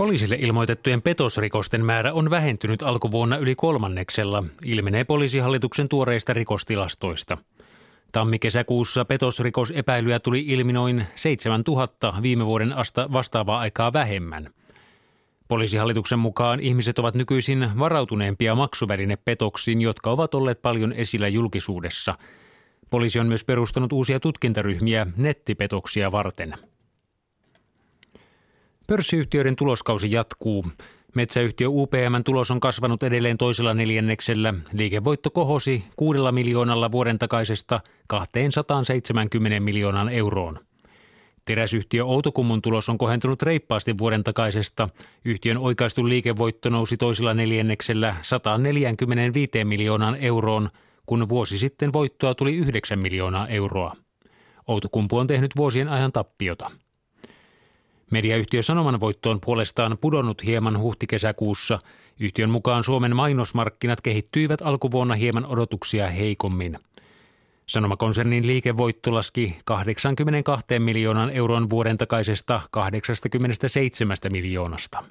Poliisille ilmoitettujen petosrikosten määrä on vähentynyt alkuvuonna yli kolmanneksella, ilmenee poliisihallituksen tuoreista rikostilastoista. Tammi-kesäkuussa petosrikosepäilyjä tuli ilmi noin 7000 viime vuoden asta vastaavaa aikaa vähemmän. Poliisihallituksen mukaan ihmiset ovat nykyisin varautuneempia maksuvälinepetoksiin, jotka ovat olleet paljon esillä julkisuudessa. Poliisi on myös perustanut uusia tutkintaryhmiä nettipetoksia varten. Pörssiyhtiöiden tuloskausi jatkuu. Metsäyhtiö UPMn tulos on kasvanut edelleen toisella neljänneksellä. Liikevoitto kohosi kuudella miljoonalla vuoden takaisesta 270 miljoonan euroon. Teräsyhtiö Outokummun tulos on kohentunut reippaasti vuoden takaisesta. Yhtiön oikaistu liikevoitto nousi toisella neljänneksellä 145 miljoonaan euroon, kun vuosi sitten voittoa tuli 9 miljoonaa euroa. Outokumpu on tehnyt vuosien ajan tappiota. Mediayhtiö Sanoman voitto on puolestaan pudonnut hieman huhtikesäkuussa. Yhtiön mukaan Suomen mainosmarkkinat kehittyivät alkuvuonna hieman odotuksia heikommin. Sanomakonsernin liikevoitto laski 82 miljoonan euron vuoden takaisesta 87 miljoonasta.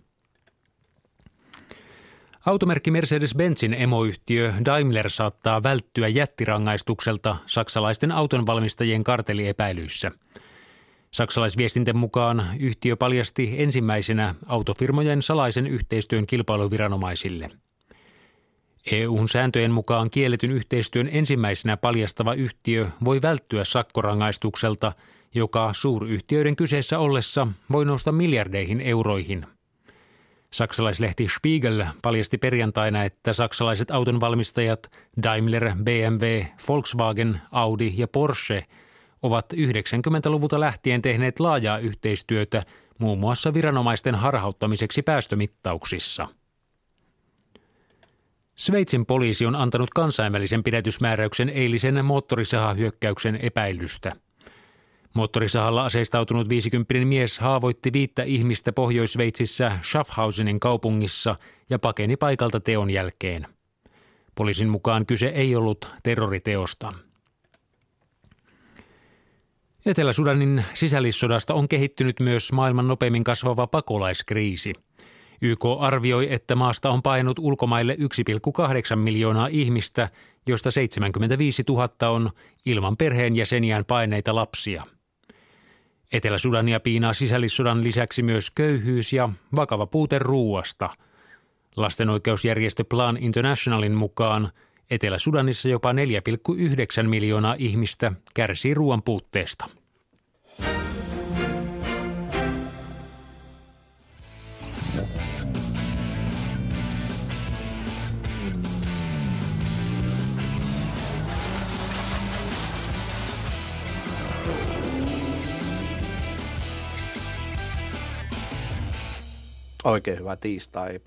Automerkki Mercedes-Benzin emoyhtiö Daimler saattaa välttyä jättirangaistukselta saksalaisten autonvalmistajien karteliepäilyissä – Saksalaisviestinten mukaan yhtiö paljasti ensimmäisenä autofirmojen salaisen yhteistyön kilpailuviranomaisille. EUn sääntöjen mukaan kielletyn yhteistyön ensimmäisenä paljastava yhtiö voi välttyä sakkorangaistukselta, joka suuryhtiöiden kyseessä ollessa voi nousta miljardeihin euroihin. Saksalaislehti Spiegel paljasti perjantaina, että saksalaiset autonvalmistajat Daimler, BMW, Volkswagen, Audi ja Porsche – ovat 90-luvulta lähtien tehneet laajaa yhteistyötä muun muassa viranomaisten harhauttamiseksi päästömittauksissa. Sveitsin poliisi on antanut kansainvälisen pidätysmääräyksen eilisen moottorisahahyökkäyksen epäilystä. Moottorisahalla aseistautunut 50 mies haavoitti viittä ihmistä Pohjois-Sveitsissä Schaffhausenin kaupungissa ja pakeni paikalta teon jälkeen. Poliisin mukaan kyse ei ollut terroriteosta. Etelä-Sudanin sisällissodasta on kehittynyt myös maailman nopeimmin kasvava pakolaiskriisi. YK arvioi, että maasta on painut ulkomaille 1,8 miljoonaa ihmistä, josta 75 000 on ilman perheenjäseniään paineita lapsia. Etelä-Sudania piinaa sisällissodan lisäksi myös köyhyys ja vakava puute ruuasta. Lastenoikeusjärjestö Plan Internationalin mukaan – Etelä-Sudanissa jopa 4,9 miljoonaa ihmistä kärsii ruoan puutteesta. Oikein hyvä tiistai.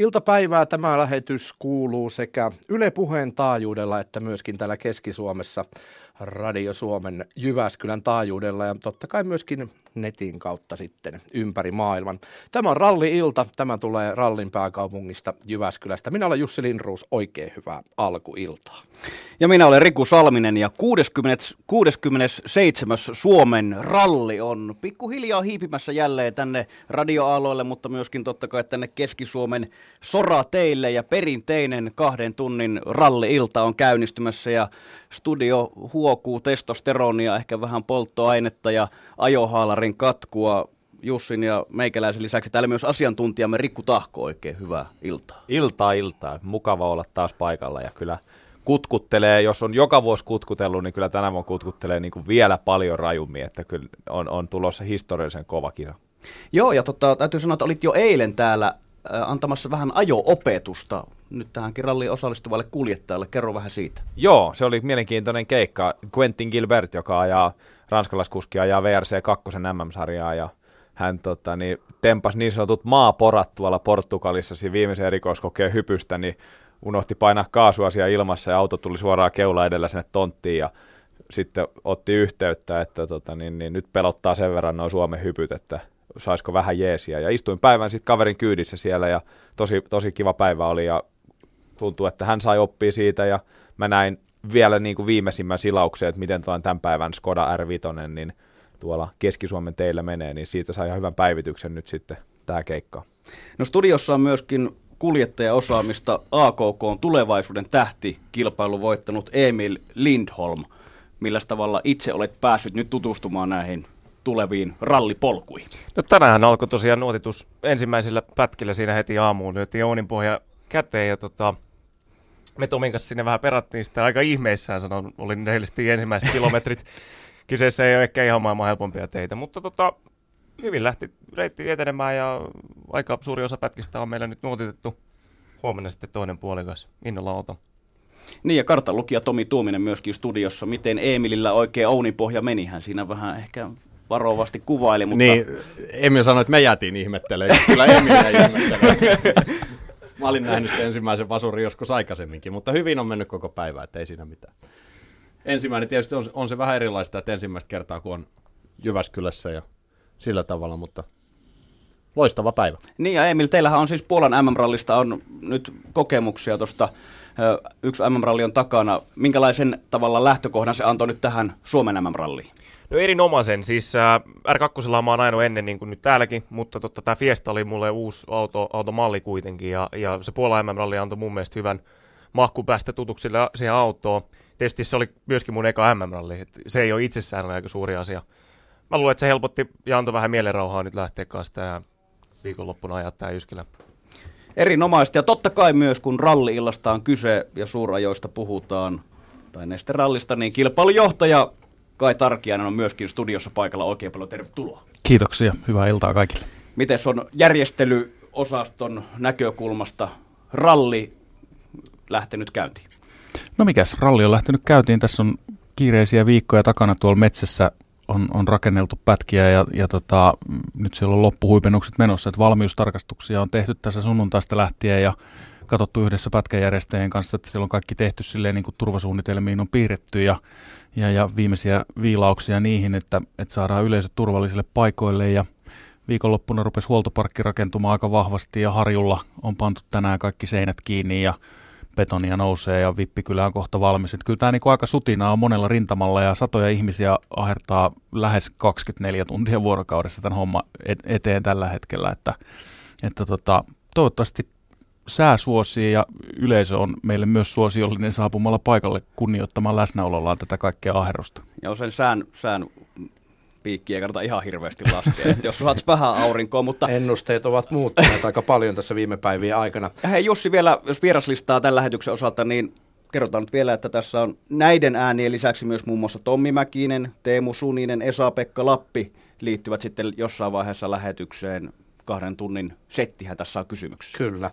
Iltapäivää tämä lähetys kuuluu sekä Yle Puheen taajuudella että myöskin täällä Keski-Suomessa Radio Suomen Jyväskylän taajuudella ja totta kai myöskin netin kautta sitten ympäri maailman. Tämä on Ralli-ilta, tämä tulee Rallin pääkaupungista Jyväskylästä. Minä olen Jussi Lindruus, oikein hyvää alkuiltaa. Ja minä olen Riku Salminen ja 60, 67. Suomen ralli on pikkuhiljaa hiipimässä jälleen tänne radioaaloille, mutta myöskin totta kai tänne Keski-Suomen sorateille ja perinteinen kahden tunnin ralli-ilta on käynnistymässä ja studio huokuu testosteronia, ehkä vähän polttoainetta ja ajohaalarin katkua. Jussin ja meikäläisen lisäksi täällä myös asiantuntijamme Rikku Tahko, oikein hyvää iltaa. Iltaa, iltaa. Mukava olla taas paikalla ja kyllä kutkuttelee, jos on joka vuosi kutkutellut, niin kyllä tänä vuonna kutkuttelee niin kuin vielä paljon rajummin, että kyllä on, on tulossa historiallisen kova kisa. Joo, ja tota, täytyy sanoa, että olit jo eilen täällä antamassa vähän ajo-opetusta nyt tähänkin ralliin osallistuvalle kuljettajalle. Kerro vähän siitä. Joo, se oli mielenkiintoinen keikka. Quentin Gilbert, joka ajaa ranskalaiskuski ajaa VRC 2 MM-sarjaa ja hän tota, niin, tempas niin sanotut maaporat tuolla Portugalissa viimeisen erikoiskokeen hypystä, niin unohti painaa kaasuasia ilmassa ja auto tuli suoraan keula edellä sinne tonttiin ja sitten otti yhteyttä, että tota, niin, niin, nyt pelottaa sen verran noin Suomen hypyt, että saisiko vähän jeesiä. Ja istuin päivän sitten kaverin kyydissä siellä ja tosi, tosi kiva päivä oli ja tuntuu, että hän sai oppia siitä ja mä näin vielä niin kuin viimeisimmän silauksen, että miten tuon tämän päivän Skoda R5, niin tuolla Keski-Suomen teillä menee, niin siitä sai ihan hyvän päivityksen nyt sitten tämä keikka. No studiossa on myöskin kuljettajaosaamista AKK on tulevaisuuden tähti kilpailu voittanut Emil Lindholm. Millä tavalla itse olet päässyt nyt tutustumaan näihin tuleviin rallipolkuihin? No tänään alkoi tosiaan nuotitus ensimmäisellä pätkillä siinä heti aamuun. Lyötiin Ounin pohja käteen ja tota, me Tomin kanssa sinne vähän perattiin sitä aika ihmeissään, sanon, oli rehellisesti ensimmäiset kilometrit. Kyseessä ei ole ehkä ihan maailman helpompia teitä, mutta tota, hyvin lähti reitti etenemään ja aika suuri osa pätkistä on meillä nyt nuotitettu. Huomenna sitten toinen puolikas. Innolla otan. Niin ja kartanlukija Tomi Tuominen myöskin studiossa. Miten Emilillä oikein Ounin pohja meni? Hän siinä vähän ehkä varovasti kuvaili, mutta... Niin, Emil sanoi, että me jäätiin ihmettelemään. Kyllä Emil ei Mä olin nähnyt sen ensimmäisen vasurin joskus aikaisemminkin, mutta hyvin on mennyt koko päivä, että ei siinä mitään. Ensimmäinen tietysti on, on se vähän erilaista, että ensimmäistä kertaa kun on Jyväskylässä ja sillä tavalla, mutta loistava päivä. Niin ja Emil, teillähän on siis Puolan MM-rallista on nyt kokemuksia tuosta, yksi MM-ralli on takana. Minkälaisen tavalla lähtökohdan se antoi nyt tähän Suomen MM-ralliin? No erinomaisen, siis äh, R2 mä oon ajanut ennen niin kuin nyt täälläkin, mutta totta, tämä Fiesta oli mulle uusi auto, automalli kuitenkin ja, ja se Puola MM-ralli antoi mun mielestä hyvän mahku päästä tutuksi siihen autoon. Tietysti se oli myöskin mun eka MM-ralli, se ei ole itsessään aika suuri asia. Mä luulen, että se helpotti ja antoi vähän mielenrauhaa nyt lähteä kanssa tämä viikonloppuna ajaa tämä Jyskilä. Erinomaisesti ja totta kai myös kun ralli-illasta on kyse ja suurajoista puhutaan, tai näistä rallista, niin kilpailujohtaja Kai Tarkiainen on myöskin studiossa paikalla. Oikein paljon tervetuloa. Kiitoksia. Hyvää iltaa kaikille. Miten on järjestelyosaston näkökulmasta ralli lähtenyt käyntiin? No mikäs, ralli on lähtenyt käyntiin. Tässä on kiireisiä viikkoja takana tuolla metsässä on, on rakenneltu pätkiä ja, ja tota, nyt siellä on loppuhuipennukset menossa, että valmiustarkastuksia on tehty tässä sunnuntaista lähtien ja katsottu yhdessä pätkäjärjestäjien kanssa, että siellä on kaikki tehty silleen niin kuin turvasuunnitelmiin on piirretty ja, ja, ja viimeisiä viilauksia niihin, että, että saadaan yleisöt turvallisille paikoille ja viikonloppuna rupesi huoltoparkki rakentumaan aika vahvasti ja Harjulla on pantu tänään kaikki seinät kiinni ja betonia nousee ja Vippikylä on kohta valmis. Että kyllä tämä niin aika sutina on monella rintamalla ja satoja ihmisiä ahertaa lähes 24 tuntia vuorokaudessa tämän homma eteen tällä hetkellä. Että, että tota, toivottavasti sää suosii ja yleisö on meille myös suosiollinen saapumalla paikalle kunnioittamaan läsnäolollaan tätä kaikkea aherrusta. Ja sen sään, sään piikkiä ei kannata ihan hirveästi laskea, jos saat vähän aurinkoa, mutta... Ennusteet ovat muuttuneet aika paljon tässä viime päivien aikana. Ja hei Jussi vielä, jos vieraslistaa tämän lähetyksen osalta, niin kerrotaan nyt vielä, että tässä on näiden äänien lisäksi myös muun muassa Tommi Mäkinen, Teemu Suninen, Esa-Pekka Lappi liittyvät sitten jossain vaiheessa lähetykseen kahden tunnin settihän tässä on kysymyksiä. Kyllä.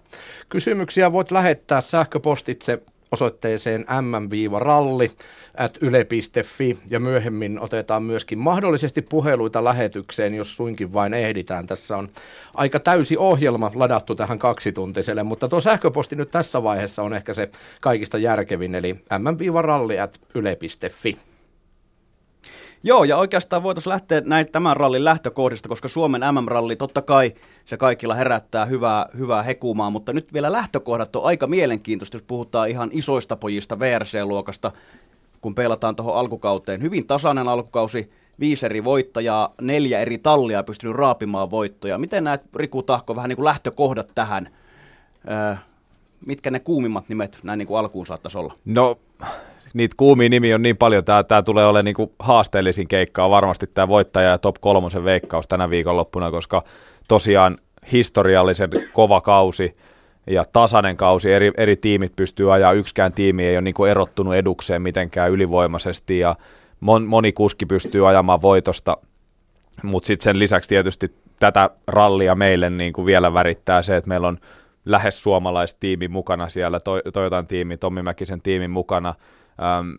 Kysymyksiä voit lähettää sähköpostitse osoitteeseen mm-ralli at yle.fi ja myöhemmin otetaan myöskin mahdollisesti puheluita lähetykseen, jos suinkin vain ehditään. Tässä on aika täysi ohjelma ladattu tähän kaksituntiselle, mutta tuo sähköposti nyt tässä vaiheessa on ehkä se kaikista järkevin, eli mm-ralli at yle.fi. Joo, ja oikeastaan voitaisiin lähteä näin tämän rallin lähtökohdista, koska Suomen MM-ralli totta kai se kaikilla herättää hyvää, hyvää hekumaa, mutta nyt vielä lähtökohdat on aika mielenkiintoista, jos puhutaan ihan isoista pojista VRC-luokasta, kun peilataan tuohon alkukauteen. Hyvin tasainen alkukausi, viisi eri voittajaa, neljä eri tallia pystynyt raapimaan voittoja. Miten näet, Riku Tahko, vähän niin kuin lähtökohdat tähän? Öö, mitkä ne kuumimmat nimet näin niin kuin alkuun saattaisi olla? No niitä kuumia nimi on niin paljon, tämä, tämä tulee olemaan niin haasteellisin keikka. On varmasti tämä voittaja ja top kolmosen veikkaus tänä viikonloppuna, koska tosiaan historiallisen kova kausi ja tasainen kausi, eri, eri tiimit pystyy ajaa, yksikään tiimi ei ole niin kuin erottunut edukseen mitenkään ylivoimaisesti ja mon, moni kuski pystyy ajamaan voitosta, mutta sitten sen lisäksi tietysti tätä rallia meille niin kuin vielä värittää se, että meillä on lähes suomalaistiimi mukana siellä, Toyotan tiimi, Tommi Mäkisen tiimin mukana, Ähm,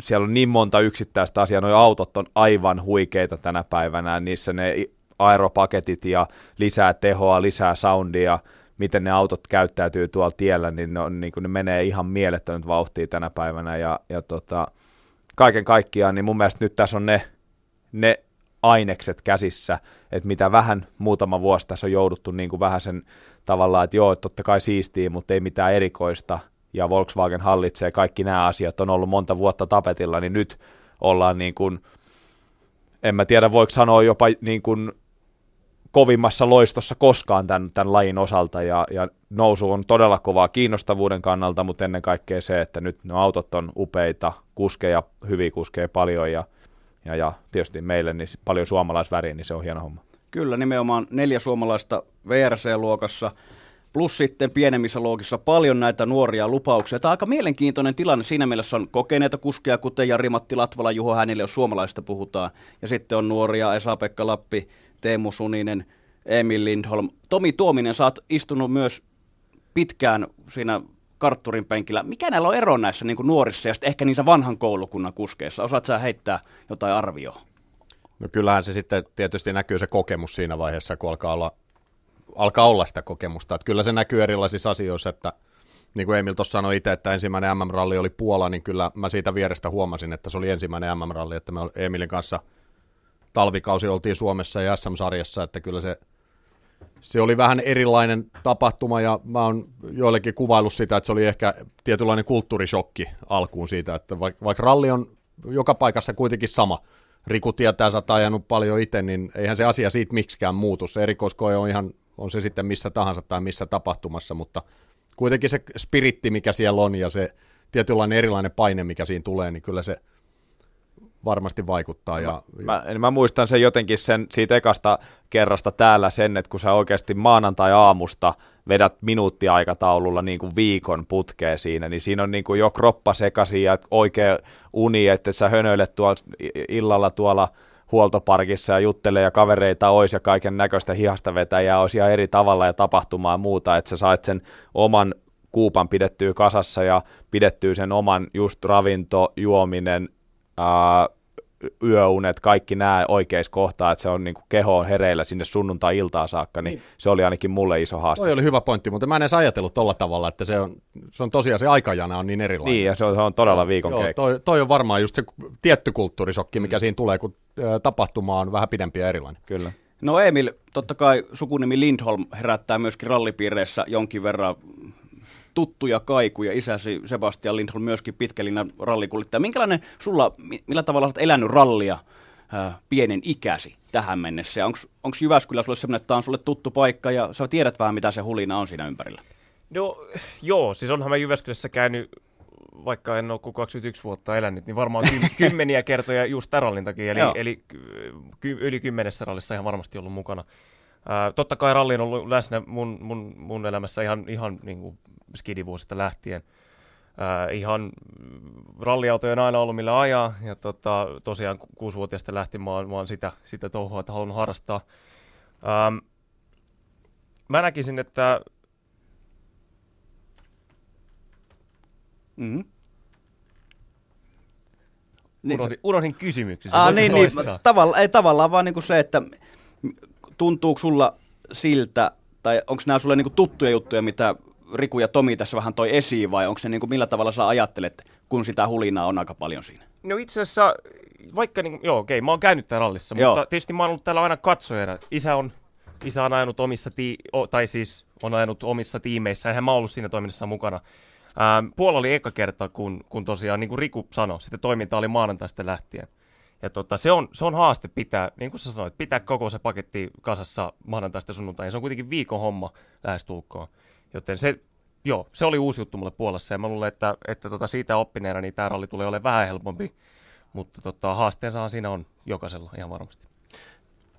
siellä on niin monta yksittäistä asiaa, nuo autot on aivan huikeita tänä päivänä, niissä ne aeropaketit ja lisää tehoa, lisää soundia, miten ne autot käyttäytyy tuolla tiellä, niin ne, on, niin ne menee ihan mielettömät vauhtia tänä päivänä, ja, ja tota, kaiken kaikkiaan, niin mun mielestä nyt tässä on ne, ne ainekset käsissä, että mitä vähän muutama vuosi tässä on jouduttu niin kuin vähän sen tavallaan, että joo, totta kai siistii, mutta ei mitään erikoista, ja Volkswagen hallitsee kaikki nämä asiat, on ollut monta vuotta tapetilla, niin nyt ollaan niin kuin, en mä tiedä voiko sanoa jopa niin kuin kovimmassa loistossa koskaan tämän, tämän lajin osalta. Ja, ja nousu on todella kovaa kiinnostavuuden kannalta, mutta ennen kaikkea se, että nyt ne autot on upeita, kuskeja, hyviä kuskeja paljon ja, ja, ja tietysti meille niin paljon suomalaisväriä, niin se on hieno homma. Kyllä, nimenomaan neljä suomalaista VRC-luokassa – plus sitten pienemmissä luokissa paljon näitä nuoria lupauksia. Tämä on aika mielenkiintoinen tilanne. Siinä mielessä on kokeneita kuskeja, kuten Jari-Matti Latvala, Juho Hänille, jos suomalaisista puhutaan. Ja sitten on nuoria Esa-Pekka Lappi, Teemu Suninen, Emil Lindholm. Tomi Tuominen, sä oot istunut myös pitkään siinä kartturin penkillä. Mikä näillä on ero näissä niin nuorissa ja ehkä niissä vanhan koulukunnan kuskeissa? Osaat sä heittää jotain arvioa? No kyllähän se sitten tietysti näkyy se kokemus siinä vaiheessa, kun alkaa olla alkaa olla sitä kokemusta. Että kyllä se näkyy erilaisissa asioissa, että niin kuin Emil tuossa sanoi itse, että ensimmäinen MM-ralli oli Puola, niin kyllä mä siitä vierestä huomasin, että se oli ensimmäinen MM-ralli, että me Emilin kanssa talvikausi oltiin Suomessa ja SM-sarjassa, että kyllä se, se oli vähän erilainen tapahtuma ja mä oon joillekin kuvaillut sitä, että se oli ehkä tietynlainen kulttuurishokki alkuun siitä, että vaikka, vaikka ralli on joka paikassa kuitenkin sama, Riku tietää, sä ajanut paljon itse, niin eihän se asia siitä miksikään muutu. Se erikoiskoe on ihan on se sitten missä tahansa tai missä tapahtumassa, mutta kuitenkin se spiritti, mikä siellä on ja se tietynlainen erilainen paine, mikä siinä tulee, niin kyllä se varmasti vaikuttaa. Ja, mä, mä, mä muistan sen jotenkin sen siitä ekasta kerrasta täällä sen, että kun sä oikeasti maanantai-aamusta vedät minuuttiaikataululla niin kuin viikon putkeen siinä, niin siinä on niin kuin jo kroppa sekaisin ja oikea uni, että sä hönöilet tuolla illalla tuolla huoltoparkissa ja juttelee ja kavereita olisi ja kaiken näköistä hihasta vetäjää olisi ihan eri tavalla ja tapahtumaa muuta, että sä sait sen oman kuupan pidettyä kasassa ja pidettyä sen oman just ravinto, juominen, ää, yöunet, kaikki nämä oikeissa kohtaa, että se on niin kuin keho on hereillä sinne sunnuntai-iltaan saakka, niin, niin, se oli ainakin mulle iso haaste. Toi oli hyvä pointti, mutta mä en edes ajatellut tolla tavalla, että se on, se on tosiaan se aikajana on niin erilainen. Niin, ja se on, se on todella viikon Joo, keikka. Toi, toi, on varmaan just se tietty kulttuurisokki, mikä mm. siinä tulee, kun tapahtuma on vähän pidempi ja erilainen. Kyllä. No Emil, totta kai sukunimi Lindholm herättää myöskin rallipiireissä jonkin verran tuttuja kaikuja. Isäsi Sebastian Lindholm myöskin pitkälinä rallikuljettaja. Minkälainen sulla, millä tavalla olet elänyt rallia pienen ikäsi tähän mennessä? Onko Jyväskylä sulle sellainen, että tämä on sulle tuttu paikka ja sä tiedät vähän, mitä se hulina on siinä ympärillä? No joo, siis onhan mä Jyväskylässä käynyt vaikka en ole kuin 21 vuotta elänyt, niin varmaan kymmeniä kertoja just tämän takia, eli, eli ky, yli kymmenessä rallissa ihan varmasti ollut mukana. Ää, totta kai ralli on ollut läsnä mun, mun, mun elämässä ihan, ihan niin kuin skidivuosista lähtien. Ää, ihan ralliautoja on aina ollut millä ajaa, ja tota, tosiaan kuusivuotiaasta lähtien mä oon, mä oon sitä, sitä touhua, että haluan harrastaa. Ähm, mä näkisin, että Mm-hmm. Niin, unohdin, unohdin kysymyksen. Ah, niin, niin, tavalla, ei, tavallaan vaan niin kuin se, että tuntuuko sulla siltä, tai onko nämä sulle niin kuin tuttuja juttuja, mitä Riku ja Tomi tässä vähän toi esiin, vai onko se niin kuin, millä tavalla sä ajattelet, kun sitä hulinaa on aika paljon siinä? No itse asiassa, vaikka, niin, joo okei, mä oon käynyt täällä rallissa, joo. mutta tietysti mä oon ollut täällä aina katsojana. Isä on, isä on ajanut omissa, tii, tai siis on ajanut omissa tiimeissä, enhän mä ollut siinä toiminnassa mukana. Ähm, Puola oli eka kerta, kun, kun tosiaan, niin kuin Riku sanoi, sitten toiminta oli maanantaista lähtien. Ja tota, se, on, se on haaste pitää, niin kuin sä sanoit, pitää koko se paketti kasassa maanantaista sunnuntai. Se on kuitenkin viikon homma lähestulkoon. Joten se, joo, se oli uusi juttu mulle Puolassa ja mä luulen, että, että tota siitä oppineena niin tämä ralli tulee olemaan vähän helpompi. Mutta tota, haasteensahan siinä on jokaisella ihan varmasti.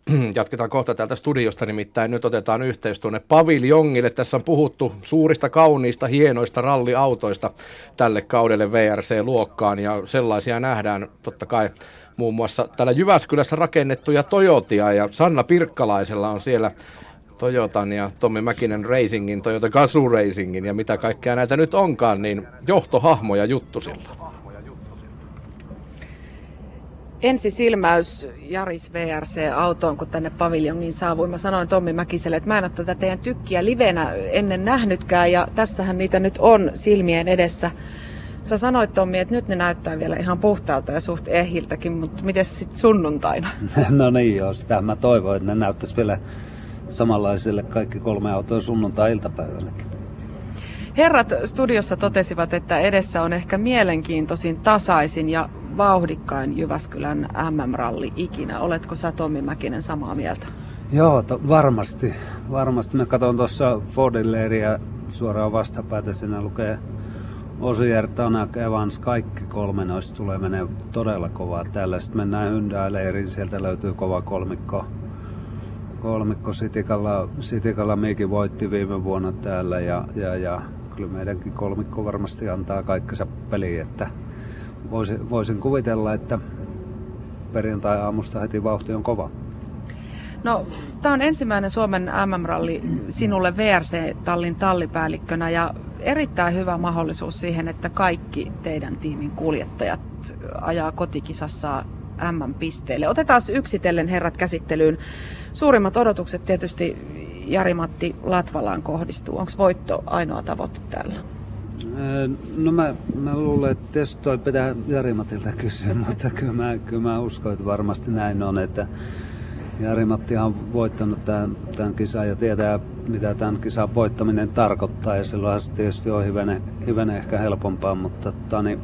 Jatketaan kohta täältä studiosta, nimittäin nyt otetaan yhteys tuonne paviljongille. Tässä on puhuttu suurista, kauniista, hienoista ralliautoista tälle kaudelle VRC-luokkaan ja sellaisia nähdään totta kai muun muassa täällä Jyväskylässä rakennettuja Toyotia ja Sanna Pirkkalaisella on siellä Toyotan ja Tommi Mäkinen Racingin, Toyota Gazoo Racingin ja mitä kaikkea näitä nyt onkaan, niin johtohahmoja juttusilla ensisilmäys Jaris VRC-autoon, kun tänne paviljongiin saavuin. Mä sanoin Tommi Mäkiselle, että mä en ole tätä teidän tykkiä livenä ennen nähnytkään ja tässähän niitä nyt on silmien edessä. Sä sanoit Tommi, että nyt ne näyttää vielä ihan puhtaalta ja suht ehiltäkin, mutta miten sitten sunnuntaina? No niin joo, sitä mä toivon, että ne näyttäisi vielä samanlaiselle kaikki kolme autoa sunnuntai-iltapäivälläkin. Herrat studiossa totesivat, että edessä on ehkä mielenkiintoisin, tasaisin ja vauhdikkain Jyväskylän MM-ralli ikinä. Oletko sä Tommi Mäkinen samaa mieltä? Joo, to, varmasti. Varmasti. Me katson tuossa Fordin leiriä suoraan vastapäätä. Siinä lukee Osier, Tanak, Evans, kaikki kolme noista tulee menee todella kovaa täällä. Sitten mennään Hyundai-leiriin, sieltä löytyy kova kolmikko. Kolmikko Sitikalla, Sitikalla Miiki voitti viime vuonna täällä ja, ja, ja kyllä meidänkin kolmikko varmasti antaa kaikkensa peliin, että voisin, voisin kuvitella, että perjantai-aamusta heti vauhti on kova. No, tämä on ensimmäinen Suomen MM-ralli sinulle VRC-tallin tallipäällikkönä ja erittäin hyvä mahdollisuus siihen, että kaikki teidän tiimin kuljettajat ajaa kotikisassa MM-pisteelle. Otetaan yksitellen herrat käsittelyyn. Suurimmat odotukset tietysti Jari-Matti Latvalaan kohdistuu. Onko voitto ainoa tavoite täällä? No mä, mä luulen, että tietysti toi pitää Jari-Matilta kysyä, mutta kyllä mä, kyllä mä uskon, että varmasti näin on, että Jari-Matti on voittanut tämän, tämän kisan ja tietää, mitä tämän kisan voittaminen tarkoittaa. Ja silloinhan se tietysti on hivenen, hivenen ehkä helpompaa, mutta tani,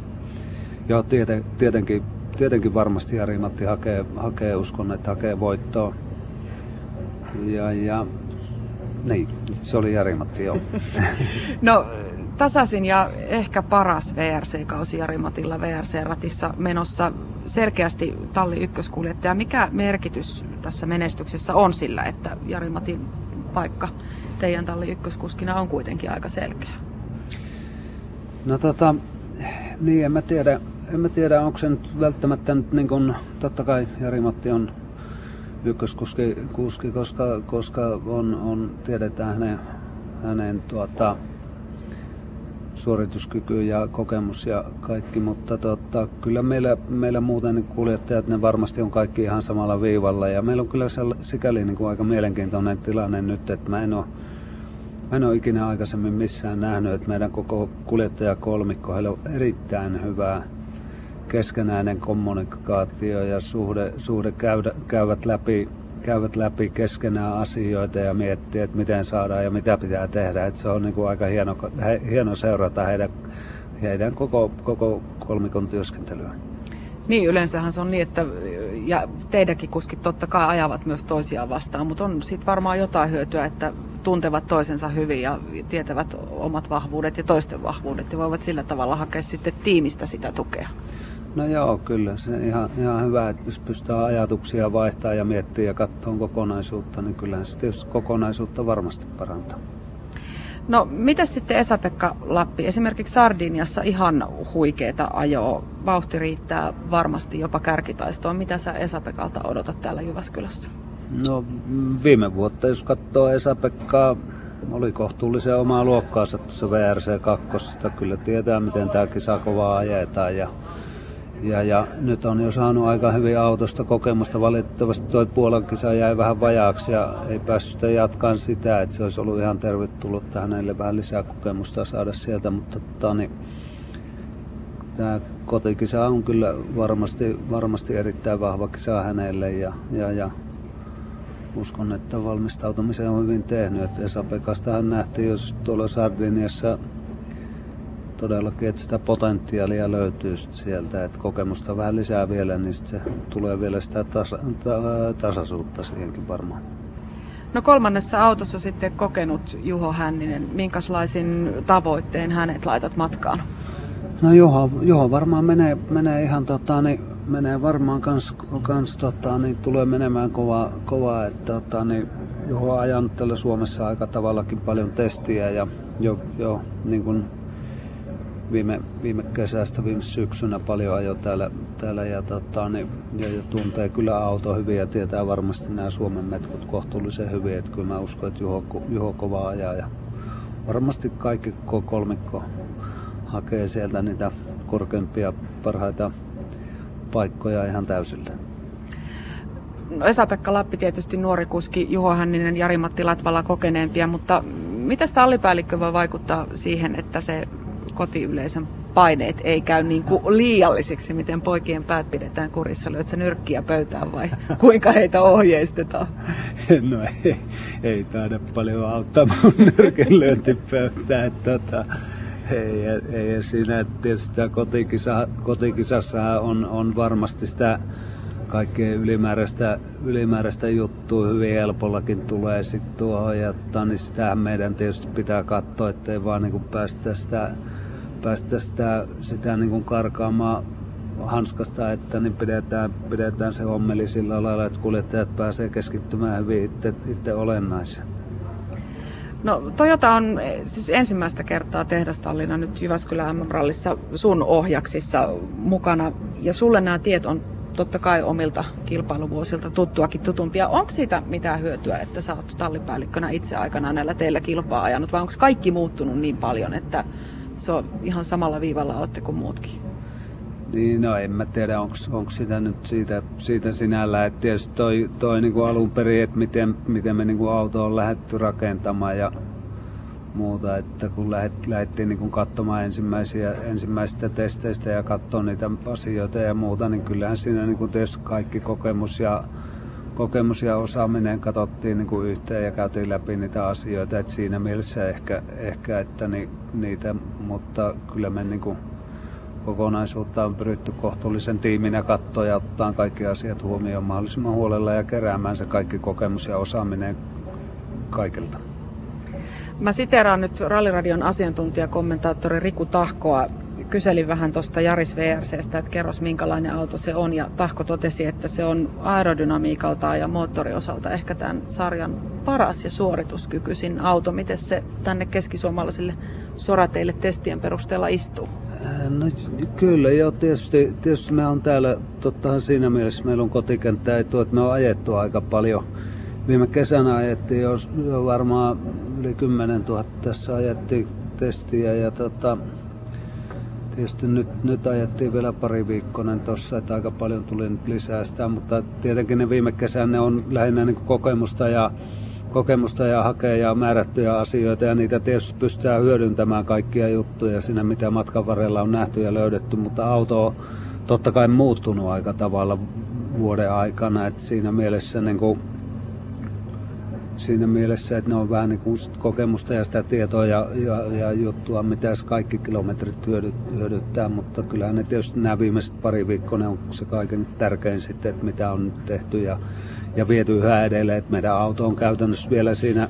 joo, tieten, tietenkin, tietenkin varmasti Jari-Matti hakee, hakee, uskon, että hakee voittoa. Ja, ja niin, se oli Jari-Matti, joo. no, tasaisin ja ehkä paras VRC-kausi Jari Matilla VRC-ratissa menossa selkeästi talli ykköskuljettaja. Mikä merkitys tässä menestyksessä on sillä, että Jari Matin paikka teidän talli ykköskuskina on kuitenkin aika selkeä? No tota, niin en mä tiedä, en mä tiedä onko se nyt välttämättä nyt niin kuin, totta kai Jari-Matti on ykköskuski, kuski, koska, koska on, on, tiedetään hänen, hänen tuota, suorituskyky ja kokemus ja kaikki, mutta tota, kyllä meillä, meillä muuten kuljettajat, ne varmasti on kaikki ihan samalla viivalla. Ja meillä on kyllä sikäli niin kuin aika mielenkiintoinen tilanne nyt, että mä en ole, mä en ole ikinä aikaisemmin missään nähnyt, että meidän koko kuljettajakolmikko, heillä on erittäin hyvää keskenäinen kommunikaatio ja suhde, suhde käydä, käyvät läpi käyvät läpi keskenään asioita ja miettii, että miten saadaan ja mitä pitää tehdä. Että se on niin kuin aika hieno, hieno seurata heidän, heidän koko, koko kolmikon työskentelyä. Niin, yleensähän se on niin, että ja teidänkin kuskit totta kai ajavat myös toisiaan vastaan, mutta on siitä varmaan jotain hyötyä, että tuntevat toisensa hyvin ja tietävät omat vahvuudet ja toisten vahvuudet ja voivat sillä tavalla hakea sitten tiimistä sitä tukea. No joo, kyllä. Se ihan, ihan hyvä, että jos pystytään ajatuksia vaihtaa ja miettiä ja katsoa kokonaisuutta, niin kyllähän se tietysti kokonaisuutta varmasti parantaa. No, mitä sitten Esa-Pekka Lappi? Esimerkiksi Sardiniassa ihan huikeeta ajoa. Vauhti riittää varmasti jopa kärkitaistoon. Mitä sä Esa-Pekalta odotat täällä Jyväskylässä? No, viime vuotta, jos katsoo Esa-Pekkaa, oli kohtuullisen omaa luokkaansa tuossa VRC 2. Kyllä tietää, miten tämä kisa kovaa ajetaan ja ja, ja nyt on jo saanut aika hyvin autosta kokemusta. Valitettavasti tuo Puolan kisa jäi vähän vajaaksi ja ei päässyt sitä jatkaan sitä, että se olisi ollut ihan tervetullut hänelle vähän lisää kokemusta saada sieltä, mutta tota, niin, tämä kotikisa on kyllä varmasti, varmasti erittäin vahva kisa hänelle ja, ja, ja uskon, että valmistautumisen on hyvin tehnyt. Esa Pekastahan nähtiin, jos tuolla Sardiniassa todellakin, että sitä potentiaalia löytyy sit sieltä, että kokemusta vähän lisää vielä, niin sit se tulee vielä sitä tasa, ta, tasaisuutta siihenkin varmaan. No kolmannessa autossa sitten kokenut Juho Hänninen, minkälaisin tavoitteen hänet laitat matkaan? No Juho, Juho varmaan menee, menee ihan tota, niin, menee varmaan kans, kans tota, niin, tulee menemään kovaa, kovaa että tota, niin, Juho on ajanut tällä Suomessa aika tavallakin paljon testiä ja jo, jo niin kuin viime, viime kesästä, viime syksynä paljon ajo täällä, täällä ja, tota, niin, ja, ja, tuntee kyllä auto hyvin ja tietää varmasti nämä Suomen metkut kohtuullisen hyvin. Että kyllä mä uskon, että Juho, Juho kova ajaa ja varmasti kaikki kolmikko hakee sieltä niitä korkeimpia, parhaita paikkoja ihan täysillä. No Esa-Pekka Lappi tietysti nuori kuski, Juho Hänninen, Jari-Matti Latvala kokeneempia, mutta mitä tallipäällikkö voi vaikuttaa siihen, että se kotiyleisön paineet ei käy niin kuin liiallisiksi, miten poikien päät pidetään kurissa. Lyöt sä nyrkkiä pöytään vai kuinka heitä ohjeistetaan? No ei, ei taida paljon auttaa mun nyrkin pöytään. Tota, ei, ei siinä tietysti kotikisa, kotikisassa on, on varmasti sitä kaikkea ylimääräistä, ylimääräistä juttua juttu hyvin helpollakin tulee sitten tuohon. Ja niin sitähän meidän tietysti pitää katsoa, ettei vaan niin päästä sitä, päästä sitä, sitä niin kuin karkaamaan hanskasta, että niin pidetään, pidetään se hommeli sillä lailla, että kuljettajat pääsee keskittymään hyvin itse, itse olennaiseen. No Toyota on siis ensimmäistä kertaa tehdastallina nyt Jyväskylän MM-rallissa sun ohjaksissa mukana. Ja sulle nämä tiet on totta kai omilta kilpailuvuosilta tuttuakin tutumpia. Onko siitä mitään hyötyä, että sä oot tallipäällikkönä itse aikana näillä teillä kilpaa ajanut, vai onko kaikki muuttunut niin paljon, että se on ihan samalla viivalla olette kuin muutkin? Niin, no en mä tiedä, onko sitä nyt siitä, siitä sinällä. Että tietysti toi, toi niin kuin alun perin, että miten, miten me niin kuin auto on lähdetty rakentamaan ja muuta, että kun lähet, lähdettiin niin katsomaan ensimmäisiä, ensimmäisistä testeistä ja katsoa niitä asioita ja muuta, niin kyllähän siinä niin kuin tietysti kaikki kokemus ja, kokemus ja osaaminen katsottiin niin kuin yhteen ja käytiin läpi niitä asioita, että siinä mielessä ehkä, ehkä että ni, niitä, mutta kyllä me niin kuin kokonaisuutta on pyritty kohtuullisen tiiminä katsoa ja ottaa kaikki asiat huomioon mahdollisimman huolella ja keräämään se kaikki kokemus ja osaaminen kaikilta. Mä siteraan nyt Ralliradion asiantuntijakommentaattori Riku Tahkoa. Kyselin vähän tuosta Jaris VRCstä, että kerros minkälainen auto se on. Ja Tahko totesi, että se on aerodynamiikalta ja moottoriosalta ehkä tämän sarjan paras ja suorituskykyisin auto. Miten se tänne keskisuomalaisille sorateille testien perusteella istuu? Äh, no kyllä joo, tietysti, tietysti me on täällä, tottahan siinä mielessä meillä on kotikenttä etu, että me on ajettu aika paljon. Viime kesänä ajettiin jo, varmaan yli 10 000 tässä ajettiin testiä ja tota, tietysti nyt, nyt ajettiin vielä pari viikkoinen tuossa, että aika paljon tuli nyt lisää sitä, mutta tietenkin ne viime kesänä on lähinnä niin kokemusta ja kokemusta ja hakee ja määrättyjä asioita ja niitä tietysti pystytään hyödyntämään kaikkia juttuja siinä, mitä matkan varrella on nähty ja löydetty, mutta auto on totta kai muuttunut aika tavalla vuoden aikana, että siinä mielessä niin kuin, siinä mielessä, että ne on vähän niin kuin kokemusta ja sitä tietoa ja, ja, ja juttua, mitä kaikki kilometrit hyödyt, hyödyttää, mutta kyllähän ne tietysti nämä viimeiset pari viikkoa ne on se kaiken tärkein sitten, että mitä on tehty ja ja viety yhä edelleen, että meidän auto on käytännössä vielä siinä,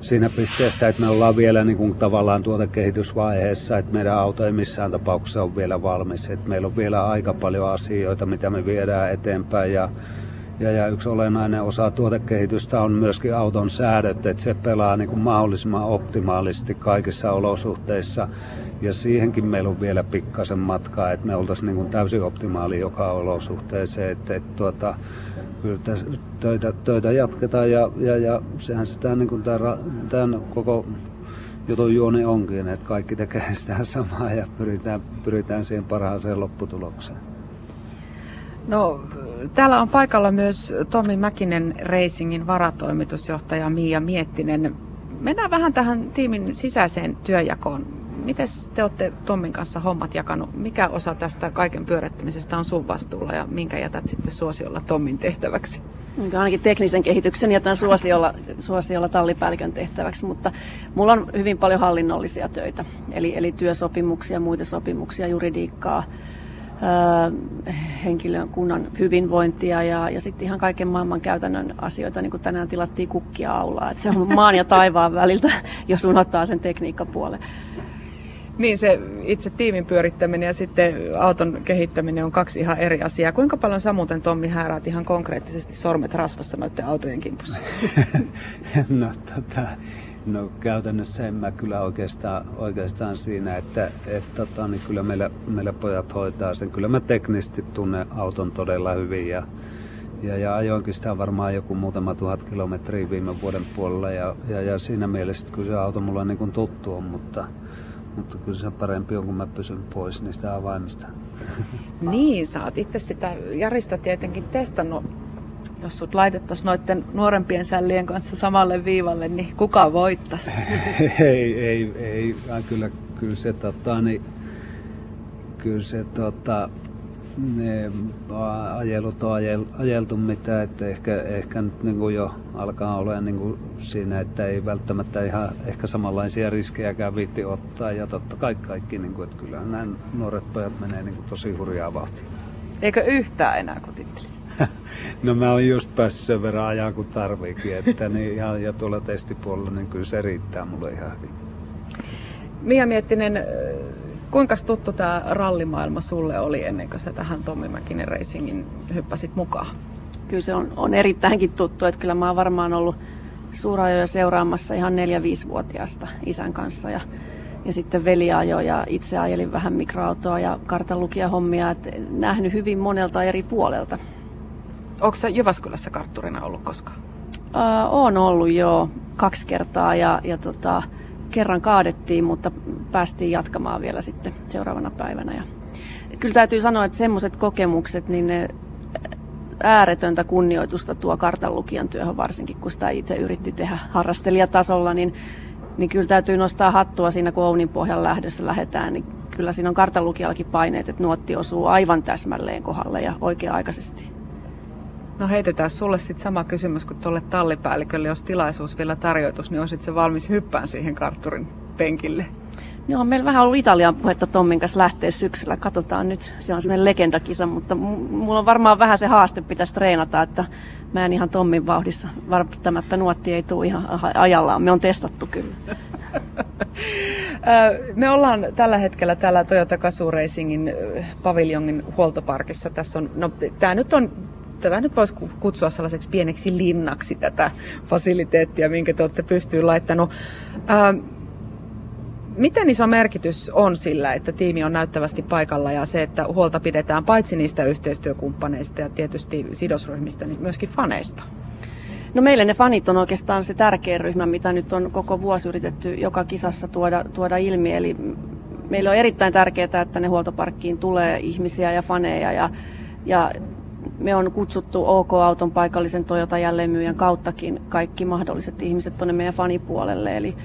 siinä pisteessä, että me ollaan vielä niin kuin tavallaan tuotekehitysvaiheessa, että meidän auto ei missään tapauksessa ole vielä valmis. Että meillä on vielä aika paljon asioita, mitä me viedään eteenpäin ja ja, ja yksi olennainen osa tuotekehitystä on myöskin auton säädöt, että se pelaa niin kuin mahdollisimman optimaalisesti kaikissa olosuhteissa. Ja siihenkin meillä on vielä pikkasen matkaa, että me oltaisiin niin kuin täysin optimaali joka olosuhteeseen. Että, että tuota, kyllä töitä, töitä jatketaan ja, ja, ja sehän sitä niin kuin tämän, tämän koko jutun juoni onkin, että kaikki tekee sitä samaa ja pyritään, pyritään siihen parhaaseen lopputulokseen. No, täällä on paikalla myös Tommi Mäkinen Racingin varatoimitusjohtaja Mia Miettinen. Mennään vähän tähän tiimin sisäiseen työjakoon. Miten te olette Tommin kanssa hommat jakanut? Mikä osa tästä kaiken pyörittämisestä on sun vastuulla ja minkä jätät sitten suosiolla Tommin tehtäväksi? Ainakin teknisen kehityksen jätän suosiolla, suosiolla tallipäällikön tehtäväksi, mutta mulla on hyvin paljon hallinnollisia töitä, eli, eli työsopimuksia, muita sopimuksia, juridiikkaa, henkilökunnan hyvinvointia ja, ja sitten ihan kaiken maailman käytännön asioita, niin kuin tänään tilattiin kukkia aulaa. että se on maan ja taivaan väliltä, jos unohtaa sen tekniikkapuolen. Niin se itse tiimin pyörittäminen ja sitten auton kehittäminen on kaksi ihan eri asiaa. Kuinka paljon sä muuten Tommi hääräät ihan konkreettisesti sormet rasvassa noiden autojen kimpussa? no, tota, no käytännössä en mä kyllä oikeastaan, oikeastaan siinä, että et, tota, niin kyllä meillä, meillä pojat hoitaa sen. Kyllä mä teknisesti tunnen auton todella hyvin ja, ja, ja ajoinkin sitä varmaan joku muutama tuhat kilometriä viime vuoden puolella ja, ja, ja siinä mielessä kyllä se auto mulla niin kuin tuttu on, mutta mutta kyllä se parempi on, kun mä pysyn pois niistä avaimista. Niin, sä oot itse sitä Jarista tietenkin testannut. Jos sut laitettaisiin noiden nuorempien sällien kanssa samalle viivalle, niin kuka voittaisi? ei, ei, ei. Kyllä, kyllä se, tota, niin, kyllä se tota, ne ajelut on ajel, ajeltu mitään, että ehkä, ehkä nyt niin kuin jo alkaa olla niin kuin siinä, että ei välttämättä ihan ehkä samanlaisia riskejäkään viitti ottaa. Ja totta kai kaikki, niin kuin, että kyllähän nämä nuoret pojat menee niin kuin tosi hurjaa vauhtia. Eikö yhtään enää kutittelisi? No mä oon just päässyt sen verran ajaa kuin tarviikin, että niin, ja, ja tuolla testipuolella niin kyllä se riittää mulle ihan hyvin. Mia Miettinen, kuinka tuttu tämä rallimaailma sulle oli ennen kuin sä tähän Tommi Mäkinen Racingin hyppäsit mukaan? Kyllä se on, on erittäinkin tuttu, että kyllä mä oon varmaan ollut suurajoja seuraamassa ihan 4-5-vuotiaasta isän kanssa ja, ja sitten veli ajoi ja itse ajelin vähän mikroautoa ja kartanlukijahommia, että nähnyt hyvin monelta eri puolelta. Onko sä Jyväskylässä kartturina ollut koskaan? Uh, on ollut jo kaksi kertaa ja, ja tota, kerran kaadettiin, mutta päästiin jatkamaan vielä sitten seuraavana päivänä. Ja kyllä täytyy sanoa, että semmoiset kokemukset, niin ne ääretöntä kunnioitusta tuo kartanlukijan työhön, varsinkin kun sitä itse yritti tehdä harrastelijatasolla, niin, niin kyllä täytyy nostaa hattua siinä, kun Ounin pohjan lähdössä lähdetään, niin kyllä siinä on kartanlukijallakin paineet, että nuotti osuu aivan täsmälleen kohdalle ja oikea-aikaisesti. No heitetään sulle sitten sama kysymys kuin tuolle tallipäällikölle, jos tilaisuus vielä tarjoitus, niin olisit se valmis hyppään siihen kartturin penkille? Joo, on meillä vähän ollut Italian puhetta Tommin kanssa lähteä syksyllä. Katsotaan nyt, se on semmoinen legendakisa, mutta mulla on varmaan vähän se haaste pitäisi treenata, että mä en ihan Tommin vauhdissa. Välttämättä nuotti ei tule ihan ajallaan. Me on testattu kyllä. Me ollaan tällä hetkellä täällä Toyota Gazoo Racingin paviljongin huoltoparkissa. Tässä on, no, tämä nyt on tätä nyt voisi kutsua sellaiseksi pieneksi linnaksi tätä fasiliteettia, minkä te olette pystyyn laittanut. Ää, miten iso merkitys on sillä, että tiimi on näyttävästi paikalla ja se, että huolta pidetään paitsi niistä yhteistyökumppaneista ja tietysti sidosryhmistä, niin myöskin faneista? No meille ne fanit on oikeastaan se tärkein ryhmä, mitä nyt on koko vuosi yritetty joka kisassa tuoda, tuoda ilmi. Eli meillä on erittäin tärkeää, että ne huoltoparkkiin tulee ihmisiä ja faneja ja, ja me on kutsuttu OK-auton paikallisen Toyota jälleenmyyjän kauttakin kaikki mahdolliset ihmiset tuonne meidän fanipuolelle. Eli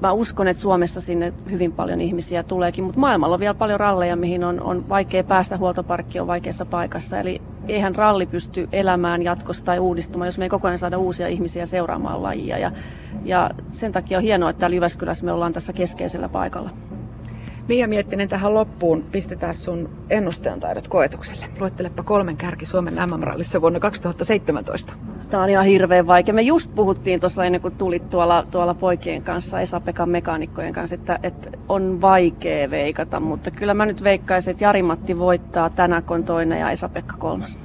mä uskon, että Suomessa sinne hyvin paljon ihmisiä tuleekin, mutta maailmalla on vielä paljon ralleja, mihin on, on vaikea päästä, huoltoparkki on vaikeassa paikassa. Eli eihän ralli pysty elämään jatkossa tai uudistumaan, jos me ei koko ajan saada uusia ihmisiä seuraamaan lajia. Ja, ja sen takia on hienoa, että täällä Jyväskylässä me ollaan tässä keskeisellä paikalla. Mia Miettinen tähän loppuun pistetään sun ennustajan taidot koetukselle. Luettelepa kolmen kärki Suomen MM-rallissa vuonna 2017. Tämä on ihan hirveän vaikea. Me just puhuttiin tuossa ennen kuin tulit tuolla, tuolla poikien kanssa, Esa-Pekan mekaanikkojen kanssa, että, että on vaikea veikata, mutta kyllä mä nyt veikkaisin, että Jari-Matti voittaa tänä on toinen ja Esa-Pekka kolmas.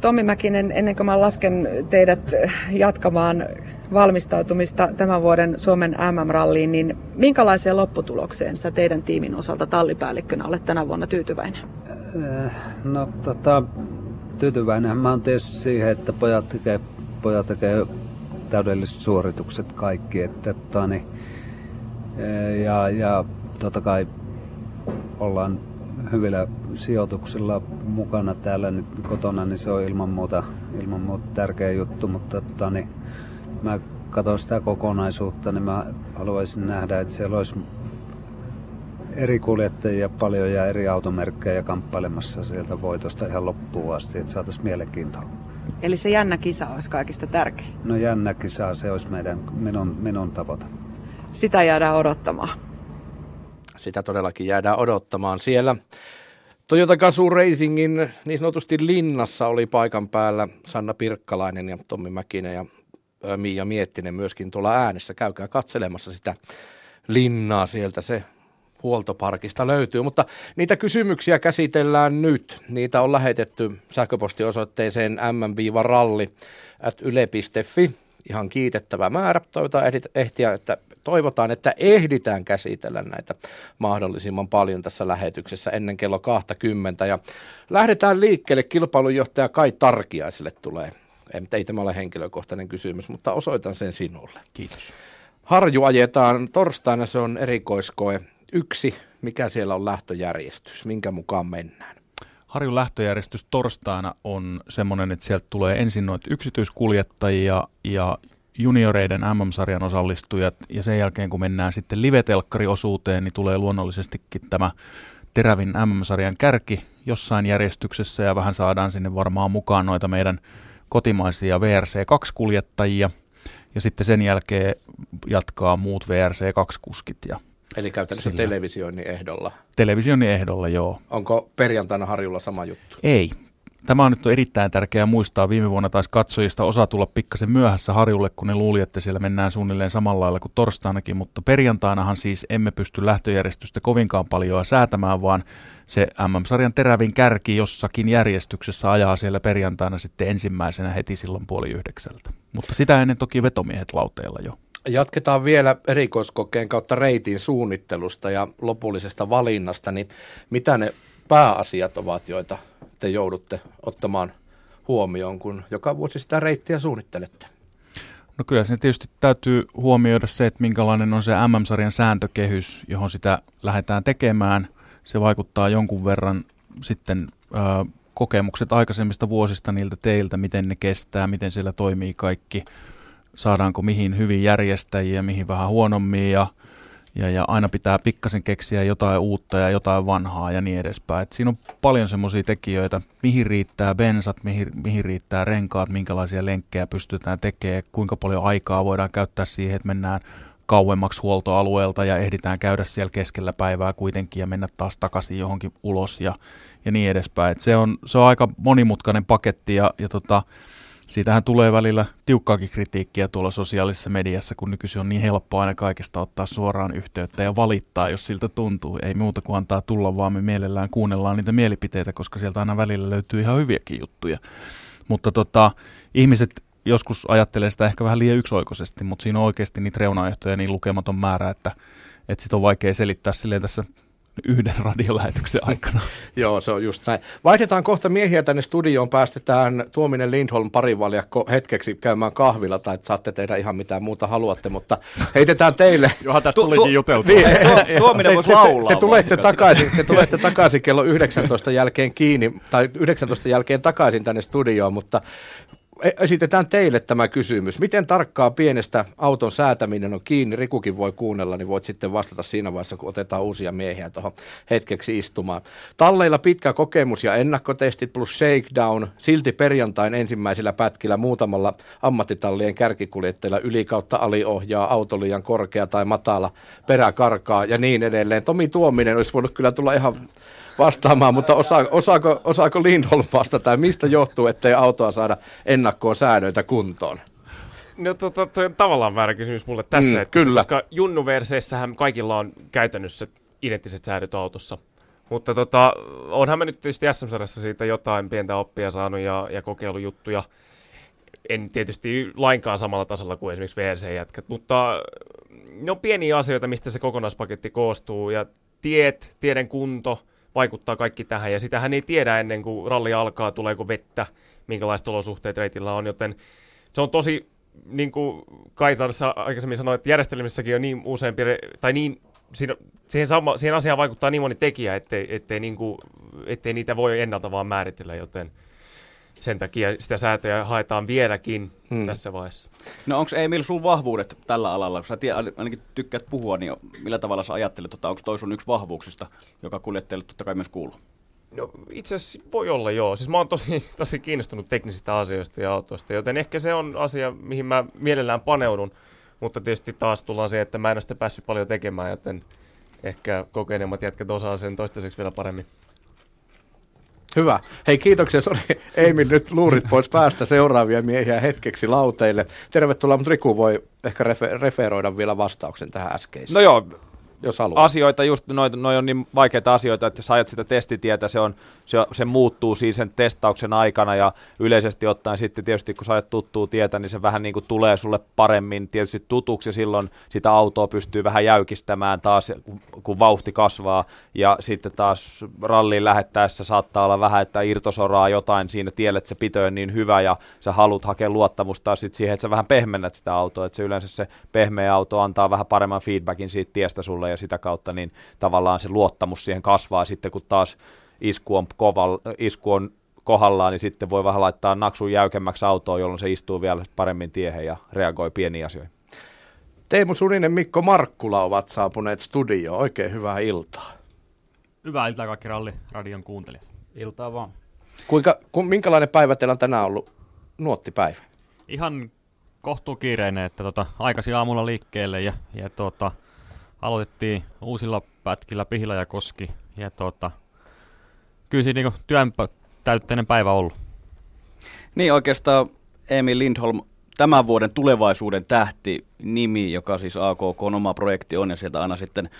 Tommi Mäkinen, ennen kuin mä lasken teidät jatkamaan valmistautumista tämän vuoden Suomen MM-ralliin, niin minkälaiseen lopputulokseen sä teidän tiimin osalta tallipäällikkönä olet tänä vuonna tyytyväinen? Äh, no tota, tyytyväinen mä oon tietysti siihen, että pojat tekee, pojat tekee täydelliset suoritukset kaikki. Että, tota, niin, äh, ja, ja totta kai ollaan hyvillä sijoituksilla mukana täällä nyt kotona, niin se on ilman muuta, ilman muuta tärkeä juttu, mutta tota, niin, mä katson sitä kokonaisuutta, niin mä haluaisin nähdä, että siellä olisi eri kuljettajia paljon ja eri automerkkejä kamppailemassa sieltä voitosta ihan loppuun asti, että saataisiin mielenkiintoa. Eli se jännä kisa olisi kaikista tärkein? No jännä kisa, se olisi meidän, minun, minun tavoite. Sitä jäädään odottamaan. Sitä todellakin jäädään odottamaan siellä. Toyota Gazoo Racingin niin sanotusti linnassa oli paikan päällä Sanna Pirkkalainen ja Tommi Mäkinen ja Miia Miettinen myöskin tuolla äänessä. Käykää katselemassa sitä linnaa sieltä, se huoltoparkista löytyy. Mutta niitä kysymyksiä käsitellään nyt. Niitä on lähetetty sähköpostiosoitteeseen mm-ralli at yle.fi. Ihan kiitettävä määrä. Toivotaan ehtiä, että toivotaan, että ehditään käsitellä näitä mahdollisimman paljon tässä lähetyksessä ennen kello 20. Ja lähdetään liikkeelle. Kilpailujohtaja Kai Tarkiaiselle tulee ei tämä ole henkilökohtainen kysymys, mutta osoitan sen sinulle. Kiitos. Harju ajetaan torstaina, se on erikoiskoe. Yksi, mikä siellä on lähtöjärjestys, minkä mukaan mennään? Harjun lähtöjärjestys torstaina on semmoinen, että sieltä tulee ensin noita yksityiskuljettajia ja junioreiden MM-sarjan osallistujat, ja sen jälkeen kun mennään sitten live-telkkariosuuteen, niin tulee luonnollisestikin tämä terävin MM-sarjan kärki jossain järjestyksessä, ja vähän saadaan sinne varmaan mukaan noita meidän kotimaisia VRC2-kuljettajia ja sitten sen jälkeen jatkaa muut VRC2-kuskit. Ja Eli käytännössä sillä... televisioinnin ehdolla? Televisioinnin ehdolla, joo. Onko perjantaina Harjulla sama juttu? Ei. Tämä on nyt erittäin tärkeää muistaa. Viime vuonna taisi katsojista osa tulla pikkasen myöhässä harjulle, kun ne luuli, että siellä mennään suunnilleen samalla lailla kuin torstainakin, mutta perjantainahan siis emme pysty lähtöjärjestystä kovinkaan paljon säätämään, vaan se MM-sarjan terävin kärki jossakin järjestyksessä ajaa siellä perjantaina sitten ensimmäisenä heti silloin puoli yhdeksältä. Mutta sitä ennen toki vetomiehet lauteella jo. Jatketaan vielä erikoiskokeen kautta reitin suunnittelusta ja lopullisesta valinnasta, niin mitä ne pääasiat ovat, joita te joudutte ottamaan huomioon, kun joka vuosi sitä reittiä suunnittelette? No kyllä se tietysti täytyy huomioida se, että minkälainen on se MM-sarjan sääntökehys, johon sitä lähdetään tekemään. Se vaikuttaa jonkun verran sitten ö, kokemukset aikaisemmista vuosista niiltä teiltä, miten ne kestää, miten siellä toimii kaikki, saadaanko mihin hyvin järjestäjiä, mihin vähän huonommin ja ja, ja aina pitää pikkasen keksiä jotain uutta ja jotain vanhaa ja niin edespäin. Et siinä on paljon semmoisia tekijöitä, mihin riittää bensat, mihin, mihin riittää renkaat, minkälaisia lenkkejä pystytään tekemään, kuinka paljon aikaa voidaan käyttää siihen, että mennään kauemmaksi huoltoalueelta ja ehditään käydä siellä keskellä päivää kuitenkin ja mennä taas takaisin johonkin ulos ja, ja niin edespäin. Et se, on, se on aika monimutkainen paketti ja, ja tota, Siitähän tulee välillä tiukkaakin kritiikkiä tuolla sosiaalisessa mediassa, kun nykyisin on niin helppo aina kaikesta ottaa suoraan yhteyttä ja valittaa, jos siltä tuntuu. Ei muuta kuin antaa tulla, vaan me mielellään kuunnellaan niitä mielipiteitä, koska sieltä aina välillä löytyy ihan hyviäkin juttuja. Mutta tota, ihmiset joskus ajattelee sitä ehkä vähän liian yksioikoisesti, mutta siinä on oikeasti niitä reunaehtoja niin lukematon määrä, että, että sitä on vaikea selittää silleen tässä yhden radiolähetyksen aikana. Joo, se on just näin. Vaihdetaan kohta miehiä tänne studioon. Päästetään Tuominen Lindholm parivaljakko hetkeksi käymään kahvilla, tai saatte tehdä ihan mitä muuta haluatte, mutta heitetään teille. Johan tästä tulikin juteltu. Niin, Tuominen voisi laulaa. Te, te, tulette takaisin, te tulette takaisin kello 19 jälkeen kiinni, tai 19 jälkeen takaisin tänne studioon, mutta esitetään teille tämä kysymys. Miten tarkkaa pienestä auton säätäminen on kiinni? Rikukin voi kuunnella, niin voit sitten vastata siinä vaiheessa, kun otetaan uusia miehiä tuohon hetkeksi istumaan. Talleilla pitkä kokemus ja ennakkotestit plus shakedown. Silti perjantain ensimmäisillä pätkillä muutamalla ammattitallien kärkikuljettajilla yli kautta aliohjaa, auto liian korkea tai matala, perä karkaa ja niin edelleen. Tomi Tuominen olisi voinut kyllä tulla ihan vastaamaan, mutta osaa, osaako, osaako Lindholm vastata, ja mistä johtuu, ettei autoa saada ennakkoon säännöitä kuntoon? No to, to, to, tavallaan väärä kysymys mulle tässä, mm, että kyllä. koska junnuverseissähän kaikilla on käytännössä identtiset säädöt autossa. Mutta tota, onhan mä nyt tietysti sm siitä jotain pientä oppia saanut ja, ja kokeilujuttuja. En tietysti lainkaan samalla tasolla kuin esimerkiksi VRC-jätkät, mutta ne on pieniä asioita, mistä se kokonaispaketti koostuu. Ja tiet, tieden kunto, vaikuttaa kaikki tähän, ja sitähän ei tiedä ennen kuin ralli alkaa, tuleeko vettä, minkälaiset olosuhteet reitillä on, joten se on tosi, niin kuin Kai aikaisemmin sanoi, että järjestelmissäkin on niin useampi, tai niin, siinä, siihen, sama, siihen asiaan vaikuttaa niin moni tekijä, ettei, ettei, niin kuin, ettei niitä voi ennalta vaan määritellä, joten sen takia sitä säätöjä haetaan vieläkin hmm. tässä vaiheessa. No onko Emil sun vahvuudet tällä alalla? Kun sä tiedät, ainakin tykkäät puhua, niin millä tavalla sä ajattelet, että onko toi sun yksi vahvuuksista, joka kuljettajalle totta kai myös kuuluu? No itse asiassa voi olla joo. Siis mä oon tosi, tosi kiinnostunut teknisistä asioista ja autoista, joten ehkä se on asia, mihin mä mielellään paneudun. Mutta tietysti taas tullaan siihen, että mä en ole sitä päässyt paljon tekemään, joten ehkä kokeneemmat jätkät osaa sen toistaiseksi vielä paremmin. Hyvä. Hei kiitoksia, sori Emil, nyt luurit pois päästä seuraavia miehiä hetkeksi lauteille. Tervetuloa, mutta Riku voi ehkä refer- referoida vielä vastauksen tähän äskeiseen. No joo, jos haluaa. Asioita, just noin noi on niin vaikeita asioita, että jos ajat sitä testitietä, se, on, se, se muuttuu siinä sen testauksen aikana ja yleisesti ottaen sitten tietysti kun sä ajat tuttuu tietä, niin se vähän niin kuin tulee sulle paremmin tietysti tutuksi ja silloin sitä autoa pystyy vähän jäykistämään taas, kun vauhti kasvaa ja sitten taas ralliin lähettäessä saattaa olla vähän, että irtosoraa jotain siinä tielle, että se pitö on niin hyvä ja sä haluat hakea luottamusta sitten siihen, että sä vähän pehmennät sitä autoa, että se yleensä se pehmeä auto antaa vähän paremman feedbackin siitä tiestä sulle ja sitä kautta niin tavallaan se luottamus siihen kasvaa sitten, kun taas isku on, koval, isku on kohdallaan, niin sitten voi vähän laittaa naksun jäykemmäksi autoon, jolloin se istuu vielä paremmin tiehen ja reagoi pieniin asioihin. Teemu Suninen, Mikko Markkula ovat saapuneet studioon. Oikein hyvää iltaa. Hyvää iltaa kaikki ralli radion kuuntelijat. Iltaa vaan. Kuinka, ku, minkälainen päivä teillä on tänään ollut nuottipäivä? Ihan kohtuu kiireinen, että tota, aikaisin aamulla liikkeelle ja, ja tota, aloitettiin uusilla pätkillä Pihla ja Koski. Ja tota, kyllä siinä niinku työn täytteinen päivä ollut. Niin oikeastaan Emil Lindholm, tämän vuoden tulevaisuuden tähti nimi, joka siis AKK on oma projekti on ja sieltä aina sitten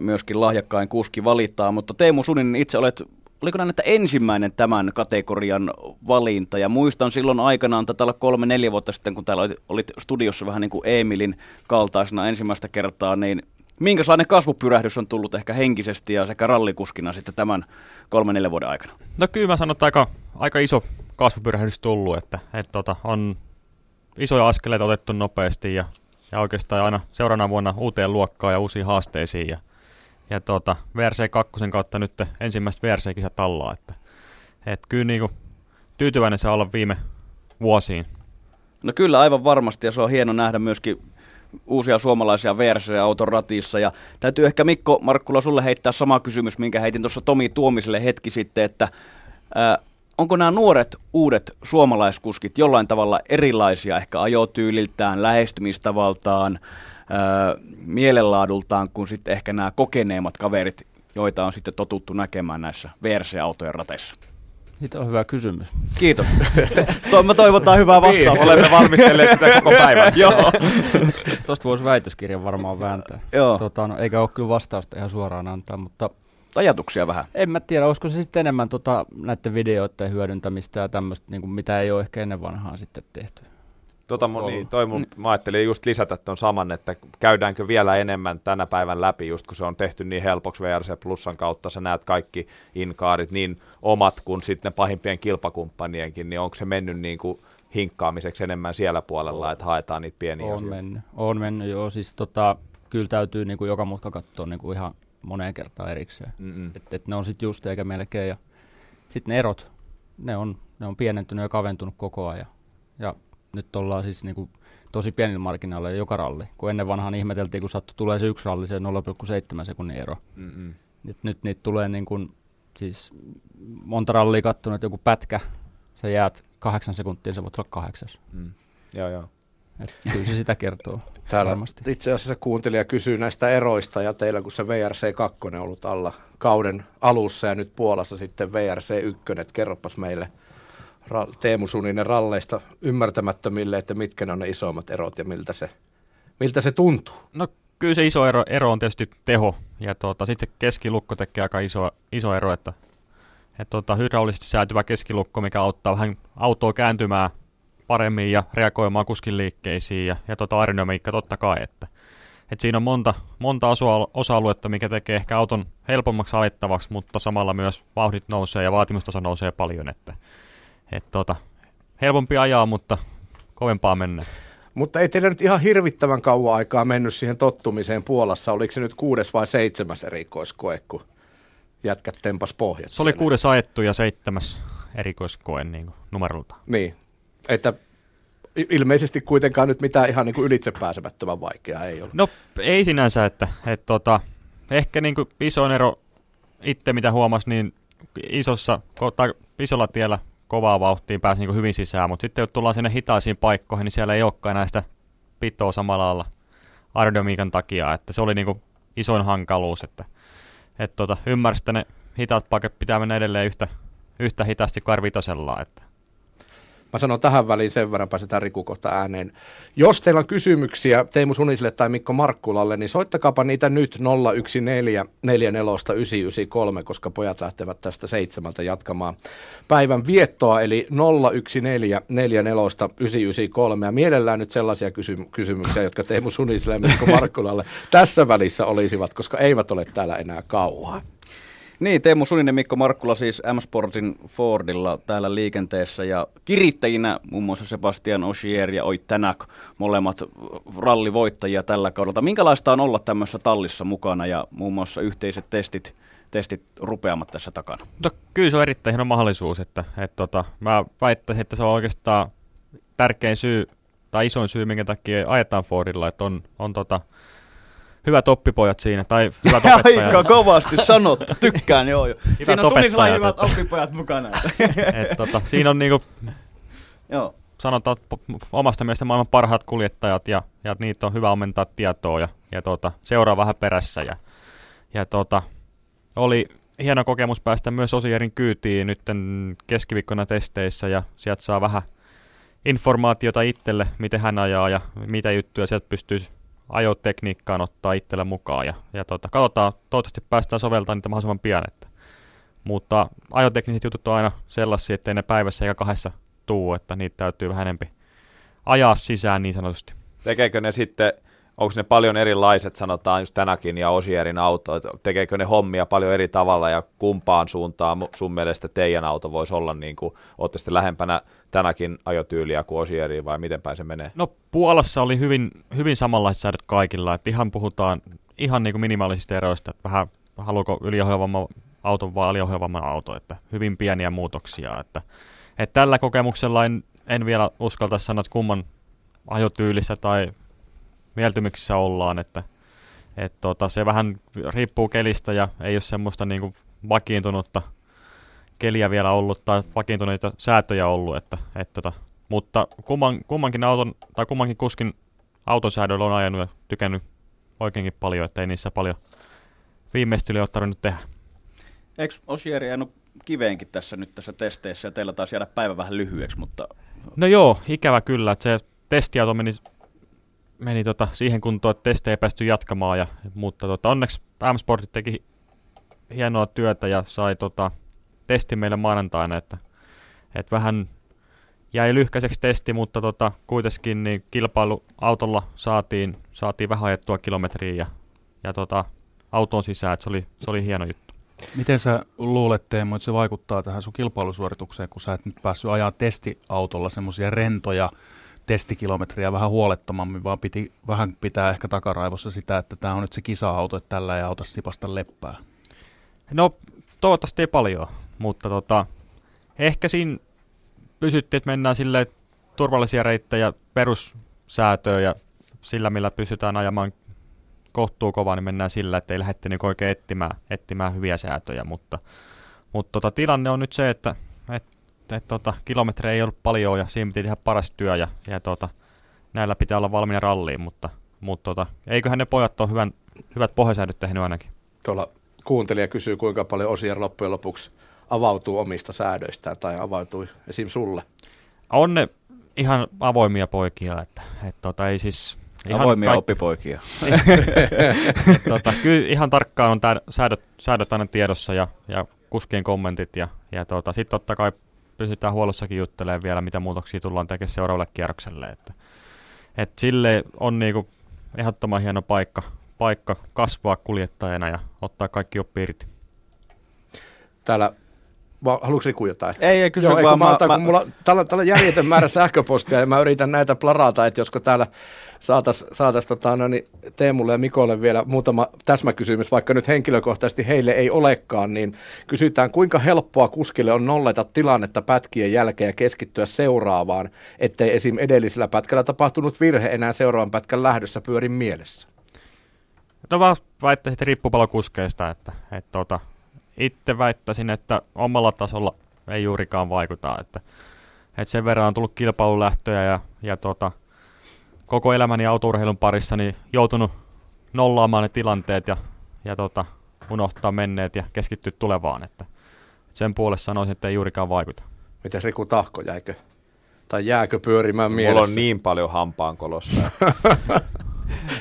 myöskin lahjakkain kuski valittaa. Mutta Teemu Suninen itse olet, oliko näin, että ensimmäinen tämän kategorian valinta ja muistan silloin aikanaan, tätä olla kolme-neljä vuotta sitten, kun täällä olit, olit studiossa vähän niin kuin Emilin kaltaisena ensimmäistä kertaa, niin minkälainen kasvupyrähdys on tullut ehkä henkisesti ja sekä rallikuskina sitten tämän kolme-neljä vuoden aikana? No kyllä mä sanon, että aika, aika iso kasvupyrähdys tullut, että, että tota, on isoja askeleita otettu nopeasti ja, ja oikeastaan aina seuraavana vuonna uuteen luokkaan ja uusiin haasteisiin. Ja, ja tota, VRC 2 kautta nyt ensimmäiset VRC-kisat alla, että, että kyllä niin kuin, tyytyväinen saa olla viime vuosiin. No kyllä aivan varmasti ja se on hieno nähdä myöskin uusia suomalaisia VRC-auton ratissa. Ja täytyy ehkä Mikko Markkula sulle heittää sama kysymys, minkä heitin tuossa Tomi Tuomiselle hetki sitten, että ää, onko nämä nuoret uudet suomalaiskuskit jollain tavalla erilaisia ehkä ajotyyliltään, lähestymistavaltaan, ää, mielenlaadultaan kuin sitten ehkä nämä kokeneemmat kaverit, joita on sitten totuttu näkemään näissä VRC-autojen rateissa? Siitä on hyvä kysymys. Kiitos. to, me toivotaan hyvää vastausta. Niin, olemme valmistelleet sitä koko päivän. Joo. Tuosta voisi väitöskirjan varmaan vääntää. Joo. Tota, no, eikä ole kyllä vastausta ihan suoraan antaa, mutta... Ajatuksia vähän. En mä tiedä, olisiko se sitten enemmän tota, näiden videoiden hyödyntämistä ja tämmöistä, niin mitä ei ole ehkä ennen vanhaa sitten tehty. Tota mun, niin, toi mun, mä ajattelin just lisätä tuon saman, että käydäänkö vielä enemmän tänä päivän läpi, just kun se on tehty niin helpoksi VRC Plusan kautta, sä näet kaikki inkaarit, niin omat kuin sitten ne pahimpien kilpakumppanienkin, niin onko se mennyt niin kuin hinkkaamiseksi enemmän siellä puolella, että haetaan niitä pieniä On asioita? mennyt, on mennyt joo, siis tota, kyllä täytyy niin kuin joka mutka katsoa niin kuin ihan moneen kertaan erikseen. Että et ne on sitten just eikä melkein. Ja sitten ne erot, ne on, ne on pienentynyt ja kaventunut koko ajan. Ja nyt ollaan siis niin kuin tosi pienillä marginaaleilla joka ralli. Kun ennen vanhaan ihmeteltiin, kun sattui tulee se yksi ralli, se 0,7 sekunnin ero. Mm-mm. Nyt, nyt niitä tulee niin kuin, siis monta rallia kattonut, että joku pätkä, sä jäät kahdeksan sekuntia, se voit olla kahdeksas. Mm. Joo, joo. Et kyllä se sitä kertoo. Täällä varmasti. itse asiassa kuuntelija kysyy näistä eroista ja teillä kun se VRC2 on ollut alla kauden alussa ja nyt Puolassa sitten VRC1, että kerropas meille Teemu Suninen ralleista ymmärtämättömille, että mitkä ne on ne isommat erot ja miltä se, miltä se tuntuu. No kyllä se iso ero, ero on tietysti teho, ja tuota, sitten se keskilukko tekee aika iso, iso ero, että, että tuota, hydraulisesti säätyvä keskilukko, mikä auttaa vähän autoa kääntymään paremmin ja reagoimaan kuskin liikkeisiin, ja, ja tuota aerodynamiikka totta kai, että, että siinä on monta, monta osa- osa-aluetta, mikä tekee ehkä auton helpommaksi ajettavaksi, mutta samalla myös vauhdit nousee ja vaatimustaso nousee paljon, että, että tuota, helpompi ajaa, mutta kovempaa mennä. Mutta ei teillä nyt ihan hirvittävän kauan aikaa mennyt siihen tottumiseen Puolassa. Oliko se nyt kuudes vai seitsemäs erikoiskoe, kun jätkät tempas pohjat Se oli siellä? kuudes ajettu ja seitsemäs erikoiskoe niin kuin numerolta. Niin, että ilmeisesti kuitenkaan nyt mitään ihan niin kuin ylitsepääsemättömän vaikeaa ei ole. No ei sinänsä, että, että tota, ehkä niin kuin isoin ero itse mitä huomasi, niin isossa, tai isolla tiellä kovaa vauhtiin pääsi niin hyvin sisään, mutta sitten kun tullaan sinne hitaisiin paikkoihin, niin siellä ei olekaan enää sitä pitoa samalla lailla aerodynamiikan takia, että se oli niin kuin isoin hankaluus, että, että tota, ymmärsi, että ne hitaat paikat pitää mennä edelleen yhtä, yhtä hitaasti kuin R5, että Mä sanon tähän väliin sen verran, pääsetään Riku kohta ääneen. Jos teillä on kysymyksiä Teemu Suniselle tai Mikko Markkulalle, niin soittakaapa niitä nyt 014 993, koska pojat lähtevät tästä seitsemältä jatkamaan päivän viettoa, eli 014 993. Ja mielellään nyt sellaisia kysy- kysymyksiä, jotka Teemu Suniselle ja Mikko Markkulalle tässä välissä olisivat, koska eivät ole täällä enää kauan. Niin, Teemu Suninen, Mikko Markkula siis M-Sportin Fordilla täällä liikenteessä ja kirittäjinä muun muassa Sebastian Ogier ja Oit Tänak, molemmat rallivoittajia tällä kaudella. Minkälaista on olla tämmöisessä tallissa mukana ja muun muassa yhteiset testit, testit rupeamat tässä takana? No, kyllä se on erittäin hieno mahdollisuus, että, että tota, mä väittäisin, että se on oikeastaan tärkein syy tai isoin syy, minkä takia ajetaan Fordilla, että on, on tota, hyvät oppipojat siinä, tai hyvät opettajat. Aika kovasti sanottu, tykkään joo. joo. Hyvät Siinä on opettajat, hyvät että- oppipojat mukana. Et, tota, siinä on niinku, Joo. sanotaan omasta mielestä maailman parhaat kuljettajat ja, ja niitä on hyvä ammentaa tietoa ja, ja tota, seuraa vähän perässä. Ja, ja tota, oli hieno kokemus päästä myös Osierin kyytiin nyt keskiviikkona testeissä ja sieltä saa vähän informaatiota itselle, miten hän ajaa ja mitä juttuja sieltä pystyy ajotekniikkaan ottaa itselle mukaan. Ja, ja tota, katsotaan, toivottavasti päästään soveltamaan niitä mahdollisimman pian. Että. Mutta ajotekniset jutut on aina sellaisia, ettei ne päivässä eikä kahdessa tuu, että niitä täytyy vähän enempi ajaa sisään niin sanotusti. Tekeekö ne sitten onko ne paljon erilaiset, sanotaan just tänäkin ja Osierin auto, että tekeekö ne hommia paljon eri tavalla ja kumpaan suuntaan sun mielestä teidän auto voisi olla, niin kuin, olette sitten lähempänä tänäkin ajotyyliä kuin Osieriin vai miten päin se menee? No Puolassa oli hyvin, hyvin samanlaiset säädöt kaikilla, että ihan puhutaan ihan niin kuin minimaalisista eroista, että vähän haluuko yliohjaavamman auto vai aliohjaavamman auto, että hyvin pieniä muutoksia, että, että tällä kokemuksella en, en vielä uskalta sanoa, että kumman ajotyylissä tai mieltymyksissä ollaan, että et tota, se vähän riippuu kelistä ja ei ole semmoista niin kuin vakiintunutta keliä vielä ollut tai vakiintuneita säätöjä ollut, että, et tota, mutta kumman, kummankin auton tai kummankin kuskin autosäädöllä on ajanut ja tykännyt oikeinkin paljon, että ei niissä paljon viimeistelyä ole tarvinnut tehdä. Eikö Osieri jäänyt kiveenkin tässä nyt tässä testeissä ja teillä taas jäädä päivä vähän lyhyeksi, mutta... No joo, ikävä kyllä, että se testiauto meni meni tota siihen kuntoon, että testejä ei päästy jatkamaan, ja, mutta tota, onneksi M-Sportit teki hienoa työtä ja sai tota, testi meille maanantaina, että, että vähän jäi lyhkäiseksi testi, mutta tota, kuitenkin niin kilpailuautolla saatiin, saatiin vähän ajettua kilometriä ja, ja tota, auton sisään, että se oli, se oli hieno juttu. Miten sä luulet, Teemu, että se vaikuttaa tähän sun kilpailusuoritukseen, kun sä et nyt päässyt ajaa testiautolla semmoisia rentoja, testikilometriä vähän huolettomammin, vaan piti vähän pitää ehkä takaraivossa sitä, että tämä on nyt se kisa-auto, että tällä ei auta sipasta leppää. No toivottavasti ei paljon, mutta tota, ehkä siinä pysyttiin, että mennään sille turvallisia reittejä perussäätöä ja sillä, millä pystytään ajamaan kohtuu kovaa, niin mennään sillä, että ei lähdette niin oikein etsimään, etsimään hyviä säätöjä, mutta, mutta tota, tilanne on nyt se, että, että et, tota, kilometrejä ei ollut paljon ja siinä piti tehdä paras työ ja, ja tota, näillä pitää olla valmiina ralliin, mutta, mutta tota, eiköhän ne pojat ole hyvän, hyvät pohjasäädöt tehnyt ainakin. Tuolla kuuntelija kysyy, kuinka paljon Osier loppujen lopuksi avautuu omista säädöistään tai avautui esim. sulle? On ne ihan avoimia poikia, että, että tota, ei siis... Ihan avoimia kaikki... oppipoikia. tota, kyllä ihan tarkkaan on tää, säädöt, säädöt aina tiedossa ja, ja kuskien kommentit ja, ja tota, sitten totta kai pysytään huollossakin juttelemaan vielä, mitä muutoksia tullaan tekemään seuraavalle kierrokselle. Että, et sille on niinku ehdottoman hieno paikka, paikka kasvaa kuljettajana ja ottaa kaikki oppi irti. Täällä Haluatko Riku jotain? Ei, ei kysy Joo, vaan. Mä, mä, mä, mulla, täällä, täällä järjetön määrä sähköpostia ja mä yritän näitä plarata, että josko täällä saataisiin saatais, tota, no niin, Teemulle ja Mikolle vielä muutama täsmäkysymys, vaikka nyt henkilökohtaisesti heille ei olekaan, niin kysytään, kuinka helppoa kuskille on nolleta tilannetta pätkien jälkeen ja keskittyä seuraavaan, ettei esim. edellisellä pätkällä tapahtunut virhe enää seuraavan pätkän lähdössä pyörin mielessä? No vaan väittäisin, että riippuu paljon kuskeista, että, että tota, itse väittäisin, että omalla tasolla ei juurikaan vaikuta, että, että sen verran on tullut kilpailulähtöjä ja, ja tota, koko elämäni autourheilun parissa niin joutunut nollaamaan ne tilanteet ja, ja tota, unohtaa menneet ja keskittyä tulevaan. Että sen puolesta sanoisin, että ei juurikaan vaikuta. Miten Riku Tahko jäikö? Tai jääkö pyörimään mielessä? Mulla on niin paljon hampaankolossa. Ei,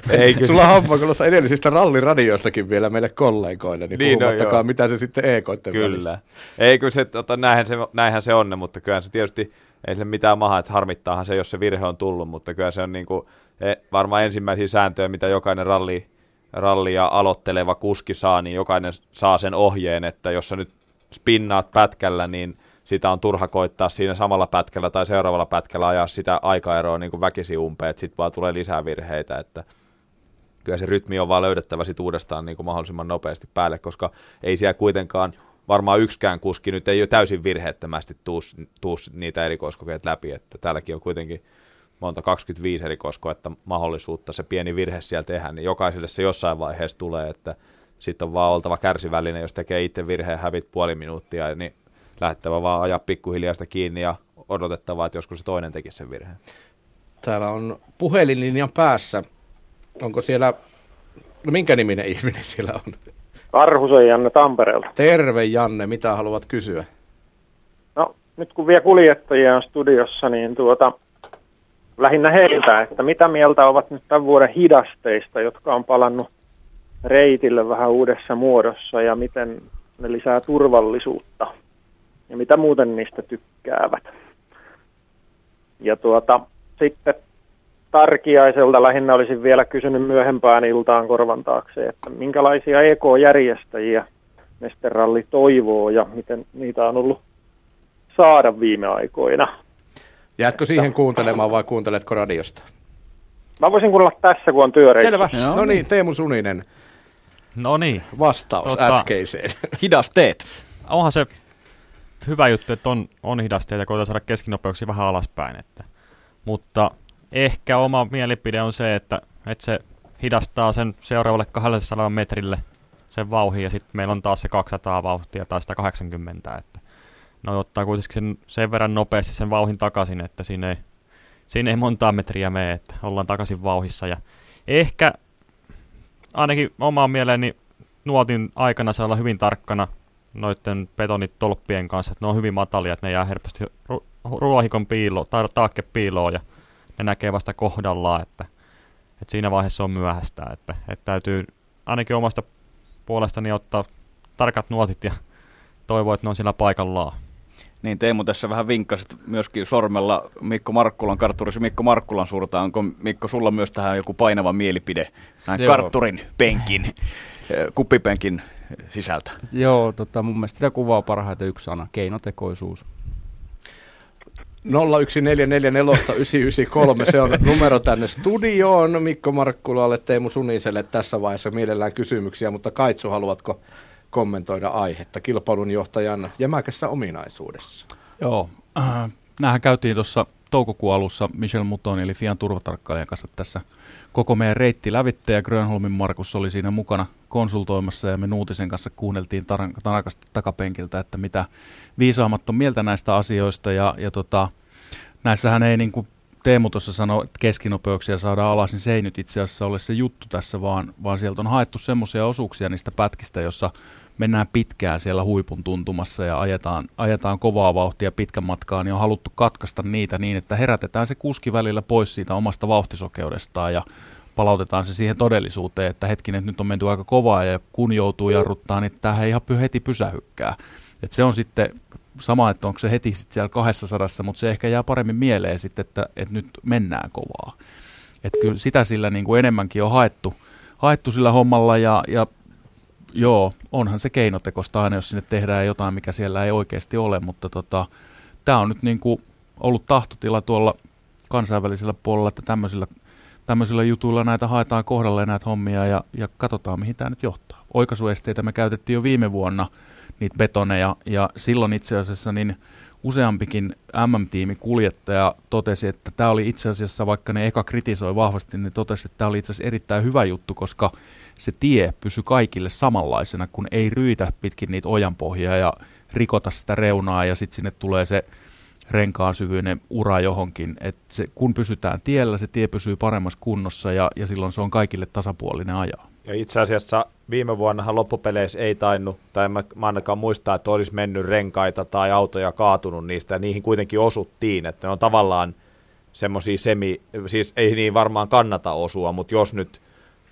kyllä. Sulla on hampaankolossa edellisistä ralliradioistakin vielä meille kollegoille, niin, niin puhumattakaan no, mitä se sitten ek Kyllä. Välissä. Ei, kyllä se, tota, näinhän, se, näinhän se on, mutta kyllä se tietysti ei se mitään maha, että harmittaahan se, jos se virhe on tullut, mutta kyllä se on niin kuin, e, varmaan ensimmäisiä sääntöjä, mitä jokainen ralli, rallia aloitteleva kuski saa, niin jokainen saa sen ohjeen, että jos sä nyt spinnaat pätkällä, niin sitä on turha koittaa siinä samalla pätkällä tai seuraavalla pätkällä ajaa sitä aikaeroa niin kuin väkisi umpeen, että sitten vaan tulee lisää virheitä, että kyllä se rytmi on vaan löydettävä sit uudestaan niin kuin mahdollisimman nopeasti päälle, koska ei siellä kuitenkaan varmaan yksikään kuski nyt ei ole täysin virheettömästi tuu, tuu niitä erikoiskokeita läpi, että täälläkin on kuitenkin monta 25 erikoiskoetta mahdollisuutta se pieni virhe siellä tehdä, niin jokaiselle se jossain vaiheessa tulee, että sitten on vaan oltava kärsivällinen, jos tekee itse virheen hävit puoli minuuttia, niin lähdettävä vaan ajaa pikkuhiljaa sitä kiinni ja odotettavaa, että joskus se toinen tekisi sen virheen. Täällä on puhelinlinjan päässä. Onko siellä, no minkä niminen ihminen siellä on? Karhusen Janne Tampereelta. Terve Janne, mitä haluat kysyä? No, nyt kun vielä kuljettajia on studiossa, niin tuota, lähinnä heiltä, että mitä mieltä ovat nyt tämän vuoden hidasteista, jotka on palannut reitille vähän uudessa muodossa ja miten ne lisää turvallisuutta ja mitä muuten niistä tykkäävät. Ja tuota, sitten Tarkiaiselta lähinnä olisin vielä kysynyt myöhempään iltaan korvan taakse, että minkälaisia EK-järjestäjiä Nesteralli toivoo ja miten niitä on ollut saada viime aikoina. Jäätkö siihen kuuntelemaan vai kuunteletko radiosta? Mä voisin kuunnella tässä, kun on työreissu. Selvä. No niin, Teemu Suninen. No niin. Vastaus tota, äskeiseen. Hidasteet. Onhan se hyvä juttu, että on, on hidasteet ja koetaan saada keskinopeuksia vähän alaspäin. Että. Mutta ehkä oma mielipide on se, että, että se hidastaa sen seuraavalle 200 metrille sen vauhin ja sitten meillä on taas se 200 vauhtia tai 180. Että no ottaa kuitenkin sen, sen verran nopeasti sen vauhin takaisin, että siinä ei, siinä ei montaa metriä mene, että ollaan takaisin vauhissa. Ja ehkä ainakin omaan mieleeni nuotin aikana saa olla hyvin tarkkana noiden betonitolppien kanssa, että ne on hyvin matalia, että ne jää helposti ru- ruohikon piiloon tai taakke piiloon ja ne näkee vasta kohdallaan, että, että siinä vaiheessa on myöhäistä, että, että täytyy ainakin omasta puolestani ottaa tarkat nuotit ja toivoa, että ne on siellä paikallaan. Niin Teemu tässä vähän vinkkasit myöskin sormella Mikko Markkulan kartturissa Mikko Markkulan suurta. Onko Mikko sulla myös tähän joku painava mielipide näin Joo. kartturin penkin, eh, kuppipenkin sisältä? Joo, tota, mun mielestä sitä kuvaa parhaiten yksi sana, keinotekoisuus. 01444 se on numero tänne studioon. Mikko Markkulalle, Teemu Suniselle tässä vaiheessa mielellään kysymyksiä, mutta Kaitsu, haluatko kommentoida aihetta kilpailun johtajan jämäkässä ominaisuudessa? Joo, äh, nämähän käytiin tuossa toukokuun alussa Michel Muton eli Fian turvatarkkailijan kanssa tässä koko meidän reitti lävitte ja Grönholmin Markus oli siinä mukana konsultoimassa ja me Nuutisen kanssa kuunneltiin tanakasti takapenkiltä, että mitä viisaammat on mieltä näistä asioista ja, ja tota, näissähän ei niin kuin Teemu tuossa sanoi, että keskinopeuksia saadaan alas, niin se ei nyt itse asiassa ole se juttu tässä, vaan, vaan sieltä on haettu semmoisia osuuksia niistä pätkistä, jossa mennään pitkään siellä huipun tuntumassa ja ajetaan, ajetaan kovaa vauhtia pitkän matkaa, niin on haluttu katkaista niitä niin, että herätetään se kuski välillä pois siitä omasta vauhtisokeudestaan ja palautetaan se siihen todellisuuteen, että hetkinen, että nyt on menty aika kovaa ja kun joutuu jarruttaa, niin tämähän ei ihan heti pysähykkää. Et se on sitten sama, että onko se heti sitten siellä 200, mutta se ehkä jää paremmin mieleen sitten, että, että nyt mennään kovaa. Että kyllä sitä sillä niin kuin enemmänkin on haettu, haettu sillä hommalla ja, ja joo, onhan se keinotekosta aina, jos sinne tehdään jotain, mikä siellä ei oikeasti ole, mutta tota, tämä on nyt niin kuin ollut tahtotila tuolla kansainvälisellä puolella, että tämmöisillä, tämmöisillä jutuilla näitä haetaan kohdalle näitä hommia ja, ja katsotaan, mihin tämä nyt johtaa. Oikaisuesteitä me käytettiin jo viime vuonna, niitä betoneja, ja silloin itse asiassa niin useampikin MM-tiimi kuljettaja totesi, että tämä oli itse asiassa, vaikka ne eka kritisoi vahvasti, niin totesi, että tämä oli itse asiassa erittäin hyvä juttu, koska se tie pysy kaikille samanlaisena, kun ei ryitä pitkin niitä ojanpohjia ja rikota sitä reunaa ja sitten sinne tulee se renkaan syvyinen ura johonkin. Et se, kun pysytään tiellä, se tie pysyy paremmassa kunnossa ja, ja silloin se on kaikille tasapuolinen ajaa. Ja itse asiassa viime vuonnahan loppupeleissä ei tainnut, tai mä, mä ainakaan muistaa, että olisi mennyt renkaita tai autoja kaatunut niistä, ja niihin kuitenkin osuttiin, että ne on tavallaan semmoisia semi, siis ei niin varmaan kannata osua, mutta jos nyt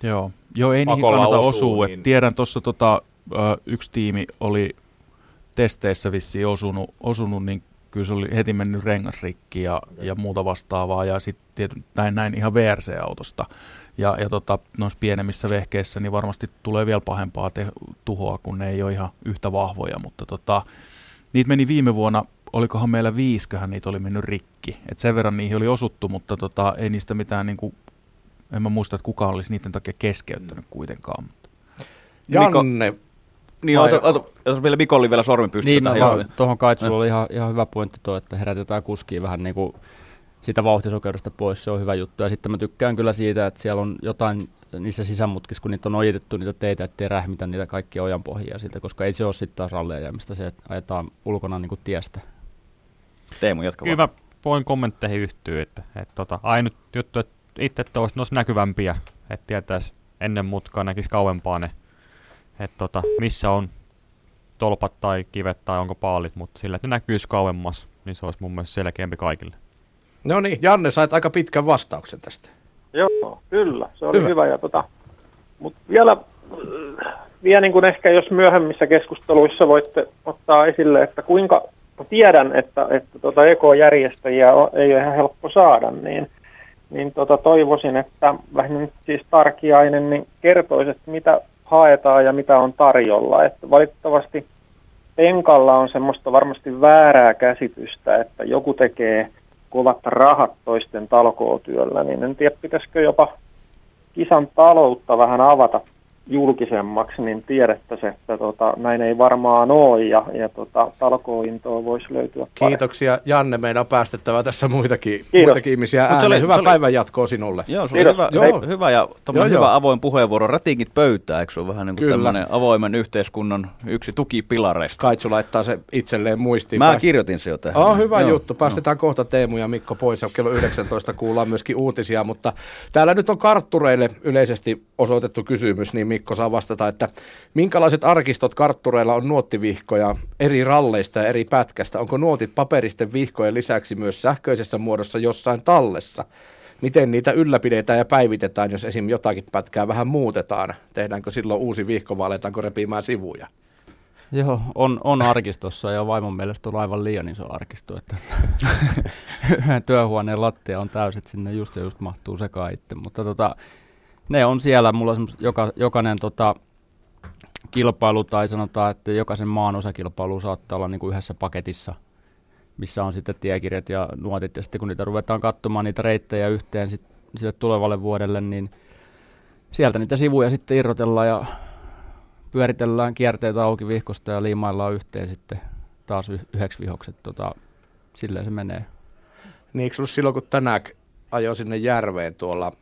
Joo, Joo ei niihin kannata osua. osua. Niin... Tiedän tuossa tota, yksi tiimi oli testeissä vissiin osunut, osunut, niin kyllä se oli heti mennyt rengas rikki ja, ja muuta vastaavaa. Ja sitten näin, näin ihan VRC-autosta. Ja, ja tota, noissa pienemmissä vehkeissä niin varmasti tulee vielä pahempaa te- tuhoa, kun ne ei ole ihan yhtä vahvoja. Mutta tota, niitä meni viime vuonna, olikohan meillä viisköhän niitä oli mennyt rikki. Et sen verran niihin oli osuttu, mutta tota, ei niistä mitään niinku en mä muista, että kukaan olisi niiden takia keskeyttänyt kuitenkaan. Mutta. Janne. Miko, niin, ota, ota, ota, vielä oli vielä sormi pystyssä. Niin, no, tuohon Kaitsulla oli ihan, ihan hyvä pointti tuo, että herätetään kuskiin vähän niin kuin sitä vauhtisokeudesta pois, se on hyvä juttu. Ja sitten mä tykkään kyllä siitä, että siellä on jotain niissä sisämutkissa, kun niitä on ojitettu niitä teitä, ettei rähmitä niitä kaikkia ojanpohjia siltä, koska ei se ole sitten taas rallia jäämistä se, että ajetaan ulkona niin kuin tiestä. Teemu, jatka Kyllä mä voin kommentteihin yhtyä, että, että tota, ainut juttu, että itse että olisi, olisi näkyvämpiä, että tietäisi ennen mutkaa, näkisi kauempaa ne, että tota, missä on tolpat tai kivet tai onko paalit, mutta sillä, että ne näkyisi kauemmas, niin se olisi mun mielestä selkeämpi kaikille. No niin, Janne, sait aika pitkän vastauksen tästä. Joo, kyllä, se oli hyvä. hyvä ja tota, mutta vielä, vielä niin kuin ehkä jos myöhemmissä keskusteluissa voitte ottaa esille, että kuinka tiedän, että, että tota EK-järjestäjiä ei ole ihan helppo saada, niin, niin tota toivoisin, että vähän siis Tarkiainen niin kertoisi, että mitä haetaan ja mitä on tarjolla. Että valitettavasti penkalla on semmoista varmasti väärää käsitystä, että joku tekee kovat rahat toisten talkootyöllä, niin en tiedä, pitäisikö jopa kisan taloutta vähän avata julkisemmaksi, niin tiedettäisiin, että tota, näin ei varmaan ole ja, ja tota, talkoointoa voisi löytyä Kiitoksia paremmin. Janne, meidän on päästettävä tässä muitakin, muitakin ihmisiä ääneen. Oli, hyvää oli, päivän jatkoa sinulle. Joo, se oli hyvä, joo. hyvä ja joo, hyvä joo. avoin puheenvuoro. Rätingit pöytää, eikö se ole vähän niin kuin tämmöinen avoimen yhteiskunnan yksi tukipilareista? Kaitsu laittaa se itselleen muistiin. Mä Pääst... kirjoitin se jo tähän. Oh, hyvä joo, juttu. Päästetään joo. kohta Teemu ja Mikko pois ja kello 19 kuullaan myöskin uutisia, mutta täällä nyt on karttureille yleisesti osoitettu kysymys, niin Mikko saa vastata, että minkälaiset arkistot karttureilla on nuottivihkoja eri ralleista ja eri pätkästä? Onko nuotit paperisten vihkojen lisäksi myös sähköisessä muodossa jossain tallessa? Miten niitä ylläpidetään ja päivitetään, jos esim. jotakin pätkää vähän muutetaan? Tehdäänkö silloin uusi vihko vai aletaanko repimään sivuja? Joo, on, on arkistossa ja vaimon mielestä on aivan liian iso arkisto, että työhuoneen lattia on täysin, sinne just ja just mahtuu sekaan itse, mutta tota, ne on siellä, mulla on joka, jokainen tota, kilpailu tai sanotaan, että jokaisen maan osakilpailu saattaa olla niin kuin yhdessä paketissa, missä on sitten tiekirjat ja nuotit. Ja sitten kun niitä ruvetaan katsomaan niitä reittejä yhteen sit, sille tulevalle vuodelle, niin sieltä niitä sivuja sitten irrotellaan ja pyöritellään kierteitä auki vihkosta ja liimaillaan yhteen sitten taas yhdeksi vihokset. Tota, silleen se menee. Niin eikö ollut silloin, kun tänään ajoi sinne järveen tuolla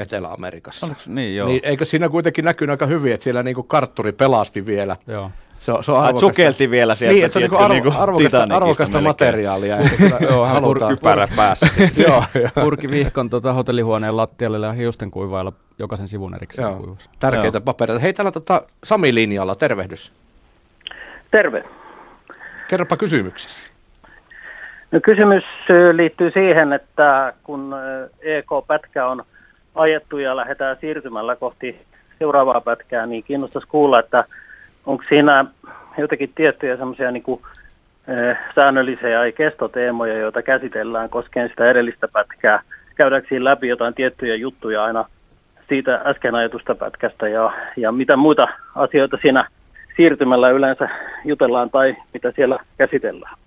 Etelä-Amerikassa. Onks, niin, joo. Niin, eikö siinä kuitenkin näkynyt aika hyvin, että siellä niinku kartturi pelasti vielä. Joo. Se, se on arvokasta. sukelti vielä sieltä. Niin, että se on niinku arvo, niinku arvokasta, arvokasta materiaalia. joo, hän halutaan. Kypärä päässä. joo, Purki vihkon tota, hotellihuoneen lattialle ja hiusten kuivailla jokaisen sivun erikseen joo. kuivassa. Tärkeitä joo. papereita. Hei, täällä tota, Sami linjalla, tervehdys. Terve. Kerropa kysymyksesi. No, kysymys liittyy siihen, että kun EK-pätkä on – ajettu ja lähdetään siirtymällä kohti seuraavaa pätkää, niin kiinnostaisi kuulla, että onko siinä jotakin tiettyjä semmoisia niin kuin, säännöllisiä ja kestoteemoja, joita käsitellään koskien sitä edellistä pätkää. Käydäänkö siinä läpi jotain tiettyjä juttuja aina siitä äsken ajatusta pätkästä ja, ja mitä muita asioita siinä siirtymällä yleensä jutellaan tai mitä siellä käsitellään?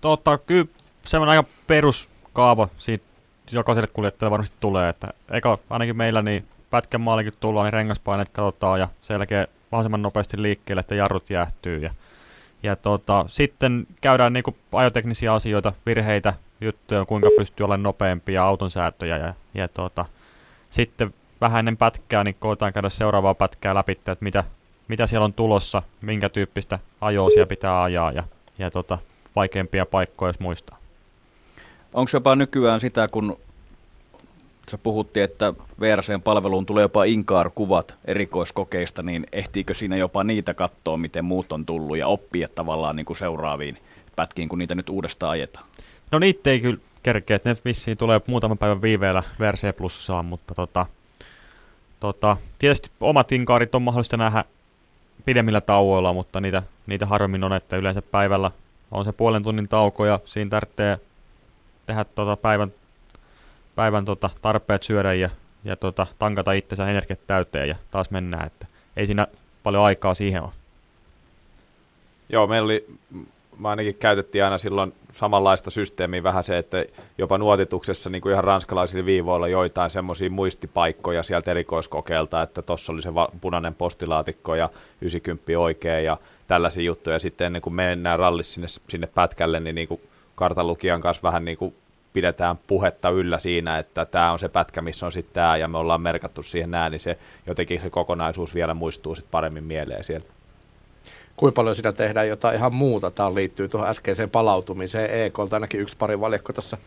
Totta, kyllä semmoinen aika peruskaava siitä jokaiselle kuljettajalle varmasti tulee, että eikä ainakin meillä niin pätkän maalikin tullaan, niin rengaspaineet katsotaan ja sen jälkeen mahdollisimman nopeasti liikkeelle, että jarrut jäähtyy ja, ja tota, sitten käydään niin kuin ajoteknisiä asioita, virheitä, juttuja, kuinka pystyy olemaan nopeampia auton säätöjä ja, ja tota, sitten vähän ennen pätkää, niin koetaan käydä seuraavaa pätkää läpi, että mitä, mitä siellä on tulossa, minkä tyyppistä ajoa siellä pitää ajaa ja, ja tota, vaikeampia paikkoja, jos muistaa. Onko jopa nykyään sitä, kun sä puhuttiin, että VRCn palveluun tulee jopa Inkaar-kuvat erikoiskokeista, niin ehtiikö siinä jopa niitä katsoa, miten muut on tullut ja oppia tavallaan niin kuin seuraaviin pätkiin, kun niitä nyt uudestaan ajetaan? No niitä ei kyllä kerkeä, että ne vissiin tulee muutaman päivän viiveellä VRC Plussaan, mutta tota, tota, tietysti omat inkaarit on mahdollista nähdä pidemmillä tauoilla, mutta niitä, niitä harvemmin on, että yleensä päivällä on se puolen tunnin tauko ja siinä tarvitsee tehdä tota päivän, päivän tota tarpeet syödä ja, ja tota, tankata itsensä energiat täyteen ja taas mennään, että ei siinä paljon aikaa siihen ole. Joo, meillä oli, mä ainakin käytettiin aina silloin samanlaista systeemiä vähän se, että jopa nuotituksessa niin kuin ihan ranskalaisilla viivoilla joitain semmoisia muistipaikkoja sieltä erikoiskokeelta, että tuossa oli se va- punainen postilaatikko ja 90 oikein ja tällaisia juttuja. Sitten ennen kuin mennään rallissa sinne, sinne pätkälle, niin, niin kuin kartanlukijan kanssa vähän niin kuin pidetään puhetta yllä siinä, että tämä on se pätkä, missä on sitten tämä, ja me ollaan merkattu siihen nämä, niin se jotenkin se kokonaisuus vielä muistuu sitten paremmin mieleen sieltä. Kuinka paljon sitä tehdään jotain ihan muuta? Tämä liittyy tuohon äskeiseen palautumiseen EKlta, ainakin yksi pari valjakko tässä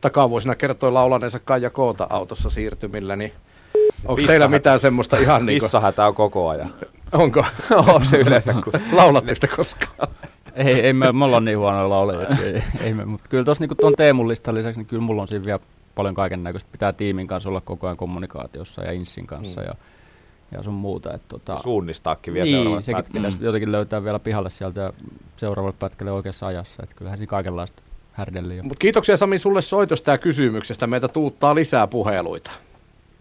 takavuosina kertoi laulaneensa Kaija Koota autossa siirtymillä, niin Onko teillä mitään semmoista ihan niin kuin... Kissahätä on koko ajan. Onko? on se yleensä. Kun... Laulatteko te koskaan? Ei, ei me, me ollaan niin huonoja laulajia. ei, ei me, mutta kyllä tuossa niin tuon Teemun listan lisäksi, niin kyllä mulla on siinä vielä paljon kaiken näköistä. Pitää tiimin kanssa olla koko ajan kommunikaatiossa ja Inssin kanssa mm. ja, ja sun muuta. Että, tota, Suunnistaakin vielä niin, seuraavalle sekin pätkälle. pitäisi jotenkin löytää vielä pihalle sieltä ja seuraavalle pätkälle oikeassa ajassa. Että kyllähän siinä kaikenlaista härdelliä. Mut kiitoksia Sami sulle soitosta ja kysymyksestä. Meitä tuuttaa lisää puheluita.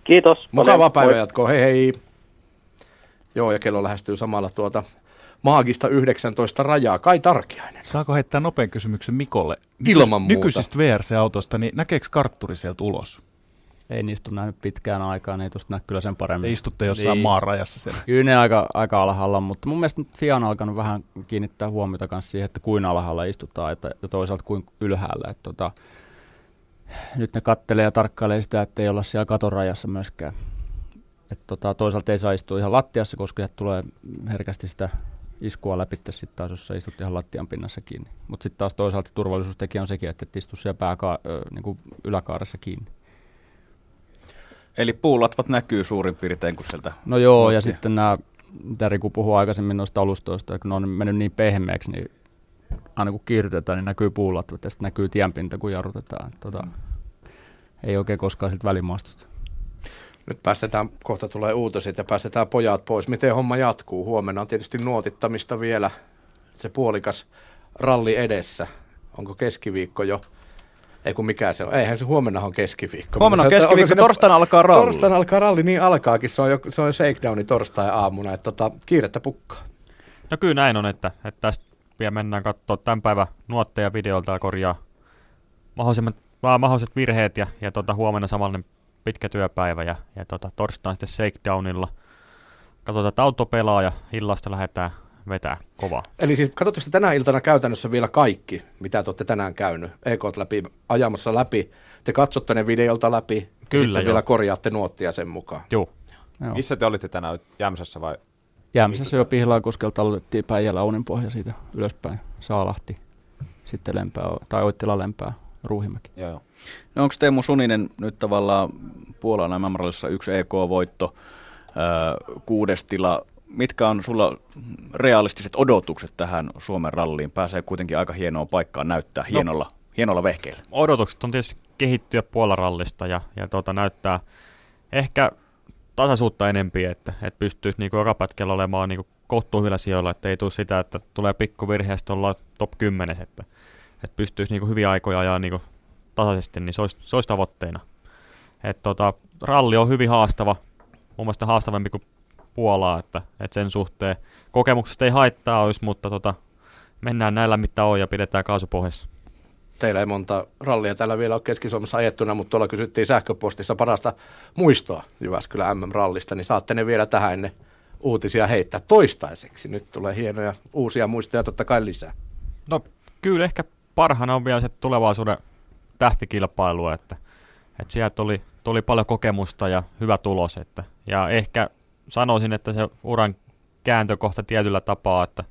Kiitos. Mukavaa Paljon. päivää jatkoa. Hei hei. Joo, ja kello lähestyy samalla tuota maagista 19 rajaa. Kai Tarkiainen. Saako heittää nopean kysymyksen Mikolle? Ilman muuta. Nykyisistä VRC-autoista, niin näkeekö kartturi sieltä ulos? Ei niistä ole nähnyt pitkään aikaan, ei tuosta näe kyllä sen paremmin. Te istutte jossain niin. maan rajassa siellä. Kyllä ne aika, aika alhaalla, mutta mun mielestä nyt FIA on alkanut vähän kiinnittää huomiota myös siihen, että kuin alhaalla istutaan että, ja toisaalta kuin ylhäällä. Että, tota, nyt ne kattelee ja tarkkailee sitä, että ei olla siellä katorajassa myöskään. Et, tota, toisaalta ei saa istua ihan lattiassa, koska tulee herkästi sitä iskua läpi sitten taas, jos sä istut ihan lattian pinnassa kiinni. Mutta sitten taas toisaalta turvallisuustekijä on sekin, että et istu siellä pääka- ö, niinku yläkaaressa kiinni. Eli puulatvat näkyy suurin piirtein kuin sieltä. No joo, ja Nokia. sitten nämä, mitä Riku puhui aikaisemmin noista alustoista, kun ne on mennyt niin pehmeäksi, niin aina kun kiihdytetään, niin näkyy puulatvat ja sitten näkyy tienpinta, kun jarrutetaan. Tota, ei oikein koskaan sitten välimaastosta. Nyt päästetään, kohta tulee uutiset ja päästetään pojat pois. Miten homma jatkuu? Huomenna on tietysti nuotittamista vielä. Se puolikas ralli edessä. Onko keskiviikko jo? Ei kun mikä se on. Eihän se huomenna on keskiviikko. Huomenna on keskiviikko, onko torstaina alkaa ralli. Torstaina alkaa ralli, niin alkaakin. Se on, jo, se on shakedowni torstai aamuna. Että tota, kiirettä pukkaa. No kyllä näin on, että, että tästä vielä mennään katsoa tämän päivän nuotteja videolta ja korjaa mahdollisimmat, vaan mahdolliset virheet ja, ja tota, huomenna samanlainen pitkä työpäivä ja, ja tota, torstaina sitten shakedownilla. Katsotaan, että auto pelaa ja illasta lähdetään vetää kovaa. Eli siis katsotteko te tänä iltana käytännössä vielä kaikki, mitä te olette tänään käynyt, EK läpi, ajamassa läpi. Te katsotte ne videolta läpi, ja Kyllä, sitten joo. vielä korjaatte nuottia sen mukaan. Joo. Joo. Missä te olitte tänään? Jämsässä vai? Jäämisessä jo Pihlainkoskelta aloitettiin Päijällä Ouninpohja siitä ylöspäin. Saalahti, sitten Lempää, tai Oittila Lempää, Ruuhimäki. Joo, joo. No onko Teemu Suninen nyt tavallaan Puolan mm yksi EK-voitto, öö, kuudes tila. Mitkä on sulla realistiset odotukset tähän Suomen ralliin? Pääsee kuitenkin aika hienoa paikkaa näyttää hienolla, no. hienolla vehkeellä. Odotukset on tietysti kehittyä Puolarallista ja, ja tuota, näyttää ehkä tasaisuutta enempi, että, että pystyisi niin joka pätkällä olemaan niin kohtuu hyvillä sijoilla, että ei tule sitä, että tulee pikku virheestä ollaan top 10, että, että pystyisi niin hyviä aikoja ajaa niin tasaisesti, niin se olisi, se olisi tavoitteena. Et tota, ralli on hyvin haastava, mun mielestä haastavampi kuin Puolaa, että, että sen suhteen kokemuksesta ei haittaa olisi, mutta tota, mennään näillä mitä on ja pidetään kaasupohjassa. Teillä ei monta rallia täällä vielä ole Keski-Suomessa ajettuna, mutta tuolla kysyttiin sähköpostissa parasta muistoa Jyväskylän MM-rallista, niin saatte ne vielä tähän ennen uutisia heittää toistaiseksi. Nyt tulee hienoja uusia muistoja totta kai lisää. No kyllä ehkä parhaana on vielä se tulevaisuuden tähtikilpailu, että, että sieltä tuli, tuli paljon kokemusta ja hyvä tulos. Että, ja ehkä sanoisin, että se uran kääntökohta tietyllä tapaa, että,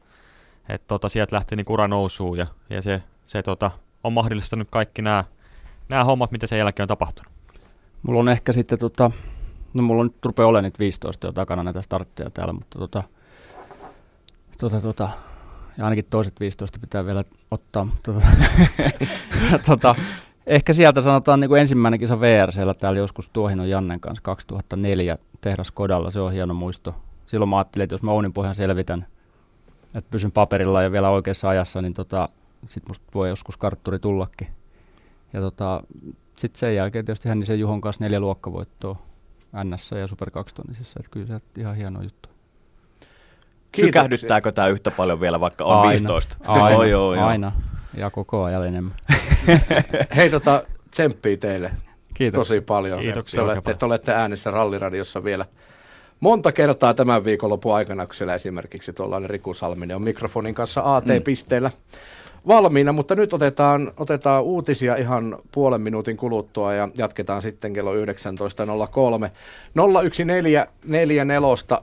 että tota, sieltä lähti niin ura nousuun ja, ja se, se tota, on mahdollistanut kaikki nämä, nämä hommat, mitä sen jälkeen on tapahtunut. Mulla on ehkä sitten, tota, no mulla on nyt rupeaa olemaan niitä 15 jo takana näitä startteja täällä, mutta tota, tota, tota, ja ainakin toiset 15 pitää vielä ottaa. Tota, tota, ehkä sieltä sanotaan niin kuin ensimmäinen kisa VRCllä täällä joskus Tuohinon Jannen kanssa 2004 tehdas Kodalla, se on hieno muisto. Silloin mä ajattelin, että jos mä Ounin pohjan selvitän, että pysyn paperilla ja vielä oikeassa ajassa, niin tota, sit musta voi joskus kartturi tullakin. Ja tota, sitten sen jälkeen tietysti Hännisen Juhon kanssa neljä luokkavoittoa NS ja Super 2 tonnisessa, että kyllä se ihan hieno juttu. Sykähdyttääkö tämä yhtä paljon vielä, vaikka on aina, 15? Aina, joo, joo, joo. aina. Ja koko ajan enemmän. Hei tota, tsemppii teille Kiitos. tosi paljon. Kiitoksia Te olette, te olette äänessä ralliradiossa vielä monta kertaa tämän viikonlopun aikana, kun siellä esimerkiksi tuollainen Riku Salminen on mikrofonin kanssa AT-pisteellä valmiina, mutta nyt otetaan, otetaan uutisia ihan puolen minuutin kuluttua ja jatketaan sitten kello 19.03. 014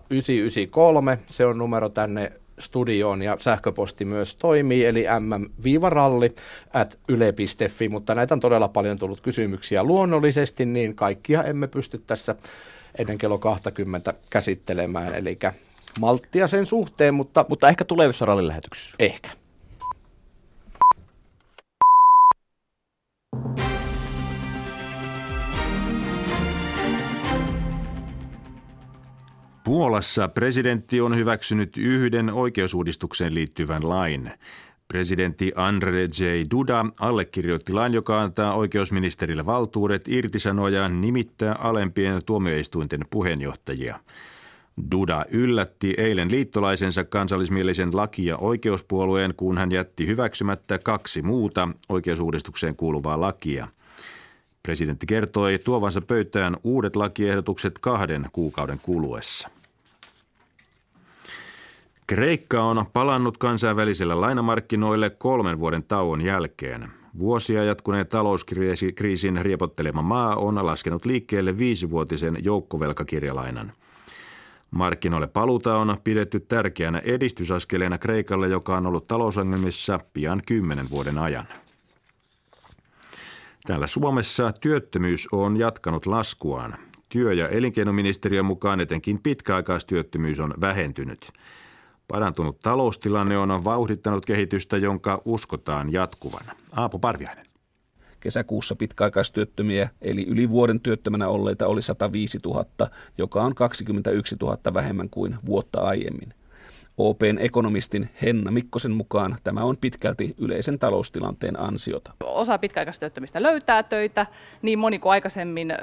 se on numero tänne studioon ja sähköposti myös toimii, eli mm-ralli at yle.fi, mutta näitä on todella paljon tullut kysymyksiä luonnollisesti, niin kaikkia emme pysty tässä ennen kello 20 käsittelemään. Eli malttia sen suhteen, mutta... Mutta ehkä tulevissa rallilähetyksissä. Ehkä. Puolassa presidentti on hyväksynyt yhden oikeusuudistukseen liittyvän lain. Presidentti Andrzej Duda allekirjoitti lain, joka antaa oikeusministerille valtuudet irtisanoa nimittää alempien tuomioistuinten puheenjohtajia. Duda yllätti eilen liittolaisensa kansallismielisen laki- ja oikeuspuolueen, kun hän jätti hyväksymättä kaksi muuta oikeusuudistukseen kuuluvaa lakia. Presidentti kertoi tuovansa pöytään uudet lakiehdotukset kahden kuukauden kuluessa. Kreikka on palannut kansainvälisille lainamarkkinoille kolmen vuoden tauon jälkeen. Vuosia jatkuneen talouskriisin riepottelema maa on laskenut liikkeelle viisivuotisen joukkovelkakirjalainan. Markkinoille paluta on pidetty tärkeänä edistysaskeleena Kreikalle, joka on ollut talousongelmissa pian kymmenen vuoden ajan. Täällä Suomessa työttömyys on jatkanut laskuaan. Työ- ja elinkeinoministeriön mukaan etenkin pitkäaikaistyöttömyys on vähentynyt. Parantunut taloustilanne on vauhdittanut kehitystä, jonka uskotaan jatkuvan. Aapo Parviainen. Kesäkuussa pitkäaikaistyöttömiä eli yli vuoden työttömänä olleita oli 105 000, joka on 21 000 vähemmän kuin vuotta aiemmin. OPn ekonomistin Henna Mikkosen mukaan tämä on pitkälti yleisen taloustilanteen ansiota. Osa pitkäaikaistyöttömistä löytää töitä, niin moni kuin aikaisemmin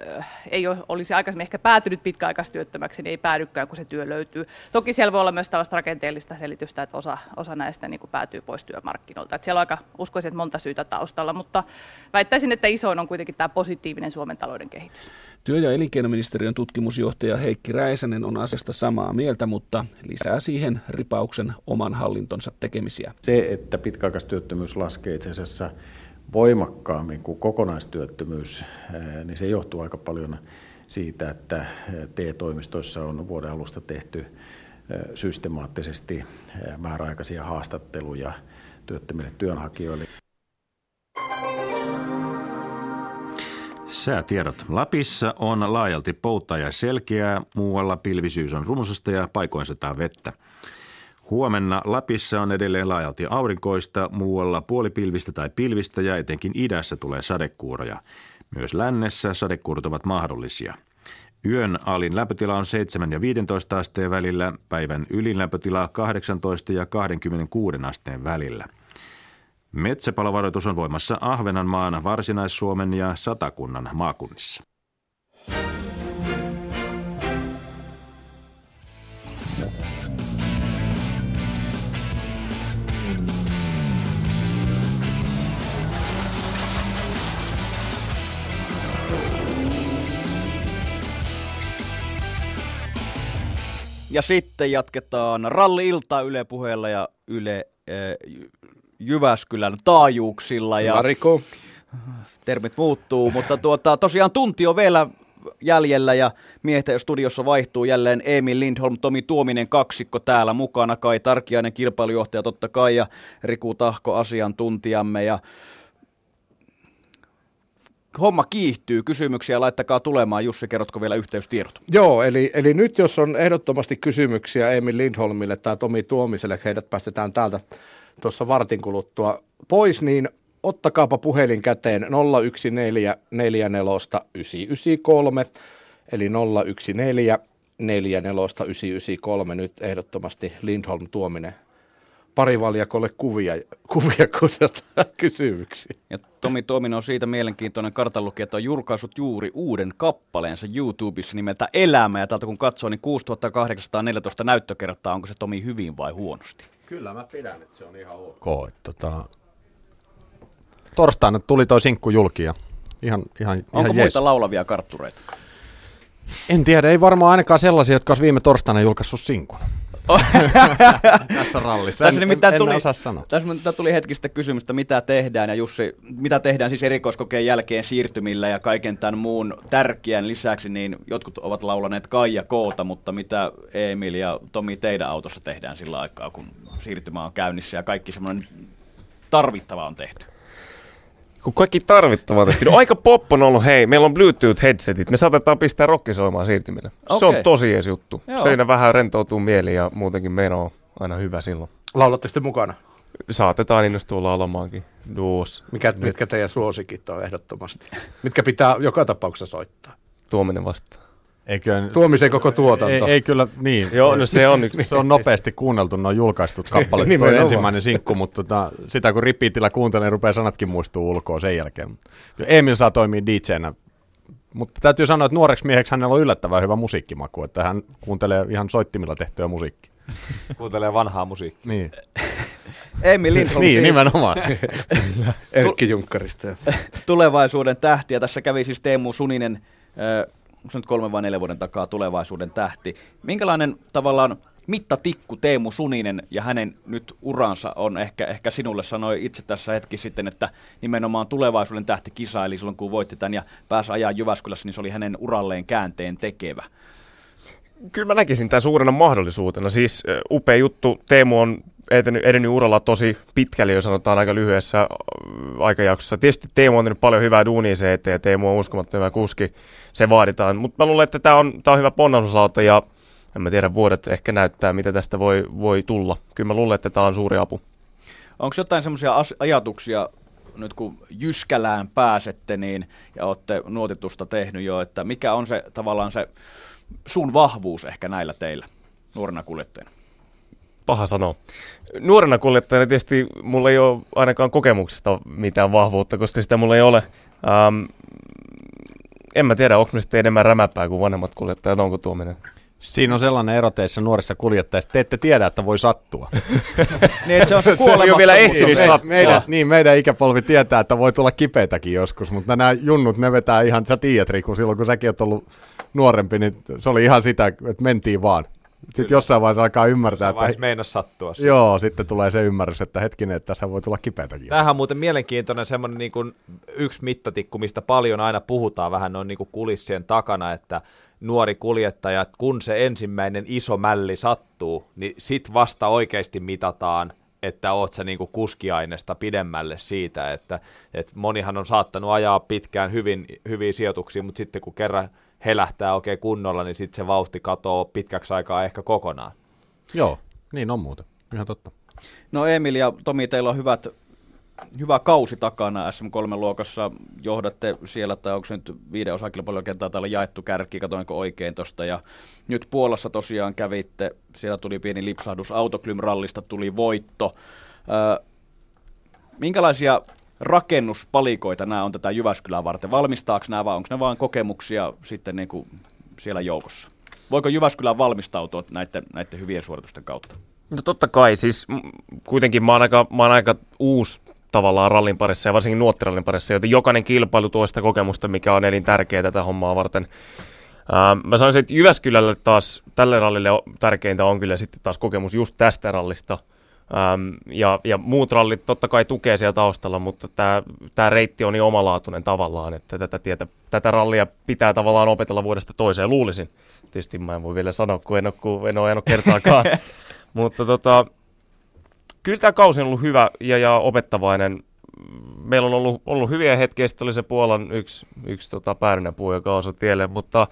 ei olisi aikaisemmin ehkä päätynyt pitkäaikaistyöttömäksi, niin ei päädykään, kun se työ löytyy. Toki siellä voi olla myös tällaista rakenteellista selitystä, että osa, osa näistä niin kuin päätyy pois työmarkkinoilta. Että siellä on aika uskoisin, että monta syytä taustalla, mutta väittäisin, että isoin on kuitenkin tämä positiivinen Suomen talouden kehitys. Työ- ja elinkeinoministeriön tutkimusjohtaja Heikki Räisänen on asiasta samaa mieltä, mutta lisää siihen ripauksen oman hallintonsa tekemisiä. Se, että pitkäaikaistyöttömyys laskee itse asiassa voimakkaammin kuin kokonaistyöttömyys, niin se johtuu aika paljon siitä, että TE-toimistoissa on vuoden alusta tehty systemaattisesti määräaikaisia haastatteluja työttömille työnhakijoille. Säätiedot. Lapissa on laajalti poutta ja selkeää, muualla pilvisyys on rumusasta ja paikoin sataa vettä. Huomenna Lapissa on edelleen laajalti aurinkoista, muualla puolipilvistä tai pilvistä ja etenkin idässä tulee sadekuuroja. Myös lännessä sadekuurot ovat mahdollisia. Yön alin lämpötila on 7 ja 15 asteen välillä, päivän ylin lämpötila 18 ja 26 asteen välillä – Metsäpalovaroitus on voimassa Ahvenanmaan, Varsinais-Suomen ja Satakunnan maakunnissa. Ja sitten jatketaan ralli-iltaa Yle puheella ja Yle äh, Jyväskylän taajuuksilla. Ja Mariko. Termit muuttuu, mutta tuota, tosiaan tunti on vielä jäljellä ja miehet studiossa vaihtuu jälleen Emil Lindholm, Tomi Tuominen kaksikko täällä mukana, Kai Tarkiainen kilpailujohtaja totta kai ja Riku Tahko asiantuntijamme ja homma kiihtyy. Kysymyksiä laittakaa tulemaan. Jussi, kerrotko vielä yhteystiedot? Joo, eli, eli nyt jos on ehdottomasti kysymyksiä Emil Lindholmille tai Tomi Tuomiselle, heidät päästetään täältä tuossa vartin kuluttua pois, niin ottakaapa puhelin käteen 014 993, eli 014 993, nyt ehdottomasti Lindholm Tuominen parivaljakolle kuvia, kuvia kun kysymyksiä. Ja Tomi Tuominen on siitä mielenkiintoinen kartanlukija, että on julkaissut juuri uuden kappaleensa YouTubessa nimeltä Elämä. Ja täältä kun katsoo, niin 6814 näyttökertaa, onko se Tomi hyvin vai huonosti? Kyllä mä pidän, että se on ihan ok. Tota, torstaina tuli toi sinkku julki ja ihan, ihan, Onko ihan muita jees. laulavia karttureita? En tiedä, ei varmaan ainakaan sellaisia, jotka olisi viime torstaina julkaissut sinkun. tässä rallissa. Tässä en, en, en tuli, osaa sanoa. Tässä tuli hetkistä kysymystä, mitä tehdään, ja Jussi, mitä tehdään siis erikoiskokeen jälkeen siirtymillä ja kaiken tämän muun tärkeän lisäksi, niin jotkut ovat laulaneet Kaija Koota, mutta mitä Emil ja Tomi teidän autossa tehdään sillä aikaa, kun siirtymä on käynnissä ja kaikki semmoinen tarvittava on tehty? Kun kaikki tarvittavat. No aika pop on ollut, hei, meillä on Bluetooth-headsetit, me saatetaan pistää rokkisoimaan siirtymillä. Okay. Se on tosi ees juttu. Joo. Siinä vähän rentoutuu mieli ja muutenkin meillä on aina hyvä silloin. Laulatte sitten mukana? Saatetaan innostua laulamaankin duos. Mikä, mitkä teidän suosikit on ehdottomasti? Mitkä pitää joka tapauksessa soittaa? Tuominen vastaan. Eikö, Tuomisen koko tuotanto. Ei, ei kyllä, niin. Joo, no se on yksi. se on nopeasti kuunneltu, ne on julkaistut kappaleet. niin Tuo ensimmäinen sinkku, mutta tota, sitä kun ripiitillä kuuntelee, niin rupeaa sanatkin muistuu ulkoa sen jälkeen. Emil saa toimia DJnä, mutta täytyy sanoa, että nuoreksi mieheksi hänellä on yllättävän hyvä musiikkimaku, että hän kuuntelee ihan soittimilla tehtyä musiikkia. Kuuntelee vanhaa musiikkia. Niin. Emil Lindholm Niin, siis. nimenomaan. Erkki Junkkarista. Tulevaisuuden tähtiä. Tässä kävi siis Teemu Suninen, äh, onko se nyt kolme vai neljä vuoden takaa tulevaisuuden tähti. Minkälainen tavallaan mittatikku Teemu Suninen ja hänen nyt uransa on ehkä, ehkä sinulle sanoi itse tässä hetki sitten, että nimenomaan tulevaisuuden tähti kisaili silloin kun voitti tämän ja pääsi ajaa Jyväskylässä, niin se oli hänen uralleen käänteen tekevä. Kyllä mä näkisin tämän suurena mahdollisuutena. Siis upea juttu. Teemu on edennyt, edennyt uralla tosi pitkälle, jos sanotaan aika lyhyessä aikajaksossa. Tietysti Teemu on tehnyt paljon hyvää duunia se eteen ja Teemu on uskomattoman kuski. Se vaaditaan. Mutta mä luulen, että tämä on, tää on hyvä ponnahduslauta ja en mä tiedä, vuodet ehkä näyttää, mitä tästä voi, voi tulla. Kyllä mä luulen, että tämä on suuri apu. Onko jotain semmoisia ajatuksia, nyt kun Jyskälään pääsette niin, ja olette nuotitusta tehnyt jo, että mikä on se tavallaan se sun vahvuus ehkä näillä teillä nuorena kuljettajana? Paha sanoa. Nuorena kuljettajana tietysti mulla ei ole ainakaan kokemuksesta mitään vahvuutta, koska sitä mulla ei ole. Ähm, en mä tiedä, onko me sitten enemmän rämäpää kuin vanhemmat kuljettajat, onko tuominen? Siinä on sellainen ero teissä nuorissa kuljettajissa, te ette tiedä, että voi sattua. niin, se on se, se ei ole vielä ehtinyt sattua. Meidän, niin, meidän ikäpolvi tietää, että voi tulla kipeitäkin joskus, mutta nämä junnut, ne vetää ihan, sä tiedät Riku, silloin kun säkin oot ollut nuorempi, niin se oli ihan sitä, että mentiin vaan. Sitten jossain vaiheessa alkaa ymmärtää, että... Jossain meinas sattua. Se. Joo, sitten tulee se ymmärrys, että hetkinen, että tässä voi tulla kipeätäkin. Tämähän on muuten mielenkiintoinen semmoinen niin kuin yksi mittatikku, mistä paljon aina puhutaan vähän noin niin kuin kulissien takana, että nuori kuljettaja, että kun se ensimmäinen iso mälli sattuu, niin sit vasta oikeasti mitataan, että oot sä niinku kuskiaineesta pidemmälle siitä, että, että monihan on saattanut ajaa pitkään hyvin, hyviä sijoituksia, mutta sitten kun kerran helähtää oikein kunnolla, niin sitten se vauhti katoo pitkäksi aikaa ehkä kokonaan. Joo, niin on muuten. Ihan totta. No Emil ja Tomi, teillä on hyvät, hyvä kausi takana SM3-luokassa. Johdatte siellä, tai onko se nyt viiden osakilpailun kenttää täällä jaettu kärki, katoinko oikein tuosta. Ja nyt Puolassa tosiaan kävitte, siellä tuli pieni lipsahdus, Autoklym-rallista tuli voitto. Ö, minkälaisia rakennuspalikoita nämä on tätä Jyväskylää varten? Valmistaako nämä vai onko ne vain kokemuksia sitten niin kuin siellä joukossa? Voiko Jyväskylä valmistautua näiden, näiden hyvien suoritusten kautta? No totta kai, siis kuitenkin mä oon aika, mä oon aika uusi tavallaan rallin parissa ja varsinkin nuottirallin parissa, joten jokainen kilpailu tuo sitä kokemusta, mikä on elintärkeää tätä hommaa varten. Uh, mä sanoisin, että Jyväskylälle taas tälle rallille tärkeintä on kyllä sitten taas kokemus just tästä rallista – Ähm, ja, ja muut rallit totta kai tukee siellä taustalla, mutta tämä, tämä reitti on niin omalaatuinen tavallaan, että tätä, tietä, tätä rallia pitää tavallaan opetella vuodesta toiseen, luulisin. Tietysti mä en voi vielä sanoa, kun en ole, kun en ole ajanut kertaakaan. mutta tota, kyllä tämä kausi on ollut hyvä ja, ja opettavainen. Meillä on ollut, ollut hyviä hetkiä, sitten oli se Puolan yksi, yksi tota, päärynäpuu, joka osui tielle, mutta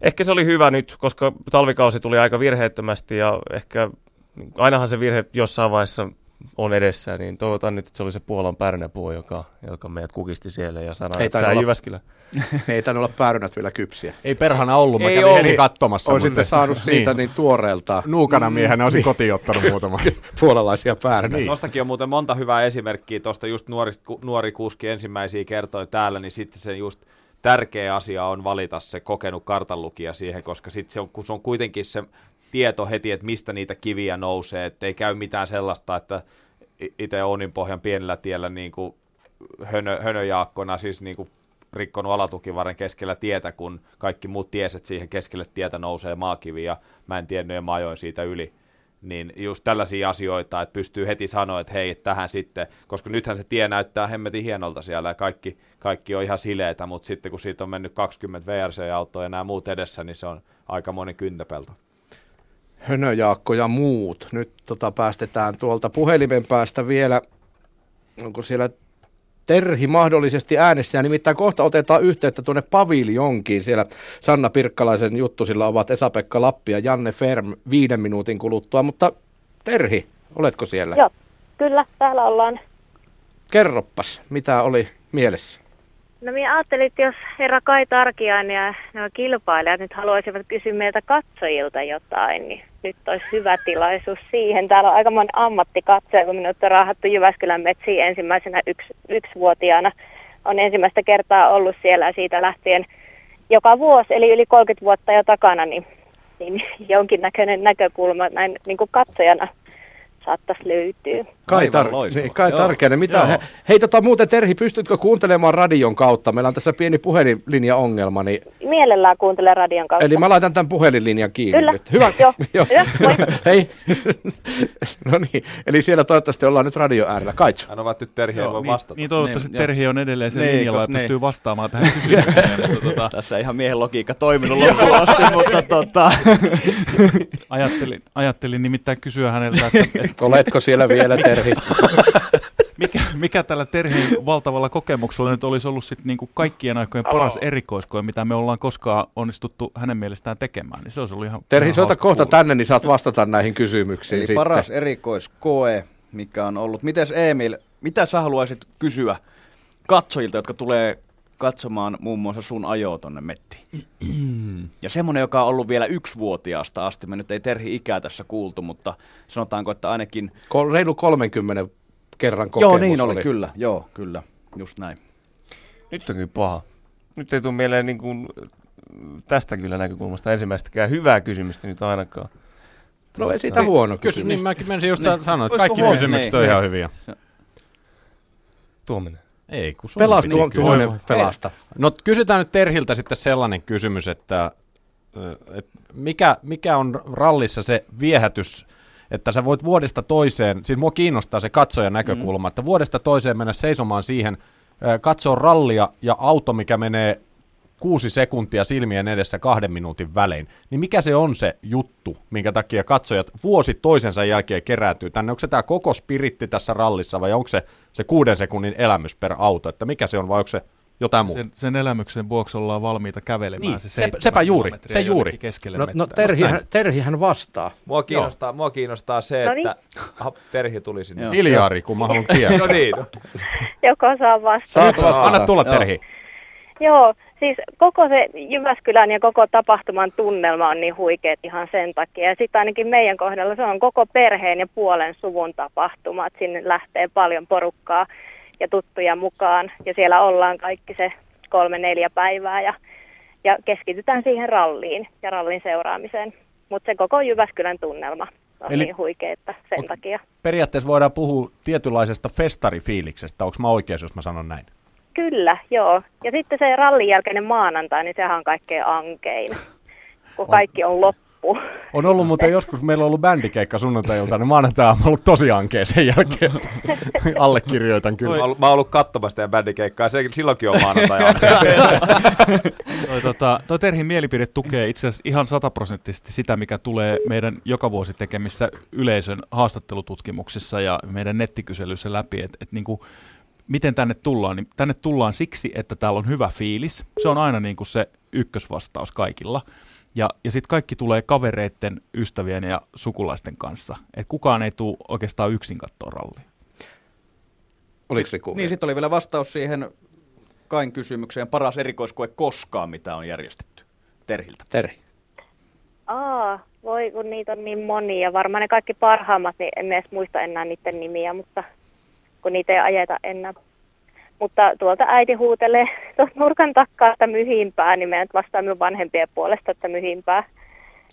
ehkä se oli hyvä nyt, koska talvikausi tuli aika virheettömästi ja ehkä ainahan se virhe jossain vaiheessa on edessä, niin toivotaan nyt, että se oli se Puolan päärynäpuu, joka, joka meidät kukisti siellä ja sanoi, että tämä Jyväskylä. ei tainnut olla päärynät vielä kypsiä. Ei perhana ollut, mä ei kävin heti katsomassa. Olisitte saanut siitä niin, niin tuoreelta. Nuukana miehenä olisin niin. kotiin ottanut muutama. Puolalaisia päärynä. Niin. Tuostakin on muuten monta hyvää esimerkkiä, tuosta just nuori, nuori kuski ensimmäisiä kertoi täällä, niin sitten se just tärkeä asia on valita se kokenut kartanlukija siihen, koska sitten se on, kun se on kuitenkin se tieto heti, että mistä niitä kiviä nousee, että ei käy mitään sellaista, että itse Onin pohjan pienellä tiellä niin kuin hönö, hönöjaakkona, siis niin kuin rikkonut alatukivarren keskellä tietä, kun kaikki muut tieset siihen keskelle tietä nousee maakivi ja mä en tiennyt ja mä ajoin siitä yli. Niin just tällaisia asioita, että pystyy heti sanoa, että hei, tähän sitten, koska nythän se tie näyttää hemmetin hienolta siellä ja kaikki, kaikki on ihan sileitä, mutta sitten kun siitä on mennyt 20 VRC-autoa ja nämä muut edessä, niin se on aika monen kyntäpelto. Hönöjaakko ja muut. Nyt tota, päästetään tuolta puhelimen päästä vielä, onko siellä Terhi mahdollisesti äänessä. Nimittäin kohta otetaan yhteyttä tuonne paviljonkiin. Siellä Sanna Pirkkalaisen juttu sillä ovat Esa-Pekka Lappi ja Janne Ferm viiden minuutin kuluttua. Mutta Terhi, oletko siellä? Joo, kyllä, täällä ollaan. Kerroppas, mitä oli mielessä? No minä ajattelin, että jos herra Kai Tarkian ja nämä kilpailijat nyt haluaisivat kysyä meiltä katsojilta jotain, niin nyt olisi hyvä tilaisuus siihen. Täällä on aika moni ammattikatsoja, kun minut on raahattu Jyväskylän metsiin ensimmäisenä yksi, yksivuotiaana. On ensimmäistä kertaa ollut siellä siitä lähtien joka vuosi, eli yli 30 vuotta jo takana, niin, niin jonkinnäköinen näkökulma näin niin kuin katsojana saattaisi löytyä. Kai, tar- niin, Kai Tarkenen, mitä? He, hei tota muuten Terhi, pystytkö kuuntelemaan radion kautta? Meillä on tässä pieni puhelinlinja-ongelma. Niin... Mielellään kuuntele radion kautta. Eli mä laitan tämän puhelinlinjan kiinni Kyllä. nyt. Hyvä. Joo. Joo. Hyvä, moi. hei. no niin, eli siellä toivottavasti ollaan nyt radio äärellä. Kaitsu. Hän ovat nyt Terhi voi niin, vastata. niin toivottavasti Niin, Terhi on edelleen sen Niin, linjalla ja niin. pystyy vastaamaan tähän kysymykseen. mutta tota, Tässä ei ihan miehen logiikka toiminut loppuun asti, mutta tota... ajattelin, ajattelin nimittäin kysyä häneltä, että, että Oletko siellä vielä, Terhi? mikä, mikä tällä Terhin valtavalla kokemuksella nyt olisi ollut sit niinku kaikkien aikojen paras erikoiskoe, mitä me ollaan koskaan onnistuttu hänen mielestään tekemään, niin se olisi ollut ihan Terhi, soita kohta kuulla. tänne, niin saat vastata näihin kysymyksiin Eli sitten. paras erikoiskoe, mikä on ollut. Mites Emil, mitä sä haluaisit kysyä katsojilta, jotka tulee katsomaan muun muassa sun ajoa tonne mettiin? ja semmonen, joka on ollut vielä yksivuotiaasta asti, me nyt ei Terhi ikää tässä kuultu, mutta sanotaanko, että ainakin... Kol- reilu 30 kerran kokemus Joo, niin oli, kyllä, joo, kyllä, just näin. Nyt on kyllä paha. Nyt ei tule mieleen niin kuin, tästä kyllä näkökulmasta ensimmäistäkään hyvää kysymystä nyt ainakaan. No ei siitä huono Kysy, niin mäkin menisin just Niin. sanoa, että kaikki huono? kysymykset Niin, on ihan niin. hyviä. Tuominen. Ei, kun sun Pelas piti tuon- kysyä. tuonen pelasta. No kysytään nyt Terhiltä sitten sellainen kysymys, että, että mikä, mikä on rallissa se viehätys, että sä voit vuodesta toiseen, siis mua kiinnostaa se katsojan näkökulma, mm. että vuodesta toiseen mennä seisomaan siihen, katsoa rallia ja auto, mikä menee kuusi sekuntia silmien edessä kahden minuutin välein, niin mikä se on se juttu, minkä takia katsojat vuosi toisensa jälkeen kerääntyy tänne? Onko se tämä koko spiritti tässä rallissa vai onko se se kuuden sekunnin elämys per auto, että mikä se on vai onko se jotain muuta? Sen, sen elämyksen vuoksi ollaan valmiita kävelemään Niin, se sepä- sepä juuri, se juuri. keskelle No, no. Terhihän, Terhihän vastaa. Mua kiinnostaa, mua kiinnostaa se, No niin. että... Aha, Terhi tuli sinne. Joo. Hiljaari, kun mä haluan tietää. no niin. No. Joko saa vastata. Saat vastata. Anna tulla Joo. Terhi. Joo, siis koko se Jyväskylän ja koko tapahtuman tunnelma on niin huikeet ihan sen takia. Ja sitten ainakin meidän kohdalla se on koko perheen ja puolen suvun tapahtuma. Et sinne lähtee paljon porukkaa ja tuttuja mukaan. Ja siellä ollaan kaikki se kolme neljä päivää ja, ja keskitytään siihen ralliin ja rallin seuraamiseen. Mutta se koko Jyväskylän tunnelma on Eli- niin huikea, että sen Ok. takia. Periaatteessa voidaan puhua tietynlaisesta festarifiiliksestä, onko mä oikeassa, jos mä sanon näin? Kyllä, joo. Ja sitten se rallin jälkeinen maanantai, niin sehän on kaikkein ankein, kun kaikki on loppu. On ollut muuten joskus, meillä on ollut bändikeikka sunnuntai-ilta, niin maanantai on ollut tosi ankea sen jälkeen. Allekirjoitan kyllä. Mä oon ollut- Mä oon ollut katsomassa teidän bändikeikkaa, se, silloinkin on maanantai. Toi, tota, toi Terhin mielipide tukee itse asiassa ihan sataprosenttisesti sitä, mikä tulee meidän joka vuosi tekemissä yleisön haastattelututkimuksissa ja meidän nettikyselyssä läpi, että et niinku, miten tänne tullaan, niin tänne tullaan siksi, että täällä on hyvä fiilis. Se on aina niinku se ykkösvastaus kaikilla. Ja, ja sitten kaikki tulee kavereiden, ystävien ja sukulaisten kanssa. Et kukaan ei tule oikeastaan yksin katsoa rallia. Oliko Riku? Niin, sitten oli vielä vastaus siihen Kain kysymykseen, paras erikoiskoe koskaan, mitä on järjestetty Terhiltä. Terhi. Aa, voi kun niitä on niin monia. Varmaan ne kaikki parhaimmat, niin en edes muista enää niiden nimiä, mutta kun niitä ei ajeta enää. Mutta tuolta äiti huutelee tuolta nurkan takkaa, että myhimpää, niin meidän vastaa minun vanhempien puolesta, että myhimpää.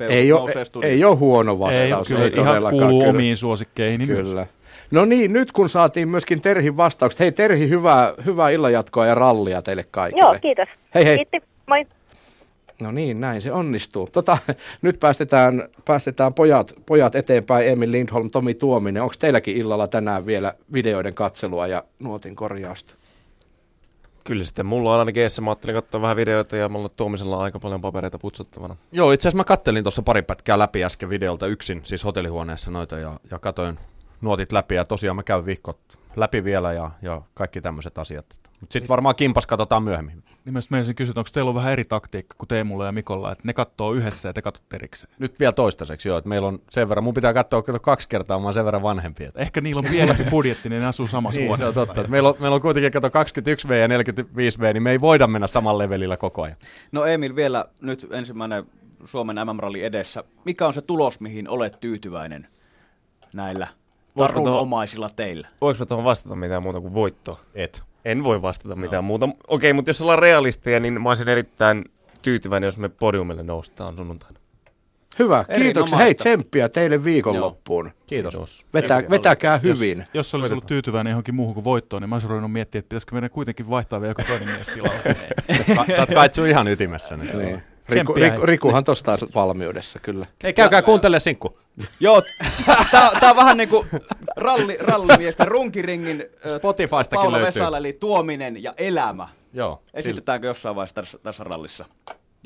Ei ole, ei ole huono vastaus. Ei, kyllä, ihan todellakaan, kuuluu kyllä. omiin suosikkeihin myös. Kyllä. No niin, nyt kun saatiin myöskin Terhin vastaukset. Hei Terhi, hyvää, hyvää illanjatkoa ja rallia teille kaikille. Joo, kiitos. Hei hei. Kiitti, moi. No niin, näin se onnistuu. Tota, nyt päästetään, päästetään pojat, pojat eteenpäin, Emil Lindholm, Tomi Tuominen. Onko teilläkin illalla tänään vielä videoiden katselua ja nuotin korjausta? Kyllä sitten mulla on ainakin eessä, mä ajattelin katsoa vähän videoita ja mulla Tuomisella on aika paljon papereita putsattavana. Joo, itse asiassa mä kattelin tuossa pari pätkää läpi äsken videolta yksin, siis hotellihuoneessa noita, ja, ja katoin nuotit läpi ja tosiaan mä käyn viikot läpi vielä ja, ja kaikki tämmöiset asiat. Mutta sitten varmaan kimpas katsotaan myöhemmin. Nimessä meidän kysyä, onko teillä on vähän eri taktiikka kuin Teemulla ja Mikolla, että ne katsoo yhdessä ja te katsotte erikseen? Nyt vielä toistaiseksi joo, että meillä on sen verran, mun pitää katsoa kato kaksi kertaa, mä oon sen verran vanhempi. Että. Ehkä niillä on pienempi budjetti, niin ne asuu samassa niin, huoneessa. se on totta. Että meillä, on, meillä on kuitenkin kato 21V ja 45V, niin me ei voida mennä samalla levelillä koko ajan. No Emil, vielä nyt ensimmäinen Suomen MM-ralli edessä. Mikä on se tulos, mihin olet tyytyväinen näillä tarunomaisilla teillä? Voinko mä tuohon vastata mitään muuta kuin voittoa? Et. En voi vastata mitään no. muuta. Okei, mutta jos ollaan realisteja, niin mä olisin erittäin tyytyväinen, jos me podiumille noustaan sunnuntaina. Hyvä, kiitoksia. Hei, tsemppiä teille viikonloppuun. Kiitos. Vetä, vetäkää hyvin. Jos, jos olisi ollut tyytyväinen johonkin muuhun kuin voittoon, niin mä olisin ruvennut miettiä, että pitäisikö meidän kuitenkin vaihtaa vielä joku toinen mies tilalle. Sä oot ihan ytimessä nyt. Niin. Riku, Riku, Rikuhan tosta on valmiudessa, kyllä. Hei, käykää kuuntele sinkku. Joo, tää, tää on vähän niinku ralli, rallimiesten runkiringin Spotifystakin Paula löytyy. Vesala, eli Tuominen ja Elämä. Joo. Esitetäänkö jossain vaiheessa tässä, tässä rallissa?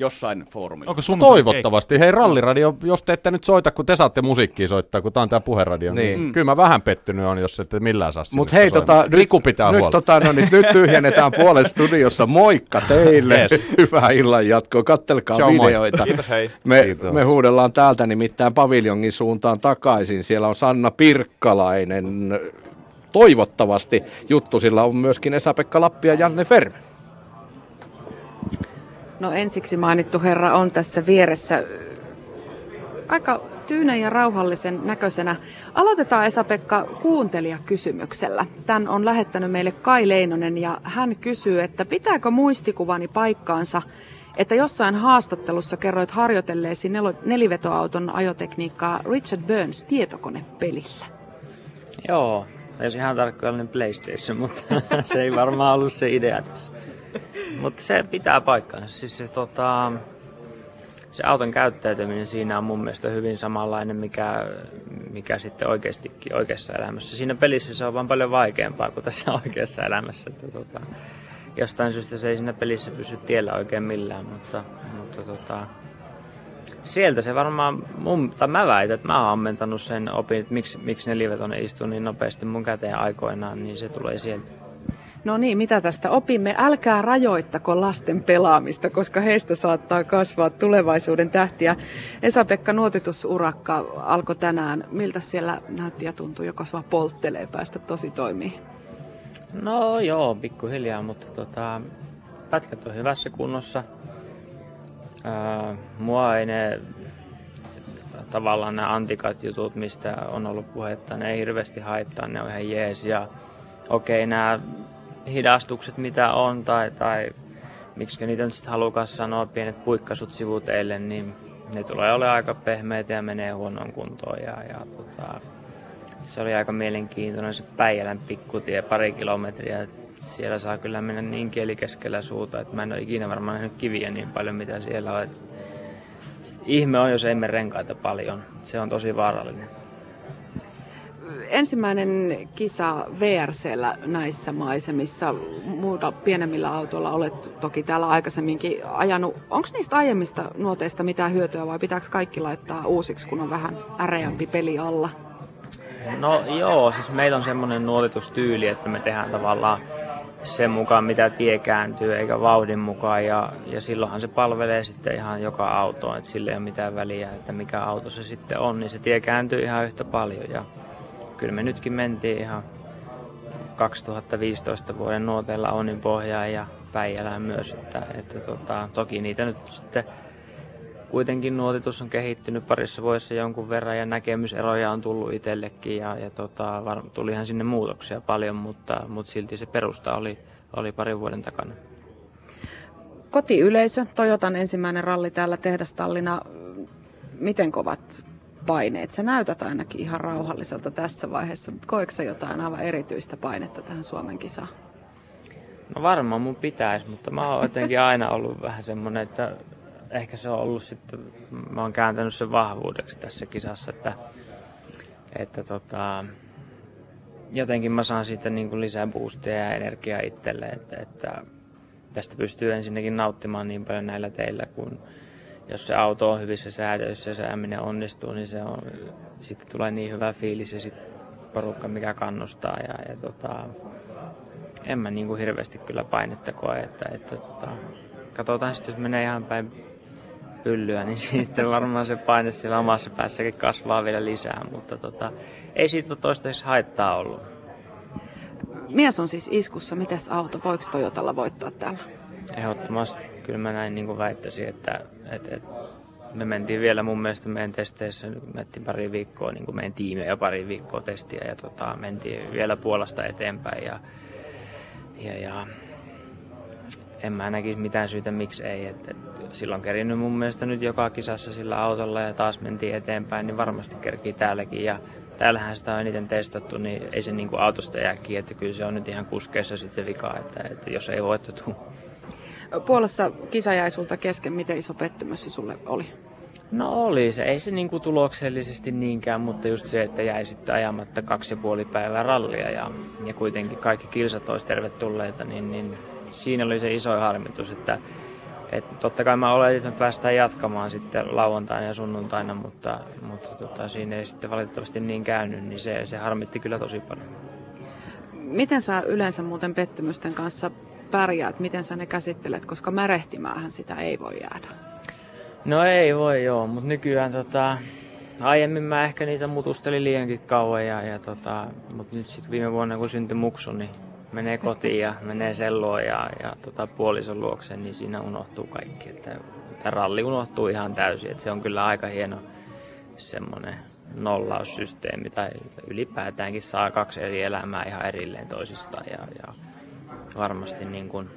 Jossain foorumilla. Onko sun Toivottavasti. Hei, ralliradio, jos te ette nyt soita, kun te saatte musiikkia soittaa, kun tää on tää puheradio, niin, Niin. kyllä mä vähän pettynyt on, jos ette millään saa Mutta hei, tota, nyt, Riku pitää nyt, huolta. tota, no, niin, nyt tyhjennetään puolet studiossa. Moikka teille. Yes. Hyvää illan jatkoa. Kattelkaa Ciao, moi. videoita. Kiitos, hei. Me, Kiitos. me huudellaan täältä nimittäin paviljongin suuntaan takaisin. Siellä on Sanna Pirkkalainen. Toivottavasti juttu sillä on myöskin Esa-Pekka Lappi ja Janne Ferme. No ensiksi mainittu herra on tässä vieressä aika tyynän ja rauhallisen näköisenä. Aloitetaan Esa-Pekka kuuntelijakysymyksellä. Tän on lähettänyt meille Kai Leinonen ja hän kysyy, että pitääkö muistikuvani paikkaansa, että jossain haastattelussa kerroit harjoitelleesi nelo- nelivetoauton ajotekniikkaa Richard Burns tietokonepelillä. Joo, jos ihan tarkkaan niin PlayStation, mutta se ei varmaan ollut se idea tässä. Mutta se pitää paikkansa. Siis se, tota, se auton käyttäytyminen siinä on mun mielestä hyvin samanlainen, mikä, mikä sitten oikeastikin oikeassa elämässä. Siinä pelissä se on vaan paljon vaikeampaa kuin tässä oikeassa elämässä. Että, tota, jostain syystä se ei siinä pelissä pysy tiellä oikein millään, mutta, mutta tota, sieltä se varmaan, mun, tai mä väitän, että mä oon ammentanut sen opin, että miksi, miksi nelivetonen istuu niin nopeasti mun käteen aikoinaan, niin se tulee sieltä. No niin, mitä tästä opimme? Älkää rajoittako lasten pelaamista, koska heistä saattaa kasvaa tulevaisuuden tähtiä. Esa-Pekka nuotitusurakka alkoi tänään. Miltä siellä näytti ja tuntui, joka sua polttelee päästä tosi toimii? No joo, pikkuhiljaa, mutta tota, pätkät on hyvässä kunnossa. Ää, mua ei ne tavallaan nämä antikat jutut, mistä on ollut puhetta, ne ei hirveästi haittaa, ne on ihan jees. Ja okei, nämä hidastukset mitä on, tai, tai miksi niitä nyt sitten halukas sanoa, pienet puikkasut sivuteille, niin ne tulee olemaan aika pehmeitä ja menee huonoon kuntoon. Ja, ja tota, se oli aika mielenkiintoinen se Päijälän pikkutie, pari kilometriä. Siellä saa kyllä mennä niin kieli keskellä suuta, että mä en ole ikinä varmaan nähnyt kiviä niin paljon, mitä siellä on. Et ihme on, jos ei mene renkaita paljon. Se on tosi vaarallinen. Ensimmäinen kisa VRCllä näissä maisemissa. Muuta pienemmillä autoilla olet toki täällä aikaisemminkin ajanut. Onko niistä aiemmista nuoteista mitään hyötyä vai pitääkö kaikki laittaa uusiksi, kun on vähän äreämpi peli alla? No joo, siis meillä on semmoinen nuotitustyyli, että me tehdään tavallaan sen mukaan, mitä tie kääntyy, eikä vauhdin mukaan. Ja, ja silloinhan se palvelee sitten ihan joka autoon, että sillä ei ole mitään väliä, että mikä auto se sitten on, niin se tie kääntyy ihan yhtä paljon. Ja kyllä me nytkin mentiin ihan 2015 vuoden nuoteilla Onin pohjaan ja Päijälään myös, että, että tota, toki niitä nyt sitten kuitenkin nuotitus on kehittynyt parissa vuodessa jonkun verran ja näkemyseroja on tullut itsellekin ja, ja tota, var, tulihan sinne muutoksia paljon, mutta, mutta silti se perusta oli, oli parin vuoden takana. Kotiyleisö, Toyotan ensimmäinen ralli täällä tehdastallina. Miten kovat paineet? Sä näytät ainakin ihan rauhalliselta tässä vaiheessa, mutta koetko sä jotain aivan erityistä painetta tähän Suomen kisaan? No varmaan mun pitäisi, mutta mä oon jotenkin aina ollut vähän semmonen, että ehkä se on ollut sitten, mä oon kääntänyt sen vahvuudeksi tässä kisassa, että, että tota, jotenkin mä saan siitä niin kuin lisää boostia ja energiaa itselle, että, että tästä pystyy ensinnäkin nauttimaan niin paljon näillä teillä, kun jos se auto on hyvissä säädöissä ja se ämminen onnistuu, niin se on, sitten tulee niin hyvä fiilis ja sitten porukka, mikä kannustaa. Ja, ja tota, en mä niin kuin hirveästi kyllä painetta koe, että, että tota, katsotaan sitten, jos menee ihan päin pyllyä, niin sitten varmaan se paine siellä omassa päässäkin kasvaa vielä lisää, mutta tota, ei siitä toistaiseksi haittaa ollut. Mies on siis iskussa. Mites auto? Voiko Toyotalla voittaa täällä? Ehdottomasti. Kyllä mä näin niin kuin väittäisin, että, että, että me mentiin vielä mun mielestä meidän testeissä, mentiin pari viikkoa, niin kuin meidän tiimi ja pari viikkoa testiä ja tota, mentiin vielä puolesta eteenpäin ja, ja, ja en mä näkisi mitään syytä, miksi ei. Et, et, silloin kerinyt mun mielestä nyt joka kisassa sillä autolla ja taas mentiin eteenpäin, niin varmasti kerkii täälläkin. Ja täällähän sitä on eniten testattu, niin ei se niinku autosta jää kiinni, että kyllä se on nyt ihan kuskeessa sitten se vika, että, että jos ei voitettu. Puolessa kisa jäi sulta kesken. Miten iso pettymys se sulle oli? No oli se, ei se niinku tuloksellisesti niinkään, mutta just se, että jäi sitten ajamatta kaksi ja puoli päivää rallia ja, ja kuitenkin kaikki kilsat olisi tervetulleita, niin, niin siinä oli se iso harmitus, että et totta kai mä oletin, että me päästään jatkamaan sitten lauantaina ja sunnuntaina, mutta, mutta tota, siinä ei sitten valitettavasti niin käynyt, niin se, se harmitti kyllä tosi paljon. Miten sä yleensä muuten pettymysten kanssa pärjäät? Miten sä ne käsittelet? Koska märehtimäähän sitä ei voi jäädä. No ei voi joo, mutta nykyään tota, aiemmin mä ehkä niitä mutustelin liiankin kauan, ja, ja tota, mutta nyt sitten viime vuonna kun syntyi muksu, niin menee kotiin ja menee selloon ja, ja tota, puolison luokse, niin siinä unohtuu kaikki. Että, että ralli unohtuu ihan täysin. Että se on kyllä aika hieno semmoinen nollaussysteemi tai ylipäätäänkin saa kaksi eri elämää ihan erilleen toisistaan ja, ja varmasti niin kuin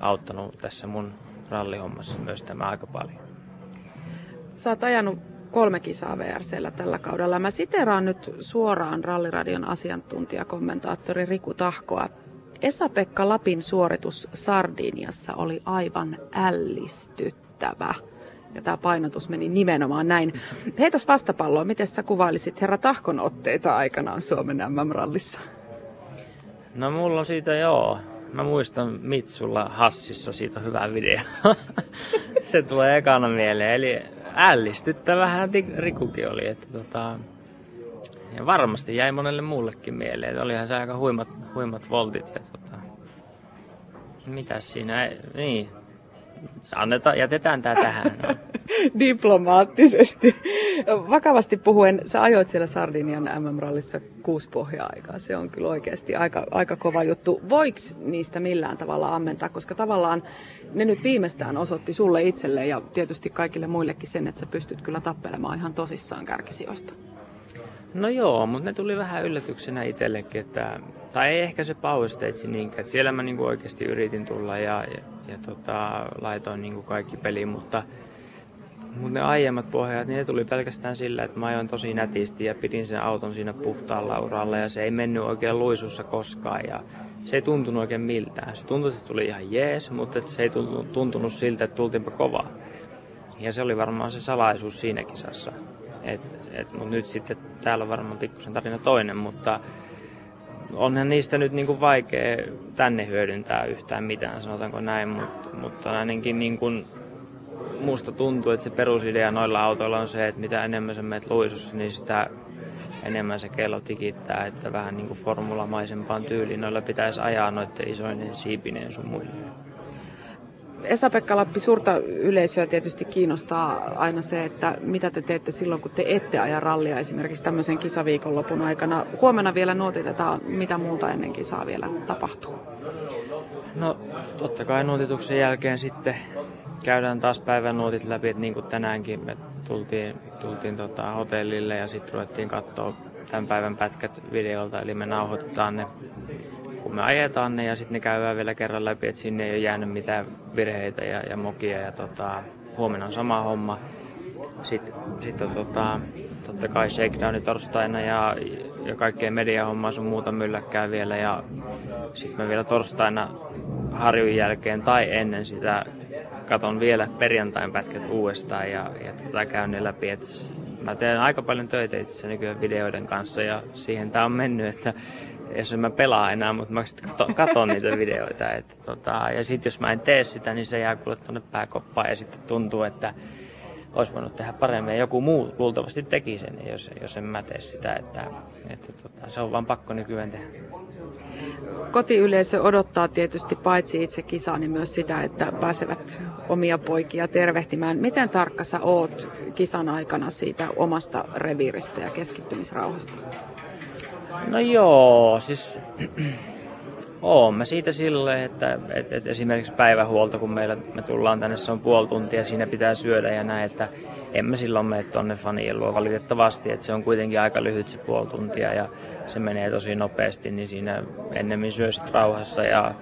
auttanut tässä mun rallihommassa myös tämä aika paljon. Sä oot ajanut kolme kisaa VRCllä tällä kaudella. Mä siteraan nyt suoraan Ralliradion asiantuntijakommentaattori Riku Tahkoa. Esa-Pekka Lapin suoritus Sardiniassa oli aivan ällistyttävä. Ja tämä painotus meni nimenomaan näin. Heitäs vastapalloa, miten sä kuvailisit herra Tahkon otteita aikanaan Suomen MM-rallissa? No mulla on siitä joo. Mä muistan Mitsulla Hassissa, siitä on hyvä video. Se tulee ekana mieleen. Eli ällistyttävähän Rikukin oli. Että tota, ja varmasti jäi monelle muullekin mieleen. Että olihan se aika huimat, huimat voltit. Ja tota, mitäs siinä? Niin, Annetaan, jätetään tämä tähän. No. Diplomaattisesti. Vakavasti puhuen, sä ajoit siellä Sardinian MM-rallissa kuusi pohja-aikaa. Se on kyllä oikeasti aika, aika kova juttu. Voiko niistä millään tavalla ammentaa? Koska tavallaan ne nyt viimeistään osoitti sulle itselle ja tietysti kaikille muillekin sen, että sä pystyt kyllä tappelemaan ihan tosissaan kärkisijoista. No joo, mutta ne tuli vähän yllätyksenä itsellekin, että, tai ei ehkä se power stage niinkään. Siellä mä niinku oikeasti yritin tulla ja, ja, ja tota, laitoin niinku kaikki peliin, mutta, mutta ne aiemmat pohjat, niin ne tuli pelkästään sillä, että mä ajoin tosi nätisti ja pidin sen auton siinä puhtaalla uralla ja se ei mennyt oikein luisussa koskaan ja se ei tuntunut oikein miltään. Se tuntui, että se tuli ihan jees, mutta se ei tuntunut siltä, että tultiinpa kovaa. Ja se oli varmaan se salaisuus siinä kisassa. Et, et, mut nyt sitten täällä on varmaan pikkusen tarina toinen, mutta onhan niistä nyt niinku vaikea tänne hyödyntää yhtään mitään, sanotaanko näin, mutta, mutta ainakin niin kuin musta tuntuu, että se perusidea noilla autoilla on se, että mitä enemmän sä menet luisussa, niin sitä enemmän se kello tikittää, että vähän niin kuin formulamaisempaan tyyliin noilla pitäisi ajaa noiden isoinen siipineen sun muille. Esa-Pekka Lappi, suurta yleisöä tietysti kiinnostaa aina se, että mitä te teette silloin, kun te ette aja rallia esimerkiksi tämmöisen kisaviikonlopun aikana. Huomenna vielä nuotitetaan, mitä muuta ennen kisaa vielä tapahtuu. No totta kai nuotituksen jälkeen sitten käydään taas päivän nuotit läpi, että niin kuin tänäänkin me tultiin, tultiin tota hotellille ja sitten ruvettiin katsoa tämän päivän pätkät videolta, eli me nauhoitetaan ne kun me ajetaan ne ja sitten ne käydään vielä kerran läpi, että sinne ei ole jäänyt mitään virheitä ja, ja mokia ja tota, huomenna on sama homma. Sitten, sitten tota, totta kai shakedowni torstaina ja, ja kaikkea mediahommaa sun muuta mylläkkää vielä ja sitten mä vielä torstaina harjun jälkeen tai ennen sitä katon vielä perjantain pätkät uudestaan ja, ja tota, käyn ne läpi. Et mä teen aika paljon töitä itse nykyään videoiden kanssa ja siihen tää on mennyt, että jos mä pelaa enää, mutta mä sitten katon, katon niitä videoita. Että, tota, ja sitten jos mä en tee sitä, niin se jää kuule tuonne pääkoppaan ja sitten tuntuu, että olisi voinut tehdä paremmin ja joku muu luultavasti teki sen, jos, jos en mä tee sitä, että, että tota, se on vaan pakko nykyään tehdä. Kotiyleisö odottaa tietysti paitsi itse kisaa, niin myös sitä, että pääsevät omia poikia tervehtimään. Miten tarkka sä oot kisan aikana siitä omasta reviiristä ja keskittymisrauhasta? No joo, siis Oon mä siitä silleen, että, että, että esimerkiksi päivähuolto, kun meillä, me tullaan tänne, se on puoli tuntia, siinä pitää syödä ja näin, että en mä silloin mene tonne fanien luo valitettavasti, että se on kuitenkin aika lyhyt se puoli tuntia ja se menee tosi nopeasti, niin siinä ennemmin syö sit rauhassa ja,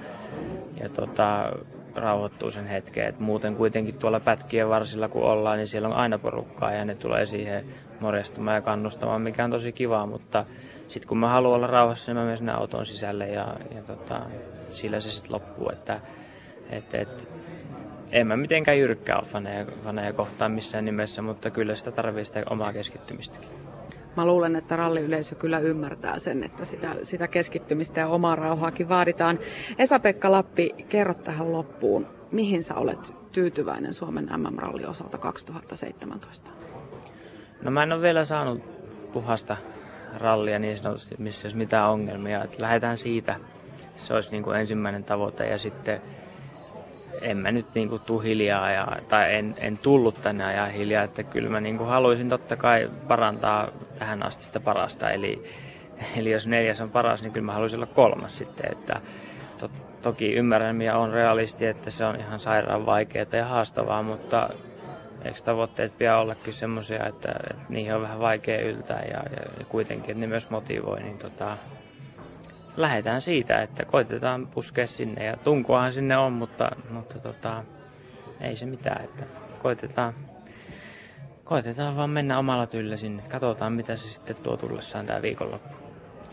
ja tota, rauhoittuu sen hetken. Et muuten kuitenkin tuolla pätkien varsilla kun ollaan, niin siellä on aina porukkaa ja ne tulee siihen morjastamaan ja kannustamaan, mikä on tosi kivaa, mutta sitten kun mä haluan olla rauhassa, niin mä menen sinne auton sisälle ja, ja tota, sillä se sitten loppuu. Että, et, et, en mä mitenkään jyrkkää ole faneja, faneja kohtaan missään nimessä, mutta kyllä sitä tarvii sitä omaa keskittymistäkin. Mä luulen, että ralliyleisö kyllä ymmärtää sen, että sitä, sitä keskittymistä ja omaa rauhaakin vaaditaan. Esa-Pekka Lappi, kerro tähän loppuun, mihin sä olet tyytyväinen Suomen MM-ralli osalta 2017? No mä en ole vielä saanut puhasta rallia niin sanotusti, missä olisi mitään ongelmia. Että lähdetään siitä, se olisi niin kuin ensimmäinen tavoite ja sitten en mä nyt niin kuin tuu hiljaa ja, tai en, en tullut tänne ajan hiljaa, että kyllä mä niin kuin haluaisin totta kai parantaa tähän asti sitä parasta. Eli, eli jos neljäs on paras, niin kyllä mä haluaisin olla kolmas sitten. Että to, toki ymmärrän ja on realisti, että se on ihan sairaan vaikeaa ja haastavaa, mutta eikö tavoitteet pian ollakin semmoisia, että, että niihin on vähän vaikea yltää ja, ja kuitenkin, että ne myös motivoi, niin tota, lähdetään siitä, että koitetaan puskea sinne ja tunkoahan sinne on, mutta, mutta tota, ei se mitään, että koitetaan, koitetaan vaan mennä omalla tyllä sinne. Katsotaan, mitä se sitten tuo tullessaan tämä viikonloppu.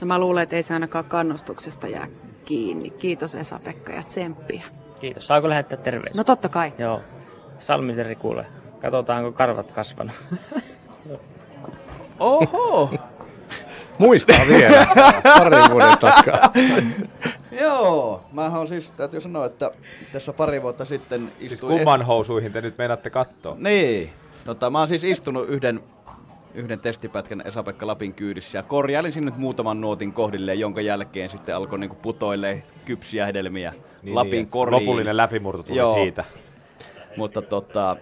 No mä luulen, että ei se ainakaan kannustuksesta jää kiinni. Kiitos Esa-Pekka ja tsemppiä. Kiitos. Saako lähettää terveisiä? No totta kai. Joo. Salmiteri kuule. Katsotaanko karvat kasvanut. Oho! Muistaa vielä, pari vuoden takaa. Joo, mä oon siis, täytyy sanoa, että tässä pari vuotta sitten Siis istuin... kumman housuihin te nyt meinaatte katsoa? Niin. Tota, mä oon siis istunut yhden, yhden testipätkän Esa-Pekka Lapin kyydissä ja korjailin sinne nyt muutaman nuotin kohdilleen, jonka jälkeen sitten alkoi niinku putoille kypsiä hedelmiä Niin, Lapin niin, koriin. lopullinen läpimurto tuli Joo. siitä. Mutta tota...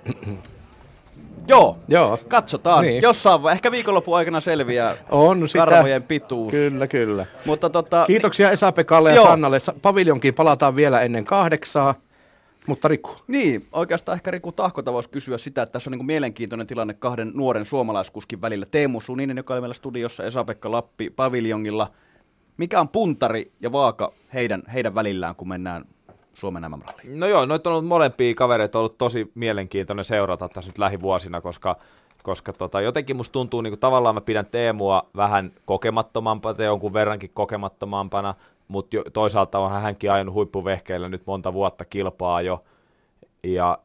Joo, Joo. katsotaan. Niin. Niin. Jossain vai- ehkä viikonlopun aikana selviää On sitä. karvojen pituus. Kyllä, kyllä. Mutta tota, Kiitoksia Esa-Pekalle ja Joo. Sannalle. Sa- Paviljonkin palataan vielä ennen kahdeksaa. Mutta Riku, Niin, oikeastaan ehkä Riku Tahkota voisi kysyä sitä, että tässä on niin mielenkiintoinen tilanne kahden nuoren suomalaiskuskin välillä. Teemu Suninen, joka oli meillä studiossa, Esa-Pekka Lappi paviljongilla. Mikä on puntari ja vaaka heidän, heidän välillään, kun mennään Suomen mm No joo, noita on ollut molempia kavereita ollut tosi mielenkiintoinen seurata tässä nyt lähivuosina, koska, koska tota, jotenkin musta tuntuu, niin kuin tavallaan mä pidän Teemua vähän kokemattomampana tai jonkun verrankin kokemattomampana, mutta toisaalta on hänkin ajanut huippuvehkeillä nyt monta vuotta kilpaa jo, ja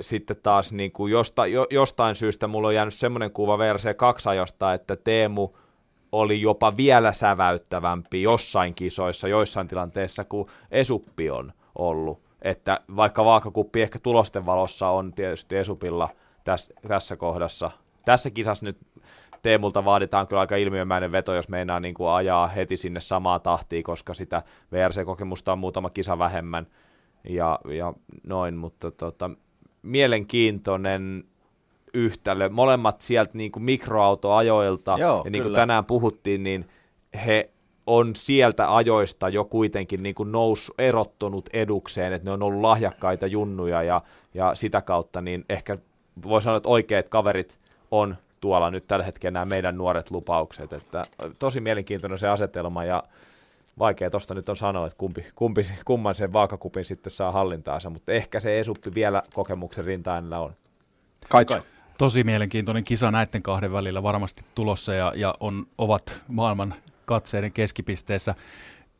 sitten taas niin kuin josta, jo, jostain syystä mulla on jäänyt semmoinen kuva VRC2-ajosta, että Teemu oli jopa vielä säväyttävämpi jossain kisoissa, joissain tilanteissa kuin Esuppi on ollut. Että vaikka vaakakuppi ehkä tulosten valossa on tietysti Esupilla tässä, tässä kohdassa. Tässä kisassa nyt Teemulta vaaditaan kyllä aika ilmiömäinen veto, jos meinaa niin kuin ajaa heti sinne samaa tahtia, koska sitä VRC-kokemusta on muutama kisa vähemmän ja, ja noin, mutta tota, mielenkiintoinen yhtälö. Molemmat sieltä niin kuin mikroautoajoilta, Joo, ja niin kuin kyllä. tänään puhuttiin, niin he on sieltä ajoista jo kuitenkin niin kuin noussut, erottunut edukseen, että ne on ollut lahjakkaita junnuja ja, ja sitä kautta niin ehkä voi sanoa, että oikeat kaverit on tuolla nyt tällä hetkellä nämä meidän nuoret lupaukset, että tosi mielenkiintoinen se asetelma ja vaikea tuosta nyt on sanoa, että kumpi, kumpi, kumman sen vaakakupin sitten saa hallintaansa, mutta ehkä se Esuppi vielä kokemuksen rintaäänellä on. Kaitsu. Tosi mielenkiintoinen kisa näiden kahden välillä varmasti tulossa ja, ja on, ovat maailman katseiden keskipisteessä.